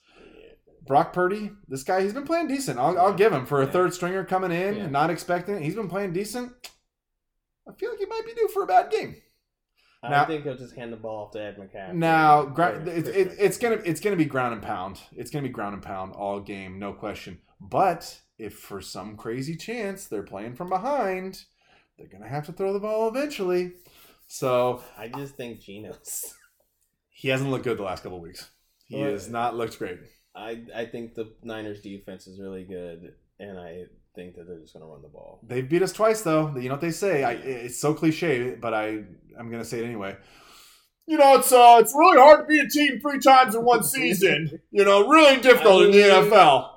Brock Purdy, this guy, he's been playing decent. I'll, I'll give him for a Yeah. third stringer coming in Yeah. and not expecting it. He's been playing decent. I feel like he might be due for a bad game. I Now- think he'll just hand the ball off to Ed McCaffrey. Now, gra- it's, it, it's gonna it's gonna be ground and pound. It's gonna be ground and pound all game, no question. But if for some crazy chance they're playing from behind, they're gonna have to throw the ball eventually. So I just think Geno's. he hasn't looked good the last couple weeks. He Well, has not looked great. I I think the Niners defense is really good, and I think that they're just going to run the ball. They've beat us twice, though. You know what they say? I, it's so cliche, but I I'm gonna say it anyway. You know, it's uh, it's really hard to beat a team three times in one season. You know, really difficult in the NFL.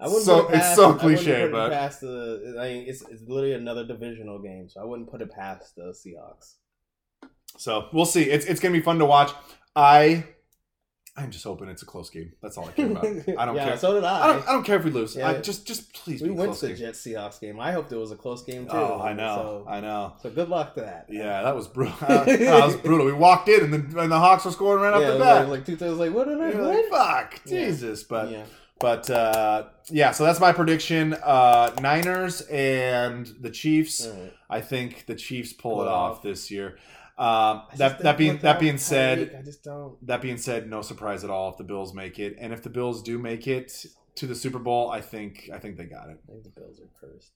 I wouldn't So- put it it's past, so I cliche, put it but- past the. I mean, it's it's literally another divisional game, so I wouldn't put it past the Seahawks. So we'll see. It's it's gonna be fun to watch. I I'm just hoping it's a close game. That's all I care about. I don't yeah, care. So did I. I don't, I don't care if we lose. Yeah. I just just please we went close to the. Jets Seahawks game. I hoped it was a close game too. Oh, I know. So, I know. so good luck to that. Yeah, that was brutal. that was brutal. We walked in and the and the Hawks were scoring right yeah, off the bat. like, like two things. Like what did I? Like, fuck. Jesus. But yeah. but uh, yeah, so that's my prediction. Uh, Niners and the Chiefs. Right. I think the Chiefs pull, Pull it it off off. this year. Um, that that being that being said, I just don't. that being said, no surprise at all if the Bills make it, and if the Bills do make it to the Super Bowl, I think I think they got it. I think the Bills are cursed.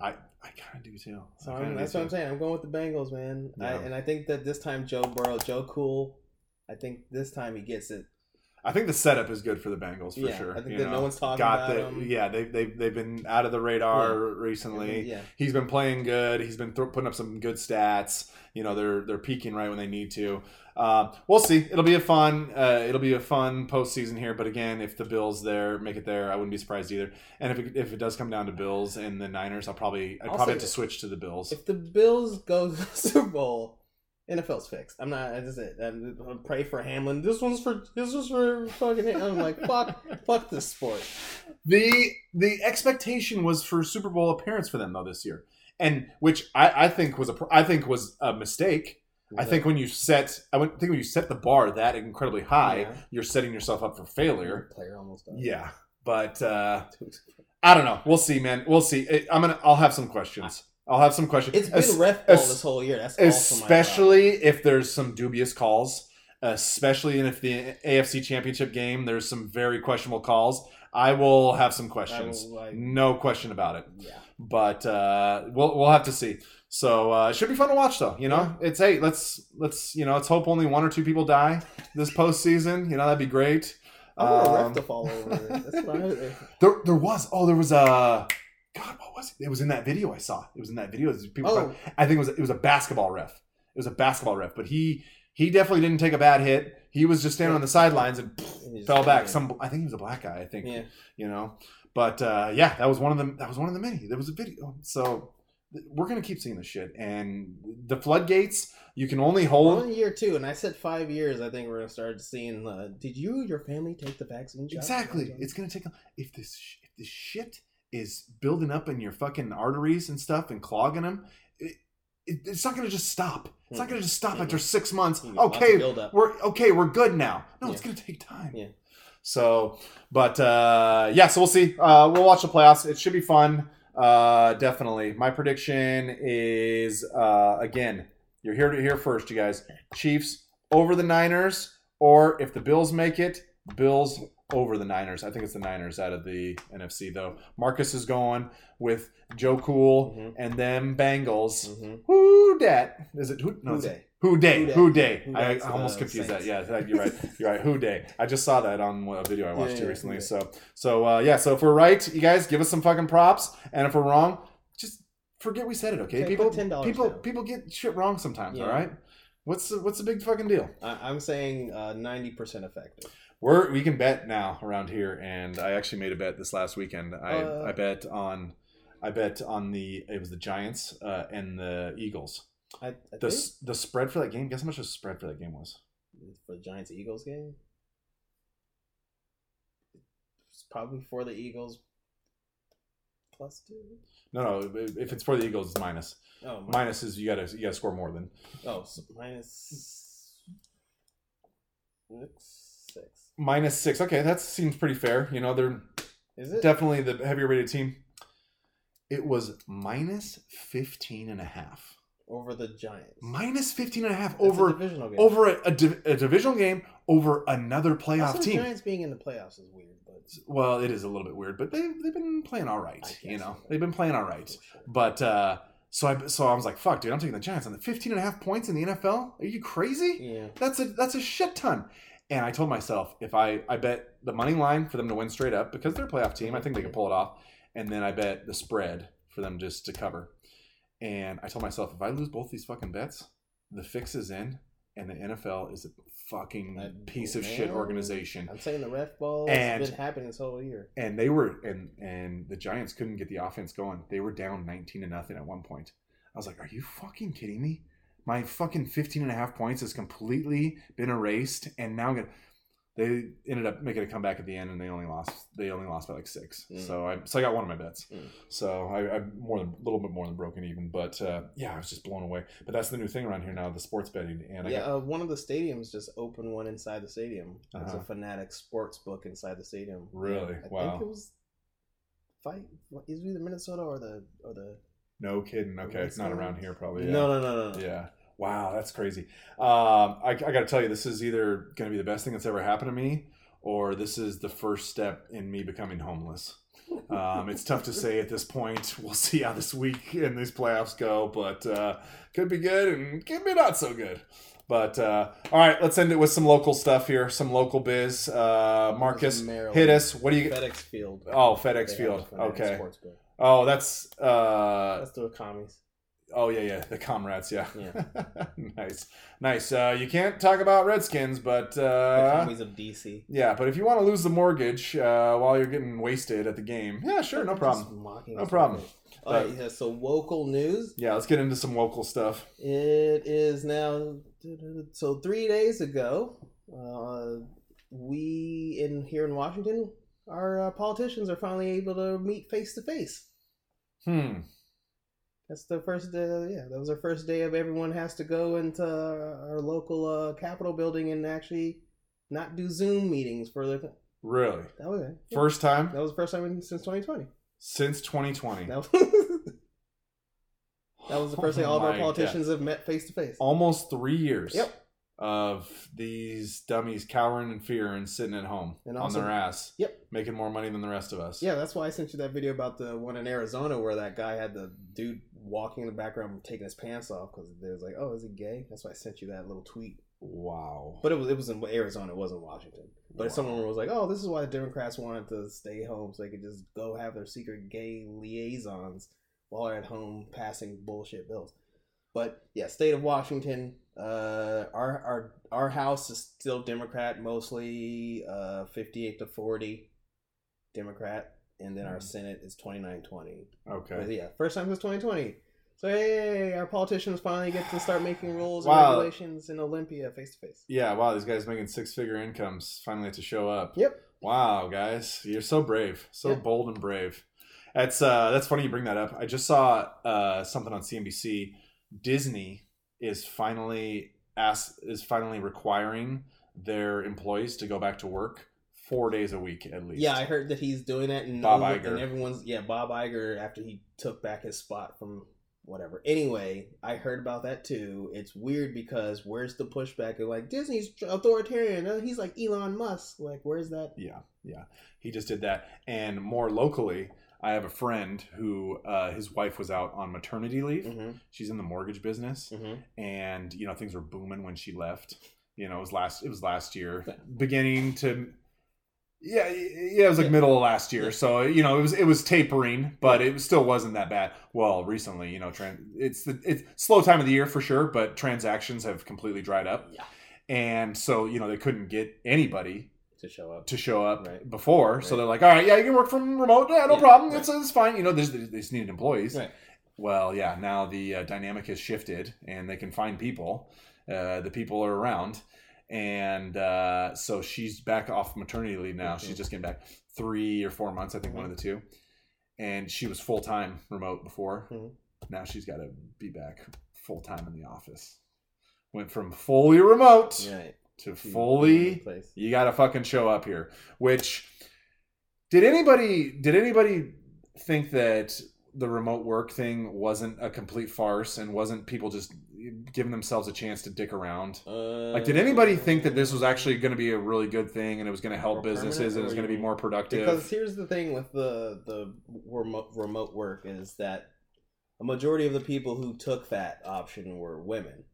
I I kind of do too. So I that's what I'm saying. I'm going with the Bengals, man. I, and I think that this time Joe Burrow, Joe Cool, I think this time he gets it. I think the setup is good for the Bengals for yeah, sure. I think that know. no one's talking got about the them. yeah they they they've been out of the radar recently. Yeah, He's been playing good. He's been th- putting up some good stats. You know they're they're peaking right when they need to. Um, we'll see. It'll be a fun. Uh, it'll be a fun postseason here. But again, if the Bills there make it there, I wouldn't be surprised either. And if it, if it does come down to Bills and the Niners, I'll probably I'd I'll probably have to switch to the Bills. if the Bills go to the Super Bowl, NFL's fixed. I'm not. That's it. I'm, I'm pray for Hamlin. This one's for. This was for fucking. It. I'm like fuck. fuck this sport. The the expectation was for Super Bowl appearance for them though this year, and which I, I think was a I think was a mistake. I think when you set I think when you set the bar that incredibly high, Yeah. you're setting yourself up for failure. player almost. Died. Yeah, but uh, I don't know. We'll see, man. We'll see. I'm gonna. I'll have some questions. I'll have some questions. It's been Es- ref ball es- this whole year. That's especially if there's some dubious calls. Especially in if the AFC Championship game, there's some very questionable calls. I will have some questions. will, like, No question about it. yeah. But uh, we'll we'll have to see. So uh, it should be fun to watch, though. You know, it's hey, let's let's you know, let's hope only one or two people die this postseason. You know, that'd be great. I want a Um, ref to fall over. That's what I. There, there was. Oh, there was a. God, what was it? It was in that video I saw. It was in that video. People, Oh, I think it was it was a basketball ref. It was a basketball ref, but he he definitely didn't take a bad hit. He was just standing on the sidelines and just- fell back. Some I think he was a black guy. I think Yeah. you know. But uh, yeah, that was one of them. That was one of the many. There was a video. So we're gonna keep seeing this shit, and the floodgates. You can only hold. on year two, and I said five years. I think we're gonna start seeing. Uh, did you, your family, take the vaccine? shot? Exactly. It's gonna take. If this if this shit is building up in your fucking arteries and stuff and clogging them, it, it, it's not gonna just stop. It's not gonna just stop Mhm. after six months. Mm, of Okay, we're okay. We're good now. No, it's gonna take time. Yeah. So, but uh, yeah, so we'll see. Uh, we'll watch the playoffs. It should be fun. Uh, definitely. My prediction is uh, again. You're here to hear first, you guys. Chiefs over the Niners, or if the Bills make it, Bills over the Niners. I think it's the Niners out of the NFC though. Marcus is going with Joe Cool Mhm. and them Bengals. Mhm. Who dat? Is it who? No, Who day? who day? Who day? I I almost confused that. Yeah, you're right. You're right. Who day? I just saw that on a video I watched Yeah, too yeah, recently. So, so uh, yeah. So if we're right, you guys give us some fucking props, and if we're wrong, just forget we said it. Okay, Okay, people, put $10 people, down. people get shit wrong sometimes. All Yeah. right. What's the, what's the big fucking deal? I, I'm saying uh, ninety percent effective. We're we can bet now around here, and I actually made a bet this last weekend. I Uh, I bet on. I bet on the it was the Giants uh, and the Eagles. I, I The think the spread for that game. Guess how much the spread for that game was? for the Giants Eagles game, it's probably for the Eagles plus two. No, no. If it's for the Eagles, it's minus. Oh, minus. Minus is you gotta you gotta score more than Oh, so minus six. six. Minus six. Okay, that seems pretty fair. You know, they're Is it? definitely the heavier rated team. It was minus 15 and a half. over the Giants. Minus 15 and a half That's a over divisional game. over a, a, div- a divisional game over another playoff Also, the team. Giants being in the playoffs is weird, but Well, it is a little bit weird, but they they've been playing all right. You know, they've been playing all right. Sure. But uh, so I so I was like, fuck, dude, I'm taking the Giants on the 15 and a half points in the NFL. Are you crazy? yeah, That's a that's a shit ton. And I told myself if I I bet the money line for them to win straight up because they're a playoff team, I think they can pull it off. And then I bet the spread for them just to cover. And I told myself if I lose both these fucking bets, the fix is in, and the NFL is a fucking I- piece of shit organization. I'm saying the ref ball has been happening this whole year. And they were and and the Giants couldn't get the offense going. They were down 19 to nothing at one point. I was like, "Are you fucking kidding me? My fucking 15 and a half points has completely been erased and now I'm to they ended up making a comeback at the end and they only lost they only lost by like 6. Mm. So I so I got one of my bets. Mm. So I I'm more than a little bit more than broken even, but uh, yeah, I was just blown away. But that's the new thing around here now, the sports betting and I yeah, got uh, one of the stadiums just opened one inside the stadium. It's Uh-huh. a Fanatic sports book inside the stadium. Really? I Wow. think it was fight. Is it either Minnesota or the or the? no kidding. Okay, it's not around here probably. yeah. No, no, no, no, no. Yeah. Wow, that's crazy. Um, I, I got to tell you, this is either going to be the best thing that's ever happened to me, or this is the first step in me becoming homeless. Um, it's tough to say at this point. We'll see how this week and these playoffs go, but uh, could be good and could be not so good. But uh, all right, let's end it with some local stuff here, some local biz. Uh, Marcus, hit us. What do you? FedEx Field. Oh, FedEx They Field. have a Fanatics Okay. Oh, that's uh, That's the commies. Oh yeah, yeah, the comrades. Yeah, Yeah. nice, nice. Uh, you can't talk about Redskins, but The uh, commies of DC. yeah, but if you want to lose the mortgage uh, while you're getting wasted at the game, yeah, sure, no problem. No problem. All right, yeah, so local news. Yeah, let's get into some local stuff. It is now so three days ago. Uh, we in here in Washington, our uh, politicians are finally able to meet face to face. Hmm. That's the first day. Yeah, that was our first day of everyone has to go into our local uh, Capitol building and actually not do Zoom meetings for the. Really? That was it. Yeah. First time That was the first time in, since 2020. since 2020. That was, that was the first day all of Oh our my politicians have met face to face. Almost three years. Yep. Of these dummies cowering in fear and sitting at home And on their ass. Yep. Making more money than the rest of us. Yeah, that's why I sent you that video about the one in Arizona where that guy had the dude walking in the background taking his pants off because there's like, "Oh, is he gay?" That's why I sent you that little tweet. Wow. But it was it was in Arizona, it wasn't Washington. But Wow. someone was like, "Oh, this is why the Democrats wanted to stay home so they could just go have their secret gay liaisons while they're at home passing bullshit bills." But yeah, state of Washington, uh, our our our house is still Democrat, mostly uh, fifty-eight to forty, Democrat, and then our Mhm. Senate is twenty-nine twenty. Okay. But yeah, first time since 2020. So hey, our politicians finally get to start making rules Wow. and regulations in Olympia face to face. Yeah, wow, these guys making six figure incomes finally have to show up. Yep. Wow, guys, you're so brave, so Yeah. bold and brave. That's uh, that's funny you bring that up. I just saw uh, something on CNBC. Disney is finally ask is finally requiring their employees to go back to work four days a week at least. Yeah, I heard that he's doing that, and Bob Iger. and everyone's yeah, Bob Iger after he took back his spot from whatever. Anyway, I heard about that too. It's weird because where's the pushback? Of like Disney's authoritarian. Uh, He's like Elon Musk. Like where's that? Yeah, yeah. He just did that. And more locally, I have a friend who uh, his wife was out on maternity leave. Mm-hmm, She's in the mortgage business. mm-hmm. and you know things were booming when she left. You know, it was last it was last year, beginning to yeah, yeah, it was like Yeah. middle of last year. Yeah. So you know, it was it was tapering, but it still wasn't that bad. Well, recently, you know, tran- it's the it's slow time of the year for sure, but transactions have completely dried up, Yeah, and so you know they couldn't get anybody to show up. to show up Right. before. So they're like, all right, yeah, you can work from remote. Yeah, no problem. right. It's, it's fine. You know, there's, they just needed employees. Right. Well, yeah, now the uh, dynamic has shifted and they can find people. Uh, the people are around. And uh, so she's back off maternity leave now. Mhm. She's just getting back three or four months, I think, one of the two. And she was full time remote before. Mhm. Now she's got to be back full time in the office. Went from fully remote To fully you got to fucking show up here. Which did anybody did anybody think that the remote work thing wasn't a complete farce and wasn't people just giving themselves a chance to dick around? Uh, Like, did anybody think that this was actually going to be a really good thing and it was going to help businesses and it was going to be more productive? Because here's the thing with the the remote remote work is that a majority of the people who took that option were women,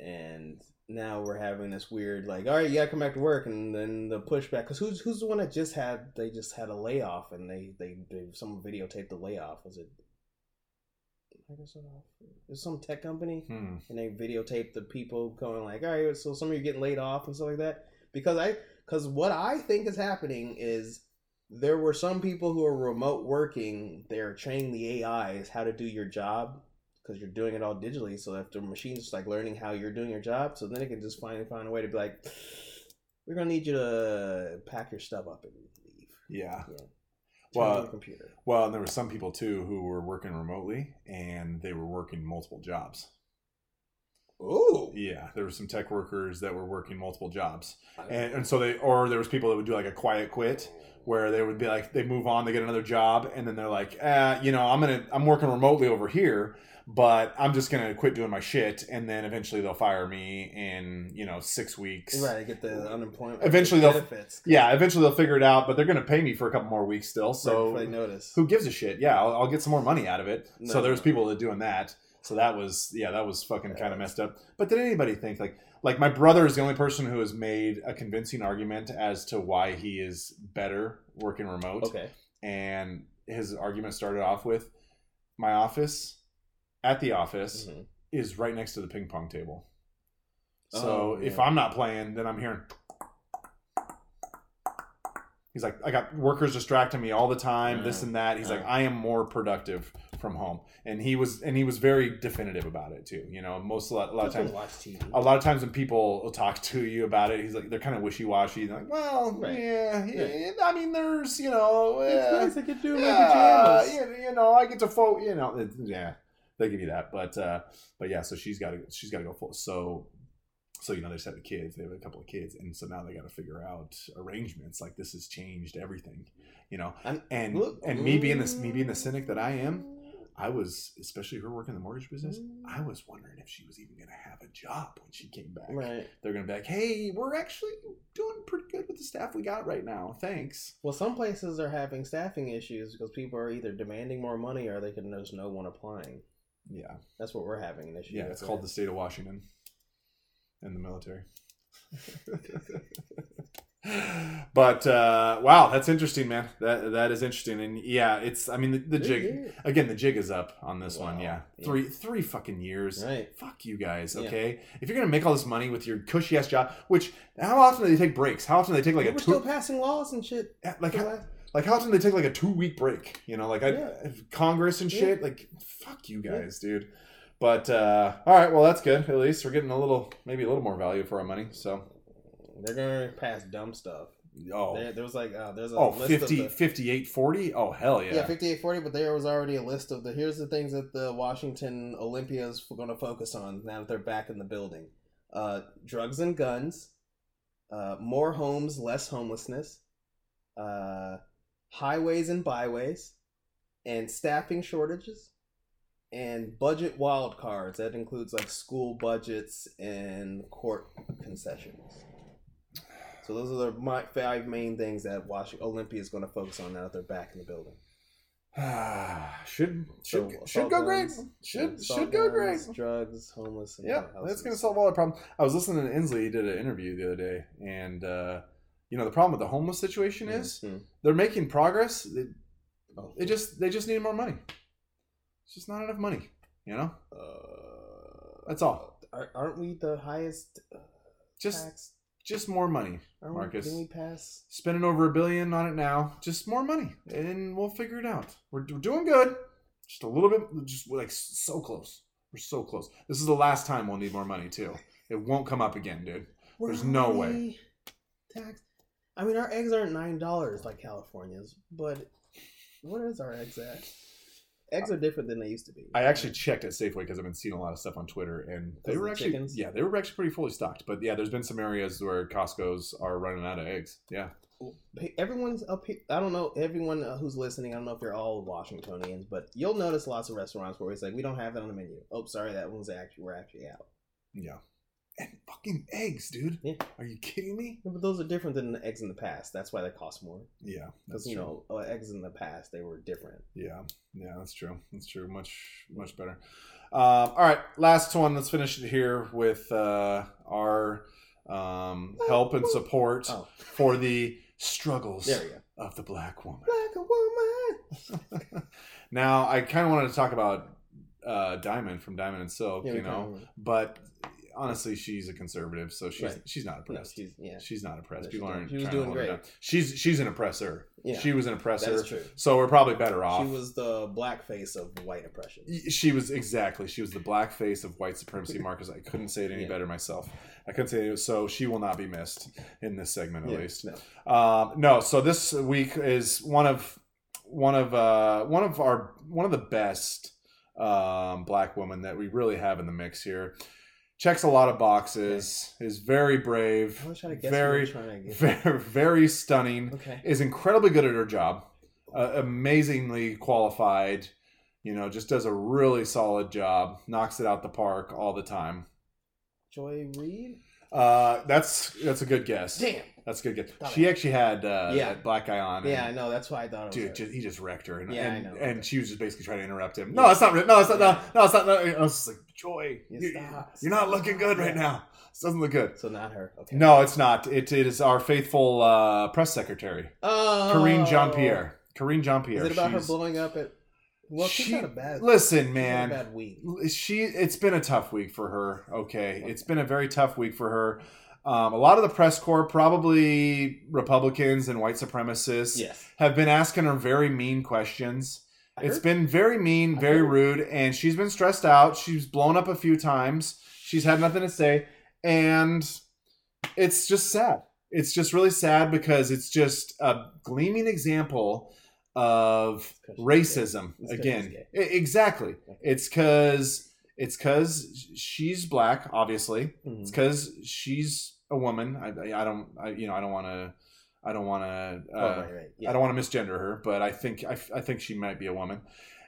and now we're having this weird like, all right, you gotta come back to work, and then the pushback. Because who's who's the one that just had they just had a layoff and they they, they some videotaped the layoff? Was it Microsoft? It was some tech company Hmm. and they videotape the people going like, all right, so some of you getting laid off and stuff like that. Because I, because what I think is happening is there were some people who are remote working. They're training the AIs how to do your job because you're doing it all digitally. So if the machine's just like learning how you're doing your job, so then it can just finally find a way to be like, we're gonna need you to pack your stuff up and leave. Yeah. Turn Well, computer. Well, and there were some people too who were working remotely and they were working multiple jobs. Oh, Yeah, there were some tech workers that were working multiple jobs. and, and so they or there was people that would do like a quiet quit where they would be like they move on they get another job and then they're like uh, you know i'm gonna i'm working remotely over here but i'm just gonna quit doing my shit and then eventually they'll fire me in you know six weeks Right, get the unemployment. Eventually they'll- benefits. yeah eventually they'll figure it out but they're gonna pay me for a couple more weeks still So so notice. who gives a shit yeah i'll, I'll get some more money out of it so No. there's people that are doing that So that was yeah, that was fucking kind of messed up. But did anybody think like like my brother is the only person who has made a convincing argument as to why he is better working remote. Okay. And his argument started off with my office at the office Mhm. is right next to the ping pong table. So Oh, if. I'm not playing, then I'm hearing. He's like, I got workers distracting me all the time, this and that. He's like. I am more productive from home, and he was, and he was very definitive about it too. You know, most a lot, a lot of times, a lot of times when people will talk to you about it, he's like, they're kind of wishy washy. They're like, well, Right. yeah, yeah, I mean, there's, you know, It's nice. I can do my pajamas. you, you know, I get to fo you know, it, yeah, they give you that, but uh, but yeah, so she's got to she's got to go full. So so you know, they just had the kids, they have a couple of kids, and so now they got to figure out arrangements. Like this has changed everything, you know. I'm- And Look- and me being this me being the cynic that I am, I was especially her working in the mortgage business. I was wondering if she was even going to have a job when she came back. Right. They're going to be like, "Hey, we're actually doing pretty good with the staff we got right now. Thanks." Well, some places are having staffing issues because people are either demanding more money or they can there's no one applying. Yeah. That's what we're having an issue. Yeah, with, it's called right? the state of Washington and the military. but uh, wow, that's interesting, man. That that is interesting, and yeah, it's. I mean, the, the jig again. The jig is up on this one. Wow. Yeah, Yeah. three three fucking years. Right. Fuck you guys. Yeah. Okay, if you're gonna make all this money with your cushy ass job, which how often do they take breaks? How often do they take like a We're still passing laws and shit. Like how. Like how often they take like a two week break? You know, like I, Yeah. Congress and Yeah. shit. Like fuck you guys, dude. But uh, all right, well that's good. At least we're getting a little, maybe a little more value for our money. So They're gonna pass dumb stuff. oh, There, there was like uh, there's a oh, list 50, of the, 58, 40? Oh hell yeah. yeah, fifty eight forty. But there was already a list of the here's the things that the Washington Olympias were going to focus on now that they're back in the building: uh, drugs and guns, uh, more homes, less homelessness, uh, highways and byways, and staffing shortages, and budget wildcards. That includes like school budgets and court concessions. So those are the my five main things that Washington Olympia is going to focus on now that they're back in the building. should should So, should go great. Should should go great. Drugs, homeless. Yeah, that's gonna solve all the problems. I was listening to Inslee. He did an interview the other day, and uh, you know the problem with the homeless situation is Mhm. they're making progress. They, Oh. they just they just need more money. It's just not enough money. You know, Uh, That's all. Are, aren't we the highest uh, just tax? just more money. Aren't Marcus. We, we pass? Spending over a billion on it now. Just more money, and we'll figure it out. We're, we're doing good. Just a little bit. Just like so close. We're so close. This is the last time we'll need more money too. It won't come up again, dude. There's We're no way. Tax. I mean, our eggs aren't nine dollars like California's, but what is our eggs at? Eggs are different than they used to be. I actually checked at Safeway because I've been seeing a lot of stuff on Twitter, and they were the actually chickens? yeah they were actually pretty fully stocked. But yeah, there's been some areas where Costco's are running out of eggs. Yeah, everyone's up here. I don't know everyone uh, who's listening. I don't know if you're all Washingtonians, but you'll notice lots of restaurants where it's like we don't have that on the menu. Oh, sorry, that one's actually we're actually out. yeah, and fucking eggs, dude. Yeah. Are you kidding me? Yeah, but those are different than the eggs in the past. That's why they cost more. Yeah, Because you true. know, uh, eggs in the past they were different. Yeah, yeah, that's true. That's true. Much, much better. Um, all right, last one. Let's finish it here with uh, our um, help and support Oh. for the struggles There we go. of the black woman. A woman. now, I kind of wanted to talk about uh, Diamond from Diamond and Silk, Yeah, you know, but honestly, she's a conservative, so she's Right. she's not No, oppressed. she's yeah. She's not oppressed. No, People aren't. She was doing great. She's she's an oppressor. Yeah. She was an oppressor. That's true. So we're probably better off. She was the black face of white oppression. She was exactly. She was the black face of white supremacy, Marcus. I couldn't say it any Yeah. better myself. I couldn't say it. So she will not be missed in this segment, at Yeah, least. no. Um, no. So this week is one of one of uh, one of our one of the best um, black women that we really have in the mix here. Checks a lot of boxes. Is very brave. I was trying to guess Very, what you were trying to get. very, very stunning Okay. is incredibly good at her job, uh, amazingly qualified. You know, just does a really solid job, knocks it out the park all the time. Joy Reid. Uh, that's that's a good guess. Damn. That's a good guess. Thought She I- actually had uh, Yeah. that black guy on. Yeah, I know. That's why I thought it was. Dude, just, he just wrecked her, and Yeah, I know. and she was just basically trying to interrupt him. No, Yeah. it's not. No, it's not. No, no, it's not. No. I was just like, Joy, you, you're not looking good right now. This doesn't look good. so not her. Okay. No, it's not. It, it is our faithful uh, press secretary, Oh. Karine Jean Pierre. Karine Jean Pierre. Is it about her She's- blowing up at? Well, she's she- had a bad. Listen, she's had a man. bad week. she it's been a tough week for her okay it's been a very tough week for her um, a lot of the press corps probably republicans and white supremacists Yes. have been asking her very mean questions It's been very mean very rude and she's been stressed out. She's blown up a few times. She's had nothing to say and it's just sad. It's just really sad because it's just a gleaming example of It's 'cause she's racism again. exactly. It's because it's because she's black obviously. Mhm. it's because she's a woman. I, I I don't i you know i don't want to i don't want to Oh, uh, right, right. Yeah. i don't want to misgender her but i think I, I think she might be a woman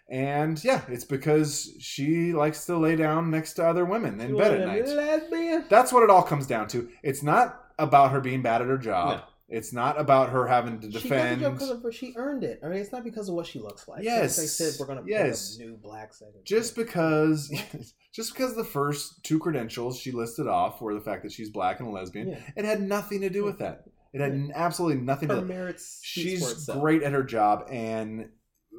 and yeah it's because she likes to lay down next to other women in You bed at night Lesbian. that's what it all comes down to it's not about her being bad at her job No. it's not about her having to She got defend the job because. She earned it. I mean, it's not because of what she looks like. Yes. They said we're gonna Yes. new black second. just because just because the first two credentials she listed off were the fact that she's black and a lesbian Yeah. it had nothing to do with that it had Yeah. absolutely nothing to Her do merits. she's great at her job and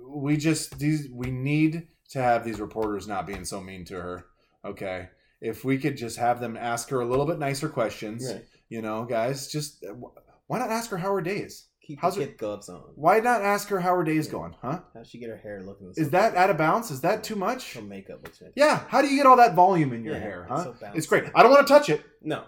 we just these we need to have these reporters not being so mean to her okay if we could just have them ask her a little bit nicer questions Right. you know guys just uh, why not ask her how her day is Keep How's her- gloves on. why not ask her how her day is Yeah. going huh How'd she get her hair looking? is that out of bounds is that too much Her makeup looks fantastic. yeah how do you get all that volume in your Yeah, hair it's huh so it's great i don't want to touch it No.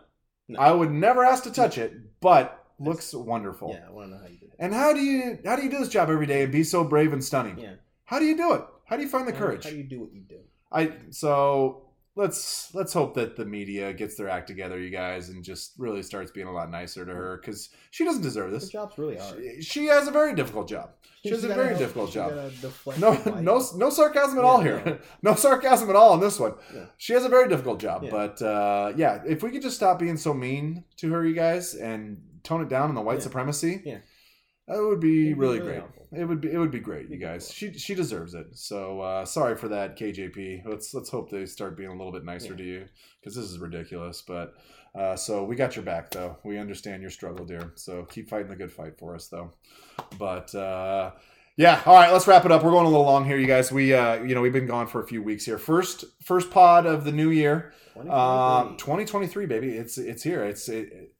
No. i would never ask to touch it but looks wonderful Yeah, I want to know how you did it. and how do you how do you do this job every day and be so brave and stunning Yeah. How do you do it? How do you find the courage? How do you do what you do? I so let's let's hope that the media gets their act together, you guys, and just really starts being a lot nicer to her because she doesn't deserve The this. job's really hard. She, she has a very difficult job. She has a very help- difficult she job. No, no, no sarcasm at Yeah, all here. no. No. sarcasm at all on this one. Yeah. She has a very difficult job, but uh, yeah, if we could just stop being so mean to her, you guys, and tone it down on the white Yeah. supremacy, Yeah. that would be It'd be really, really great. helpful. It would be it would be great, you guys. She she deserves it. So uh, sorry for that, KJP. Let's let's hope they start being a little bit nicer Yeah. to you because this is ridiculous. But uh, so we got your back though. We understand your struggle, dear. So keep fighting the good fight for us though. But uh, yeah, all right, let's wrap it up. We're going a little long here, you guys. We uh, you know we've been gone for a few weeks here. First first pod of the new year, um, 2023. 2023, baby. It's it's here. It's it,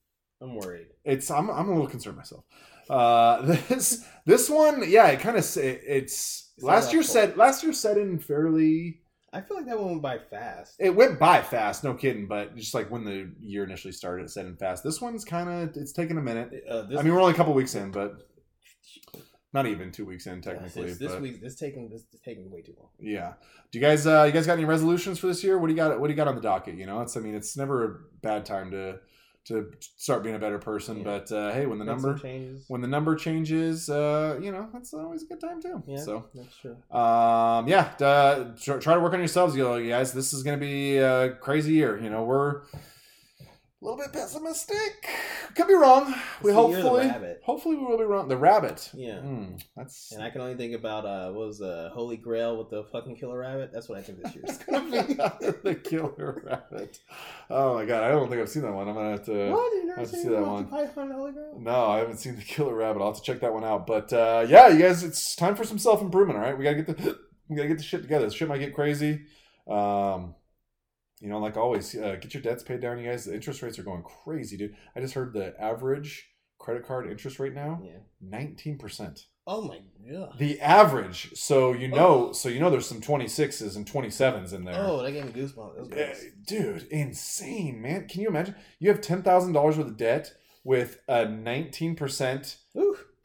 I'm worried. it's I'm I'm a little concerned myself. Uh, this this one, yeah, it kind of it, it's It's last year set last year set in fairly. I feel like that one went by fast. It went by fast, no kidding. But just like when the year initially started, it set in fast. This one's kind of it's taking a minute. Uh, this, I mean, we're only a couple weeks in, but not even two weeks in technically. this, this week, this taking this is taking way too long. yeah. Do you guys uh, you guys got any resolutions for this year? What do you got? What do you got on the docket? You know, it's I mean, it's never a bad time to to start being a better person. Yeah. But uh, hey, when the Make number changes. when the number changes, uh, you know, that's always a good time too. yeah, So, that's true. um, yeah, uh, try, try to work on yourselves, you you guys. This is going to be a crazy year. You know, we're a little bit pessimistic. Could be wrong. We It's the year of the hopefully, hopefully, we will be wrong. The rabbit. Yeah. Hmm, that's And I can only think about uh, what was the Holy Grail with the fucking killer rabbit. That's what I think this year is gonna be. the killer rabbit. Oh my god, I don't think I've seen that one. I'm gonna have to. what? You I never have to seen see that one. Python Holy Grail? No, I haven't seen the killer rabbit. I'll have to check that one out. But uh, yeah, you guys, it's time for some self improvement. All right, we gotta get the we gotta get the shit together. This shit might get crazy. Um, you know, like always, uh, get your debts paid down, you guys. The interest rates are going crazy, dude. I just heard the average credit card interest rate now Yeah. nineteen percent. Oh my god. The average. So you know, so you know, there's some twenty sixes and twenty sevens in there. Oh, that gave me goosebumps. Uh, dude, insane, man. Can you imagine? You have ten thousand dollars worth of debt with a nineteen percent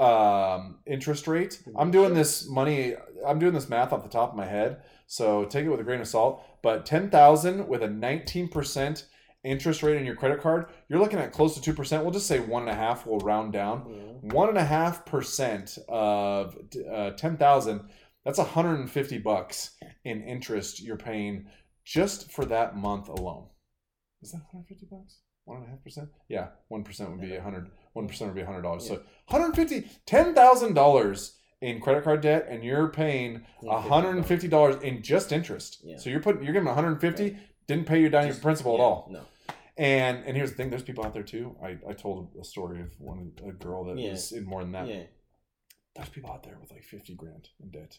um, interest rate. I'm doing this money. I'm doing this math off the top of my head, so take it with a grain of salt. But ten thousand with a nineteen percent interest rate on your credit card, you're looking at close to two percent. We'll just say one and a half. We'll round down. One and a half percent of uh, ten thousand. That's 150 bucks in interest you're paying just for that month alone. Is that 150 bucks? one and a half percent. Yeah, one percent would be a hundred. One percent would be a hundred dollars. Yeah. So, one hundred fifty, ten thousand dollars in credit card debt, and you're paying one hundred and fifty dollars in just interest. Yeah. So you're putting you're giving one hundred and fifty. Right. Didn't pay your down principal at all. No. And and here's the thing: there's people out there too. I, I told a story of one a girl that Yeah. was in more than that. Yeah. There's people out there with like fifty grand in debt.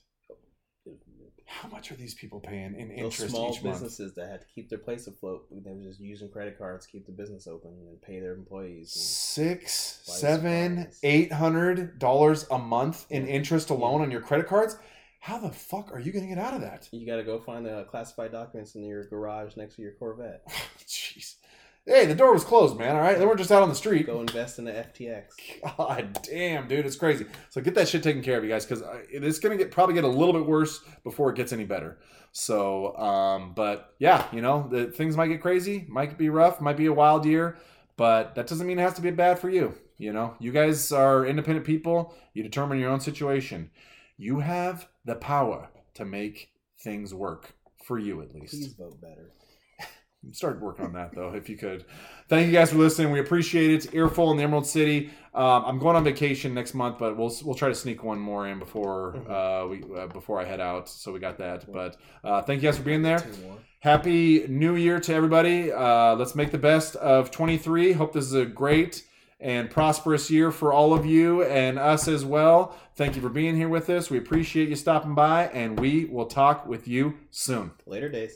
How much are these people paying in Those interest small each month? businesses that had to keep their place afloat, they were just using credit cards to keep the business open and pay their employees. Six, seven, eight hundred dollars a month in Yeah. interest alone on your credit cards. How the fuck are you gonna get out of that? You got to go find the classified documents in your garage next to your Corvette. Jeez. Hey, the door was closed, man. All right, they weren't just out on the street. Go invest in the FTX. God damn, dude, it's crazy. So get that shit taken care of, you guys, because it's gonna get probably get a little bit worse before it gets any better. So, um, but yeah, you know, the things might get crazy, might be rough, might be a wild year, but that doesn't mean it has to be bad for you. You know, you guys are independent people. You determine your own situation. You have the power to make things work for you, at least. Please vote better. Start working on that though, if you could. Thank you guys for listening. We appreciate it. Earful in the Emerald City. Um, I'm going on vacation next month, but we'll we'll try to sneak one more in before uh, we uh, before I head out. So we got that. But uh, thank you guys for being there. Happy New Year to everybody. Uh, let's make the best of 23. Hope this is a great and prosperous year for all of you and us as well. Thank you for being here with us. We appreciate you stopping by, and we will talk with you soon. Later days.